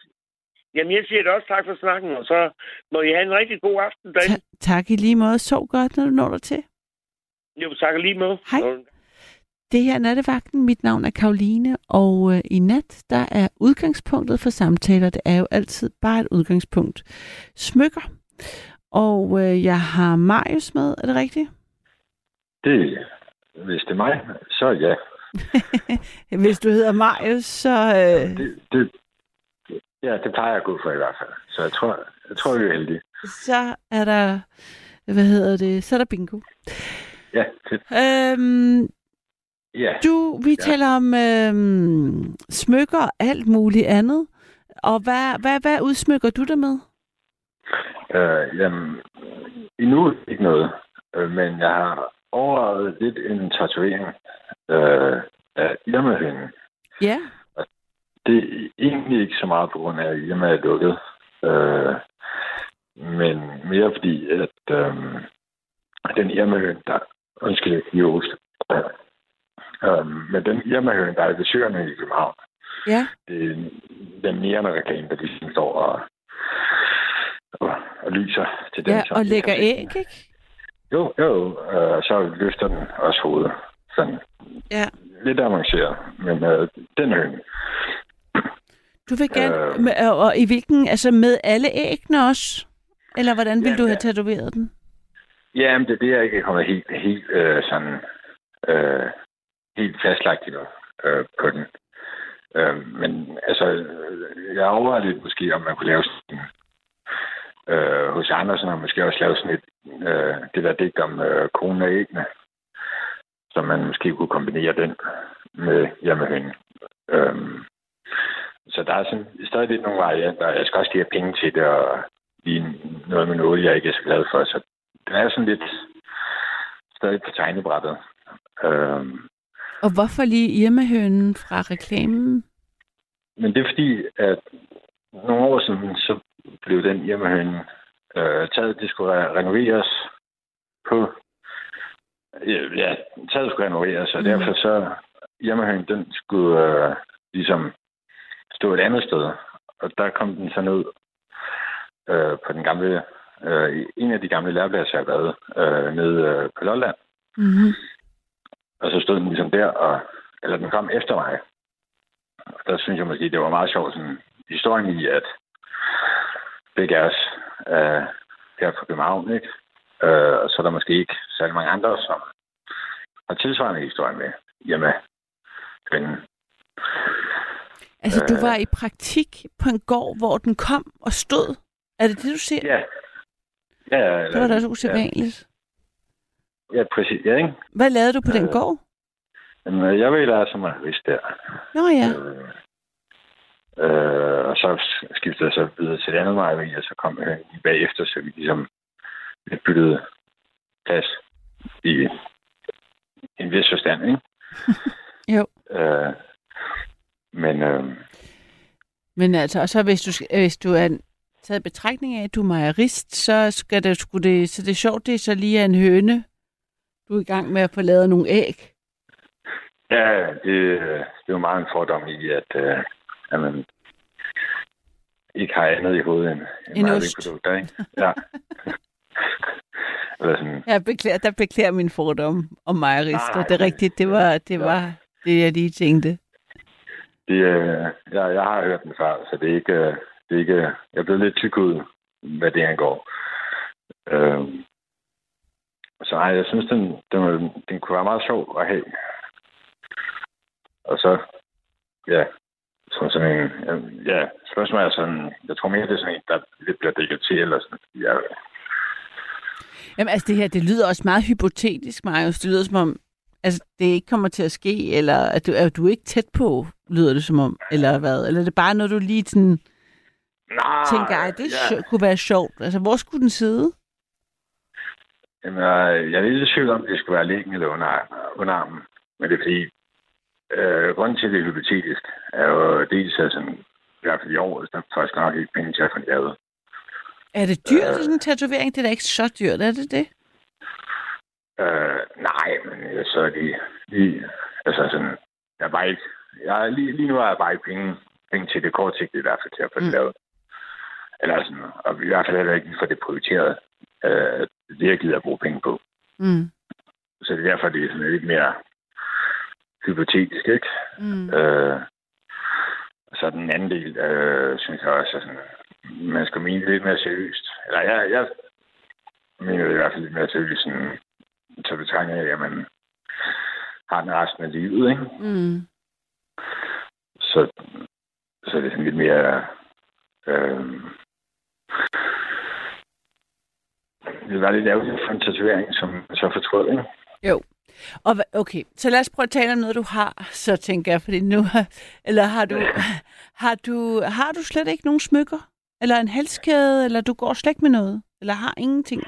jamen, jeg siger da også tak for snakken, og så må I have en rigtig god aften. Ta- tak i lige måde. Sov godt, når du når dig til. Jo, tak lige med. Hej. Det her er Nattevagten. Mit navn er Karoline, og øh, i nat, der er udgangspunktet for samtaler. Det er jo altid bare et udgangspunkt. Smykker. Og øh, jeg har Marius med, er det rigtigt? Det, hvis det er mig, så ja. Hvis du hedder Marius, så... Øh, Det, det, ja, det plejer jeg at gå for i hvert fald. Så jeg tror, jeg tror vi er heldige. så er der... Hvad hedder det? Så er der bingo. Ja, fedt. Øhm, Ja, du, vi Ja. taler om øhm, smykker og alt muligt andet. Og hvad, hvad, hvad udsmykker du dig med? øh, jamen, endnu ikke noget. Øh, men jeg har overvejet lidt en tatovering øh, af Irma-hønen. Ja. Det er egentlig ikke så meget på grund af, at Irma er lukket. Øh, men mere fordi, at øh, den Irma-høn, der... Undskyld, Just. Øh, men den Irma-høn, der er ved søerne i København, Ja. det er den nærende reklame, der ligesom står og, og, og lyser til den. Ja, og lægger æg, ikke? Jo, jo, øh, så løfter den også hovedet. Sådan Ja. lidt avanceret, men øh, den høn. Du vil gerne... Øh. Med, og, i hvilken... Altså med alle æggene også? Eller hvordan vil Ja, du have ja. tatoveret den? Ja, men det, det er ikke kommet helt, helt øh, sådan øh, helt fastlagt endnu øh, på den. Øh, men altså, jeg overvejer lidt måske, om man kunne lave sådan øh, hos Andersen, og måske også lave sådan et, øh, det der digt om øh, konen og æggene, så man måske kunne kombinere den med hjemmehønen. Øh, så der er sådan stadig lidt nogle varianter. Jeg skal også lige have penge til det, og lige noget med noget, jeg ikke er så glad for. Så den er sådan lidt stadig på tegnebrættet. Øhm, og hvorfor lige Irma-hønen fra reklamen? men det er fordi, at nogle år siden, så blev den hjemmehøn øh, taget. Det skulle re- renoveres på... øh, Ja, taget skulle renoveres, og Mhm. derfor så hjemmehøn, den skulle øh, ligesom stå et andet sted. Og der kom den så ned øh, på den gamle... Øh, en af de gamle lærepladser, jeg har været øh, nede øh, på Lolland. Mm-hmm. Og så stod den ligesom der, og, eller den kom efter mig. Og der synes jeg måske, det var meget sjovt, sådan historien i, at af os er her fra København, ikke? Øh, og så er der måske ikke særlig mange andre, som har tilsvarende historie med hjemme. Men, Altså, du Øh. var i praktik på en gård, hvor den kom og stod. Er det det, du siger? ja. Ja, Det var da også usædvanligt. Ja, ja, præcis. Ja, ikke? Hvad lavede du på den Øh. gård? Men, øh, jeg vil lære meget hvis der. Nå ja. Øh, øh, og så skiftede jeg så videre til det andet mejeri, og så kom jeg bagefter, så vi ligesom byttede plads i en vis forstand, ikke? Jo. Øh, Men øh, Men altså, og så hvis du, hvis du er taget betragtning af, at du er mejerist, så skal det, skulle det, så det er sjovt, det er så lige er en høne, du er i gang med at få lavet nogle æg. ja, det, det er jo meget en fordom i, at, øh, at man ikke har andet i hovedet end, end En mejeriprodukter, ikke? Ja. Eller sådan, Jeg beklager, der beklager min fordom om mejerister. Det er rigtigt, det var det, ja. var det jeg lige tænkte. det, øh, jeg, jeg har hørt den før, så det er ikke... øh, Det er ikke jeg er blevet lidt tyk ud, hvad det angår. Øh, så nej, jeg synes, den, den, den kunne være meget sjov at have. Og så, ja, som sådan en, ja, spørgsmålet er sådan, jeg tror mere, det er sådan en, der lidt bliver dækket til, eller sådan. Ja, Jamen altså det her, det lyder også meget hypotetisk, Marius. Det lyder som om, altså det ikke kommer til at ske, eller at du, er du ikke tæt på, lyder det som om, eller hvad? Eller er det bare noget, du lige sådan Nej, tænker, ej, det ja. kunne være sjovt. Altså hvor skulle den sidde? Jamen, øh, jeg er lidt i tvivl om, det skulle være liggende eller under, under armen. Men det er fordi, øh, grunden til, at det er hypotetisk, er jo dels, at sådan, i hvert fald i år, der er faktisk nok ikke penge til at få lavet. Er det dyrt, øh. sådan en tatovering? Det er da ikke så dyrt, er det det? Øh, nej, men øh, så er de, de altså sådan, jeg er bare ikke, jeg, er- lige, lige nu har jeg bare ikke penge, penge til det kortsigtede i hvert fald til at få det Mm. lavet. Eller sådan, og i hvert fald heller ikke for det prioriteret. Øh, det jeg gider at bruge penge på. Mm. Så det er derfor, det er sådan lidt mere hypotetisk, ikke? Mm. Øh, så den anden del, øh, synes jeg også, er sådan, man skal mene lidt mere seriøst. Eller jeg, jeg mener det i hvert fald lidt mere seriøst, sådan, så betragtning af, at man har den resten af livet, ikke? Mm. Så, så er det sådan lidt mere... Øh, det være lidt ærgerligt for en tatovering, som så fortrød, ikke? Jo. Og okay, så lad os prøve at tale om noget, du har, så tænker jeg, fordi nu har, eller har du, har du, har du slet ikke nogen smykker? Eller en halskæde, eller du går slet ikke med noget? Eller har ingenting?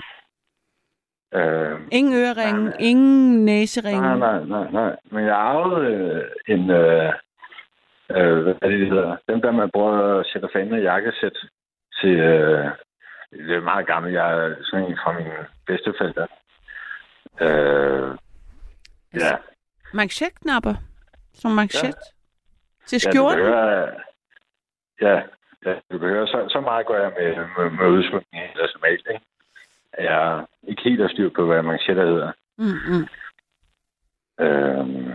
Øh, Ingen øreringe, Nej, ingen næseringe? Nej, nej, nej, nej. Men jeg arvede øh, en... Øh, øh, hvad er det, det hedder? Dem der, man bruger og sætter fanden i jakkesæt til... Øh, det er meget gammelt. Jeg er sådan en fra mine bedsteforældre. Øh, ja. Manchetknapper? Som manchet? Ja. Til Ja, du skjorten? behøver, ja, ja, du behøver så, så meget gør jeg med, med, med udsmykning eller som alt, ikke? Jeg er ikke helt styr på, hvad manchetter hedder. Mm, mm. Øhm,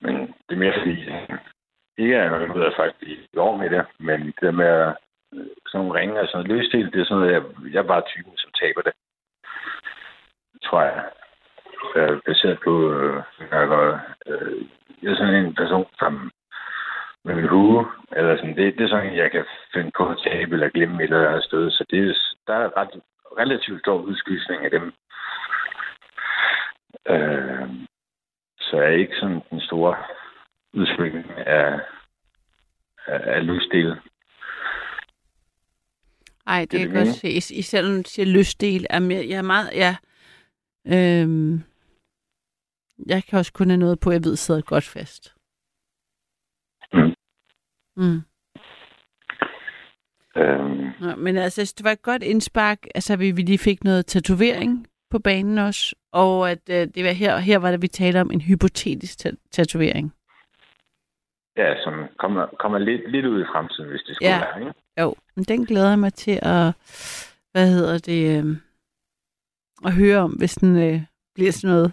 men det er mere fordi, ikke at jeg ved, at faktisk i år med det, men det der med at, sådan nogle ringe altså og sådan noget løsdel, det er sådan noget, jeg, jeg er bare typen, som taber det. Tror jeg. Øh, baseret på, øh, jeg, øh, jeg er sådan en person, som med min hue, eller sådan, det, det er sådan, jeg kan finde på at tabe eller glemme et eller andet sted. Så det er, der er ret, relativt stor udskiftning af dem. Øh, så er ikke sådan den store udsmykning af, af, af løsdele. Ej, det, Det det kan jeg det godt se. Is- Især når du siger. Er mere, jeg er meget, ja. Øhm, jeg kan også kun have noget på, jeg ved sidder godt fast. Mm. Mm. Øhm, Nå, men altså, jeg det var et godt indspark, altså vi, vi lige fik noget tatovering på banen også, og at øh, det var her, her var det, vi talte om en hypotetisk ta- tatovering. ja, som kommer, kommer lidt, lidt ud i fremtiden, hvis det skulle Ja. være. Ikke? Jo, men den glæder jeg mig til at, hvad hedder det, øh, at høre om, hvis den øh, bliver sådan noget.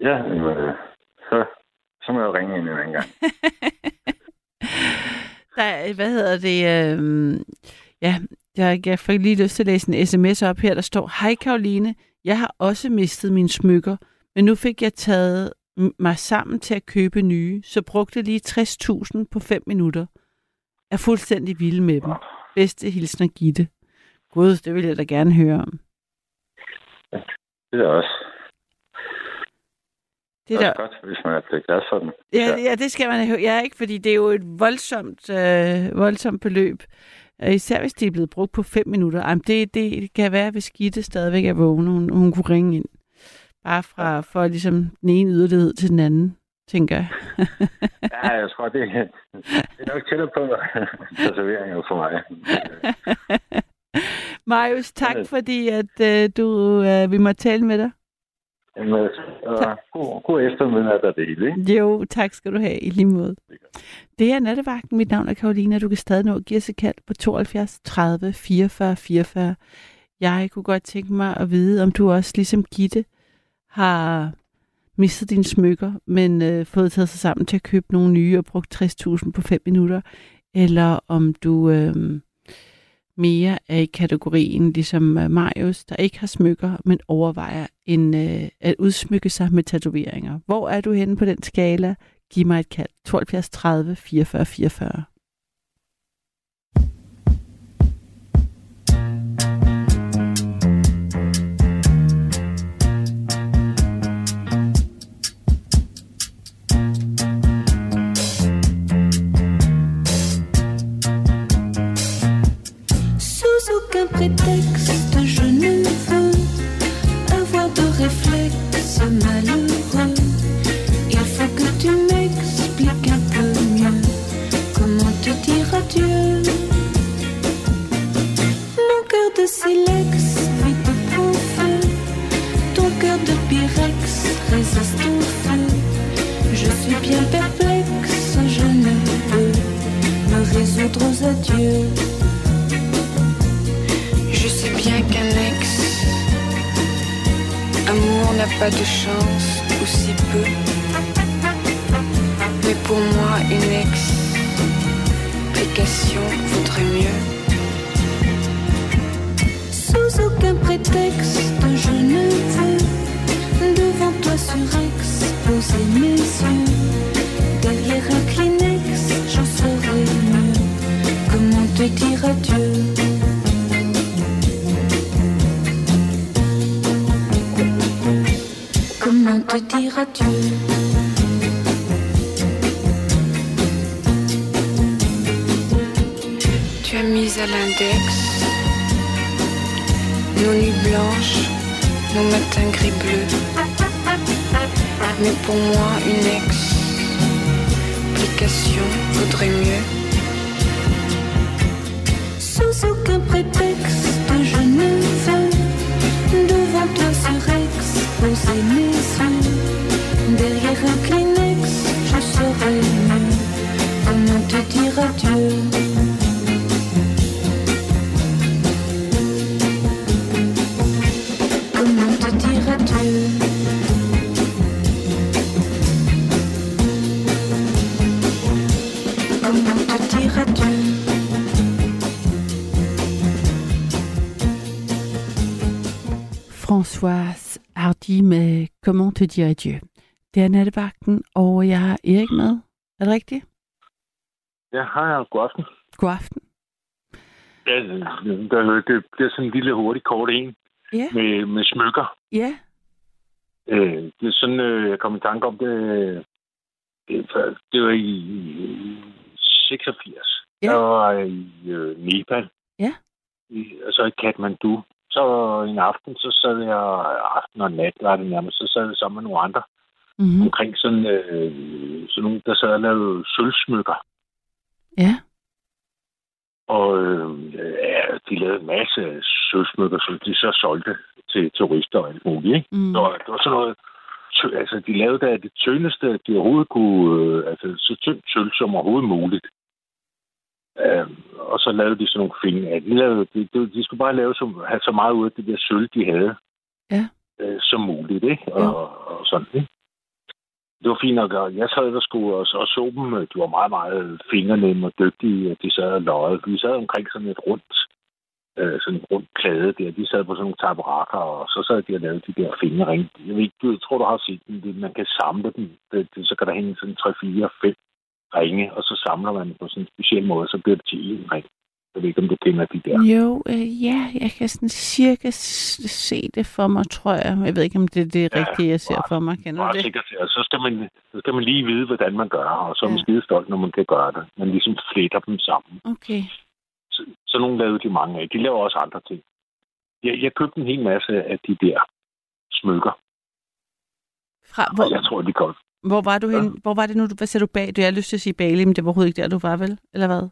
Ja, øh, så, så må jeg ringe ind en gang. Der, er- hvad hedder det? Øh, ja, jeg, jeg fik lige lyst til at læse en sms op her, der står, Hej Karoline, jeg har også mistet mine smykker, men nu fik jeg taget mig sammen til at købe nye, så brugte lige 60.000 på 5 minutter. Er fuldstændig vild med dem. Bedste hilsner Gitte. Gud, det vil jeg da gerne høre om. Det er også, Det er også da, godt, hvis man er blevet glad for den. Ja, ja, det skal man høre. Ja, ikke, fordi det er jo et voldsomt, øh, voldsomt beløb. Øh, Især hvis det er blevet brugt på fem minutter. Jamen, det, det kan være, hvis Gitte stadigvæk er vågen, hun, hun kunne ringe ind. Bare fra, for ligesom den ene yderlighed til den anden. Tænker jeg. Ja, jeg tror, det, det er nok tættere på tatoveringer for mig. Marius, tak fordi, at øh, du, øh, vi må tale med dig. Jamen, og god, god eftermiddag, der det hele, ikke? Jo, tak skal du have i lige måde. Det er Nattevagten. Mit navn er Karolina. Du kan stadig nå at give os et kald på 72 30 44 44. Jeg kunne godt tænke mig at vide, om du også ligesom Gitte har mistet dine smykker, men øh, fået taget sig sammen til at købe nogle nye og brugt 60.000 på 5 minutter, eller om du øh, mere er i kategorien ligesom øh, Marius, der ikke har smykker, men overvejer en, øh, at udsmykke sig med tatoveringer. Hvor er du henne på den skala? Giv mig et kald. 72 30 44 44. Aucun prétexte, je ne veux avoir de réflexe malheureux. Il faut que tu m'expliques un peu mieux comment te dire adieu? Mon cœur de silex vit au feu. Ton cœur de pyrex résiste au feu. Je suis bien perplexe, je ne peux me résoudre aux adieux. Je sais bien qu'un ex amour n'a pas de chance, ou si peu. Mais pour moi, une explication vaudrait mieux. Sous aucun prétexte, je ne veux devant toi surex poser mes yeux. Derrière un Kleenex, j'en saurais mieux. Comment te dire adieu? Comment te dire adieu? Tu as mis à l'index nos nuits blanches, nos matins gris bleus. Mais pour moi, une explication vaudrait mieux. Poser mes. Derrière un Kleenex, je saurais mieux comment te dire adieu. Te dire adieu. Det er nattevagten, og jeg har Erik med. Er det rigtigt? Ja, hej, god aften. God aften. Ja, der, det bliver sådan en lille hurtig kort en Ja. med, med smykker. Ja. Øh, det er sådan, øh, jeg kom i tanke om det, det, var- det var i, i 86. Ja. Der var i øh, Nepal. Ja. I, og så i Kathmandu. Så en aften, så sad jeg, aften og nat var det nærmest, så sad jeg sammen med nogle andre Mm-hmm. omkring sådan, øh, sådan nogle, der sad og lavede sølvsmykker. Ja. Og øh, ja, de lavede en masse sølvsmykker, som de så solgte til turister og alt muligt. Ikke? Mm. Så det var sådan noget... tø- Altså, de lavede da det tyndeste, de overhovedet kunne... Øh, altså, så tyndt sølv som overhovedet muligt. Øh, og så lavede de sådan nogle fingre. Ja, de, lavede, de, de, de skulle bare lave så, have så meget ud af det der sølv, de havde. Ja. Øh, som muligt, ikke? Og, og sådan, ikke? Det var fint nok. og Jeg sad der skulle og, og så dem. De var meget, meget fingernemme og dygtige, og de sad og løjede. Vi sad omkring sådan et rundt, øh, sådan et rundt plade der. De sad på sådan nogle taburetter, og så sad de og lavede de der fingerring. Jeg, ved ikke, jeg tror, du har set dem. Man kan samle dem. Det, det, så kan der hænge sådan 3, 4, 5 ringe, og så samler man på sådan en speciel måde, så bliver det til en ring. Jeg ved ikke, om du kender de der. Jo, øh, ja, jeg kan sådan cirka se det for mig, tror jeg. Jeg ved ikke, om det er det rigtige, jeg ser for mig. Kender Meget det? sikkert. Og så skal, man, så skal man lige vide, hvordan man gør, og så er man skide stolt, når man kan gøre det. Man ligesom fletter dem sammen. Okay. Så, så nogle lavede de mange af. De laver også andre ting. Jeg, jeg købte en hel masse af de der smykker. Fra, hvor... Og jeg tror, de kost, Hvor var du Ja. hen? Hvor var det nu? du- Hvad sagde du bag? Du har lyst til at sige Bali, men det var overhovedet ikke der, du var vel? Eller hvad?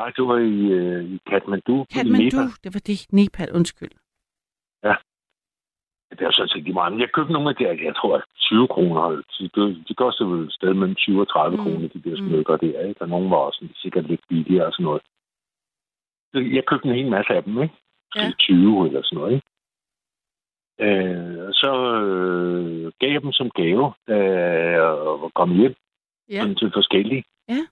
Nej, det var i, øh, i Kathmandu. i Kathmandu, Nepal. det var det. Nepal, undskyld. Det er sådan set lige meget. Men jeg købte nogle af de her, jeg tror, at 20 kroner. De, de koster vel et sted mellem 20 og 30 Mm. mm. kroner, de der Mm. smykker der. Ikke? Og nogle var også sikkert lidt billigere og sådan noget. Så jeg købte en hel masse af dem, ikke? Ja. Ja. 20 eller sådan noget, ikke? Øh, og så øh, gav jeg dem som gave, jeg var kommet hjem Ja. til forskellige. Ja.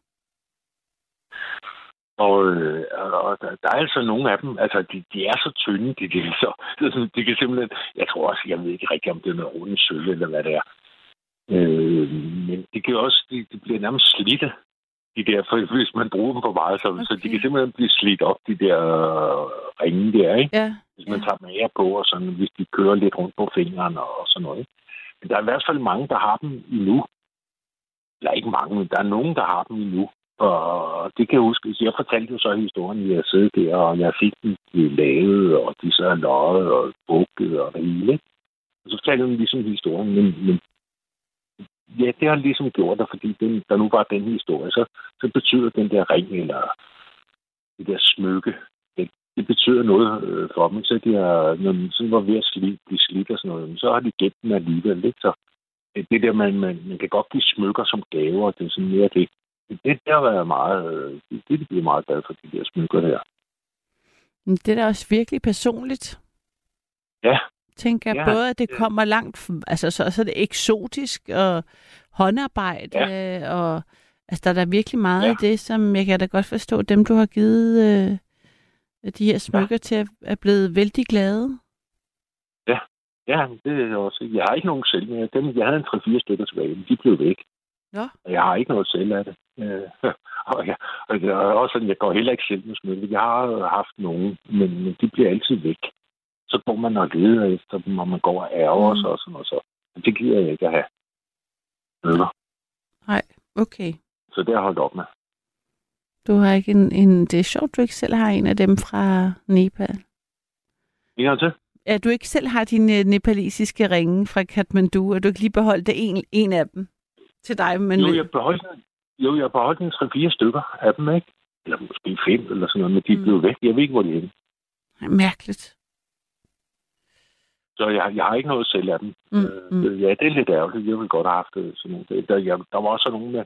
Og, øh, og der, der er altså nogle af dem, altså de, de er så tynde, de der, så de kan simpelthen, jeg tror også, jeg ved ikke rigtig, om det er noget rundt sølv eller hvad det er. Øh, men det kan også, de, de bliver nærmest slidte, de der, for hvis man bruger dem for meget, så, okay. så de kan simpelthen blive slidt op, de der øh, ringe der, ikke? Ja. Hvis man Ja. tager mere på, og sådan, hvis de kører lidt rundt på fingrene og sådan noget. Ikke? Men der er i hvert fald mange, der har dem endnu. Eller ikke mange, men der er nogen, der har dem endnu. Og det kan jeg huske. Jeg fortalte jo så historien, jeg sidder der, og jeg fik dem de lavet, og de så løjet og bukket og det hele. Og så fortalte dem ligesom historien, men, men ja, det har ligesom gjort det, fordi den, der nu var den historie, så, så betyder den der ring, eller det der smykke, det, det betyder noget øh, for dem. Så de har, når de sådan var ved at slidt, blive slidt og sådan noget, så har de gemt den alligevel. Ikke? Så det, det der, man, man, man kan godt give smykker som gaver, det er sådan mere det. Det, har været meget, øh, det, det bliver meget glad for de der smykker der. Men det er da også virkelig personligt. Ja. Tænker jeg Ja, både, at det det- kommer langt, altså så, så er det eksotisk og håndarbejde, ja. og altså der er da virkelig meget Ja. af det, som jeg kan da godt forstå, dem du har givet øh, de her smykker ja. til, at er blevet vældig glade. Ja, det er også. Jeg har ikke nogen selv med. Dem, jeg havde en 3-4 stykker tilbage, men de blev væk. Nå. Og jeg har ikke noget selv af det. Øh, og, jeg, og er også sådan, jeg går heller ikke selv med smykker. Jeg har haft nogen, men, men de bliver altid væk. Så går man og leder efter dem, og man går og ærger Mm. sig og sådan noget. Så det gider jeg ikke at have. Smykker. Nej, okay. Så det har jeg holdt op med. Du har ikke en, en det er sjovt, du ikke selv har en af dem fra Nepal. En gang til. At du ikke selv har dine nepalesiske ringe fra Kathmandu, og du ikke lige beholdt en, en af dem til dig. Men jo, jeg beholdt, jo, jeg beholdt en 3-4 stykker af dem, ikke? Eller måske fem eller sådan noget, men de Mm. blev væk. Jeg ved ikke, hvor de er. Mærkeligt. Så jeg, jeg har ikke noget selv af dem. Mm, Mm. Øh, ja, det er lidt ærgerligt. Jeg ville godt have haft øh, sådan nogle. Der, jeg, der var også nogle med,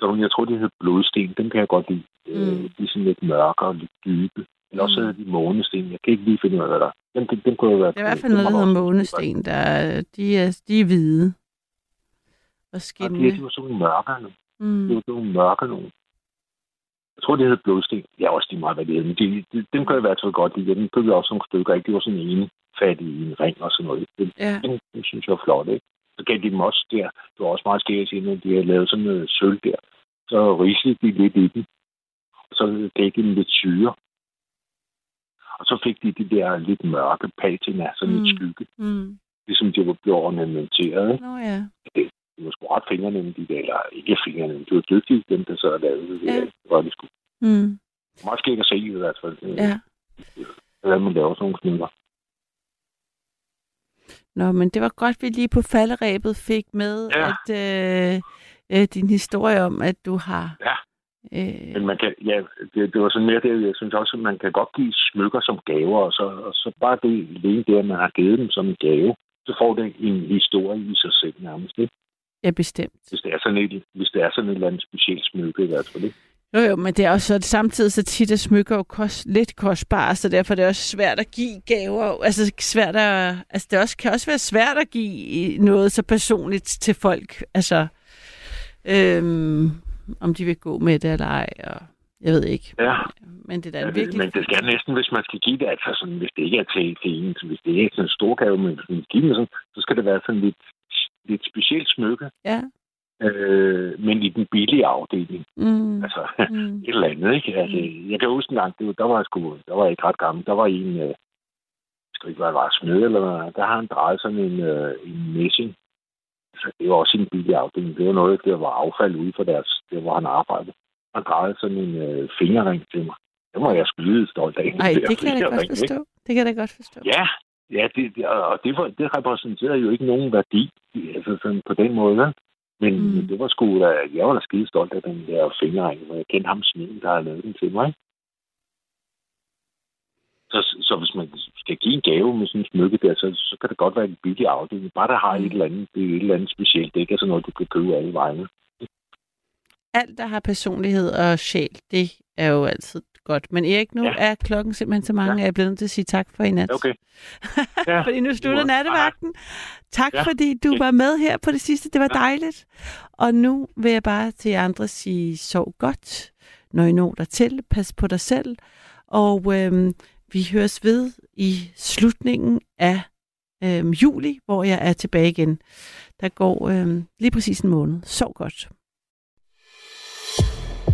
der nogle, jeg tror, det hed blodsten. Dem kan jeg godt lide. Mm. Øh, de er sådan lidt mørkere og lidt dybe. Eller også Mm. hedder de månesten. Jeg kan ikke lige finde ud af, hvad der er. Dem, dem, dem kunne jeg være Det er i hvert fald noget, der hedder månesten. Der, er- de, er, de er hvide. Og Ja, de, skinnende. de var sådan nogle mørke nu. Mm. Det var sådan mørke nogle. Jeg tror, det hed blodsten. Jeg er også lige meget, hvad det. Men de, de, dem kan jeg i hvert fald godt lide. Dem købte jeg også nogle stykker. Ikke? De var sådan en fattig i en ring og sådan noget. Dem, Ja. dem, dem synes jeg var flot, ikke? Så gav de dem også der. Det var også meget skægt at sige, når de havde lavet sådan noget sølv der. Så rislede de lidt i den. Og så gav de dem lidt syre. Og så fik de de der lidt mørke patina, sådan Mm. lidt skygge. Mm. Ligesom de var blevet ornamenteret. Ikke? Nå ja. De var sgu ret fingrene, de der, eller ikke fingrene, de var dygtige, dem der så lavede det. Ja. Det var de sgu. Mm. Meget skægt at se i hvert fald. Ja. Hvordan man laver sådan nogle smykker. Nå, men det var godt, vi lige på falderæbet fik med, Ja. at øh, øh, din historie om, at du har... Ja. Øh, Men man kan, ja, det, det var sådan mere det, jeg synes også, at man kan godt give smykker som gaver, og så, og så bare det alene det, at man har givet dem som en gave, så får det en historie i sig selv nærmest, ikke? ja, bestemt. Hvis det er sådan et, hvis det er sådan et eller andet specielt smykke i hvert fald, ikke? Jo, jo, men det er også så, samtidig så tit, at smykker jo kost, lidt kostbare, så derfor er det også svært at give gaver. Altså, svært at, altså det også, kan også være svært at give noget så personligt til folk. Altså, øhm, om de vil gå med det eller ej, og jeg ved ikke. Ja. Men det er Ja, virkelig... men det skal næsten, hvis man skal give det, altså sådan, hvis det ikke er til, til en, hvis det ikke er sådan en stor gave, men hvis man skal give det sådan, så skal det være sådan lidt, lidt specielt smykke, Ja. Øh, men i den billige afdeling. Mm. Altså, Mm. et eller andet, ikke? Altså, jeg kan huske en gang, det var, der var jeg sgu, der var jeg ikke ret gammel, der var en, øh, jeg skal ikke være var smed eller hvad, der har han drejet sådan en, øh, en messing. Altså, det var også en billig afdeling. Det var noget, der var affald ude for deres, der hvor han arbejdede. Han drejede sådan en øh, fingerring til mig. Det var jeg lidt stolt af. Ej, Den der det kan jeg da godt fingerring, ikke? forstå. Det kan jeg da godt forstå. Ja, ja det, det, og det, det repræsenterede jo ikke nogen værdi, altså sådan på den måde. Men, mm. men det var sgu da, jeg var da skide stolt af den der fingerring, og jeg kendte ham smeden, der havde lavet den til mig. Så, så hvis man skal give en gave med sådan en smykke der, så, så kan det godt være en billig afdeling. Bare der har et eller andet, det er et eller andet specielt. Det er ikke sådan noget, du kan købe alle vegne. Alt, der har personlighed og sjæl, det er jo altid godt. Men Erik, nu ja. er klokken simpelthen så mange, ja. at jeg er blevet nødt til at sige tak for i nat. Okay. Ja. fordi nu slutter nattevagten. Tak, Ja. fordi du var med her på det sidste. Det var dejligt. Og nu vil jeg bare til andre sige, sov godt, når I når dertil. Pas på dig selv. Og øhm, vi høres ved i slutningen af øhm, juli, hvor jeg er tilbage igen. Der går øhm, lige præcis en måned. Sov godt.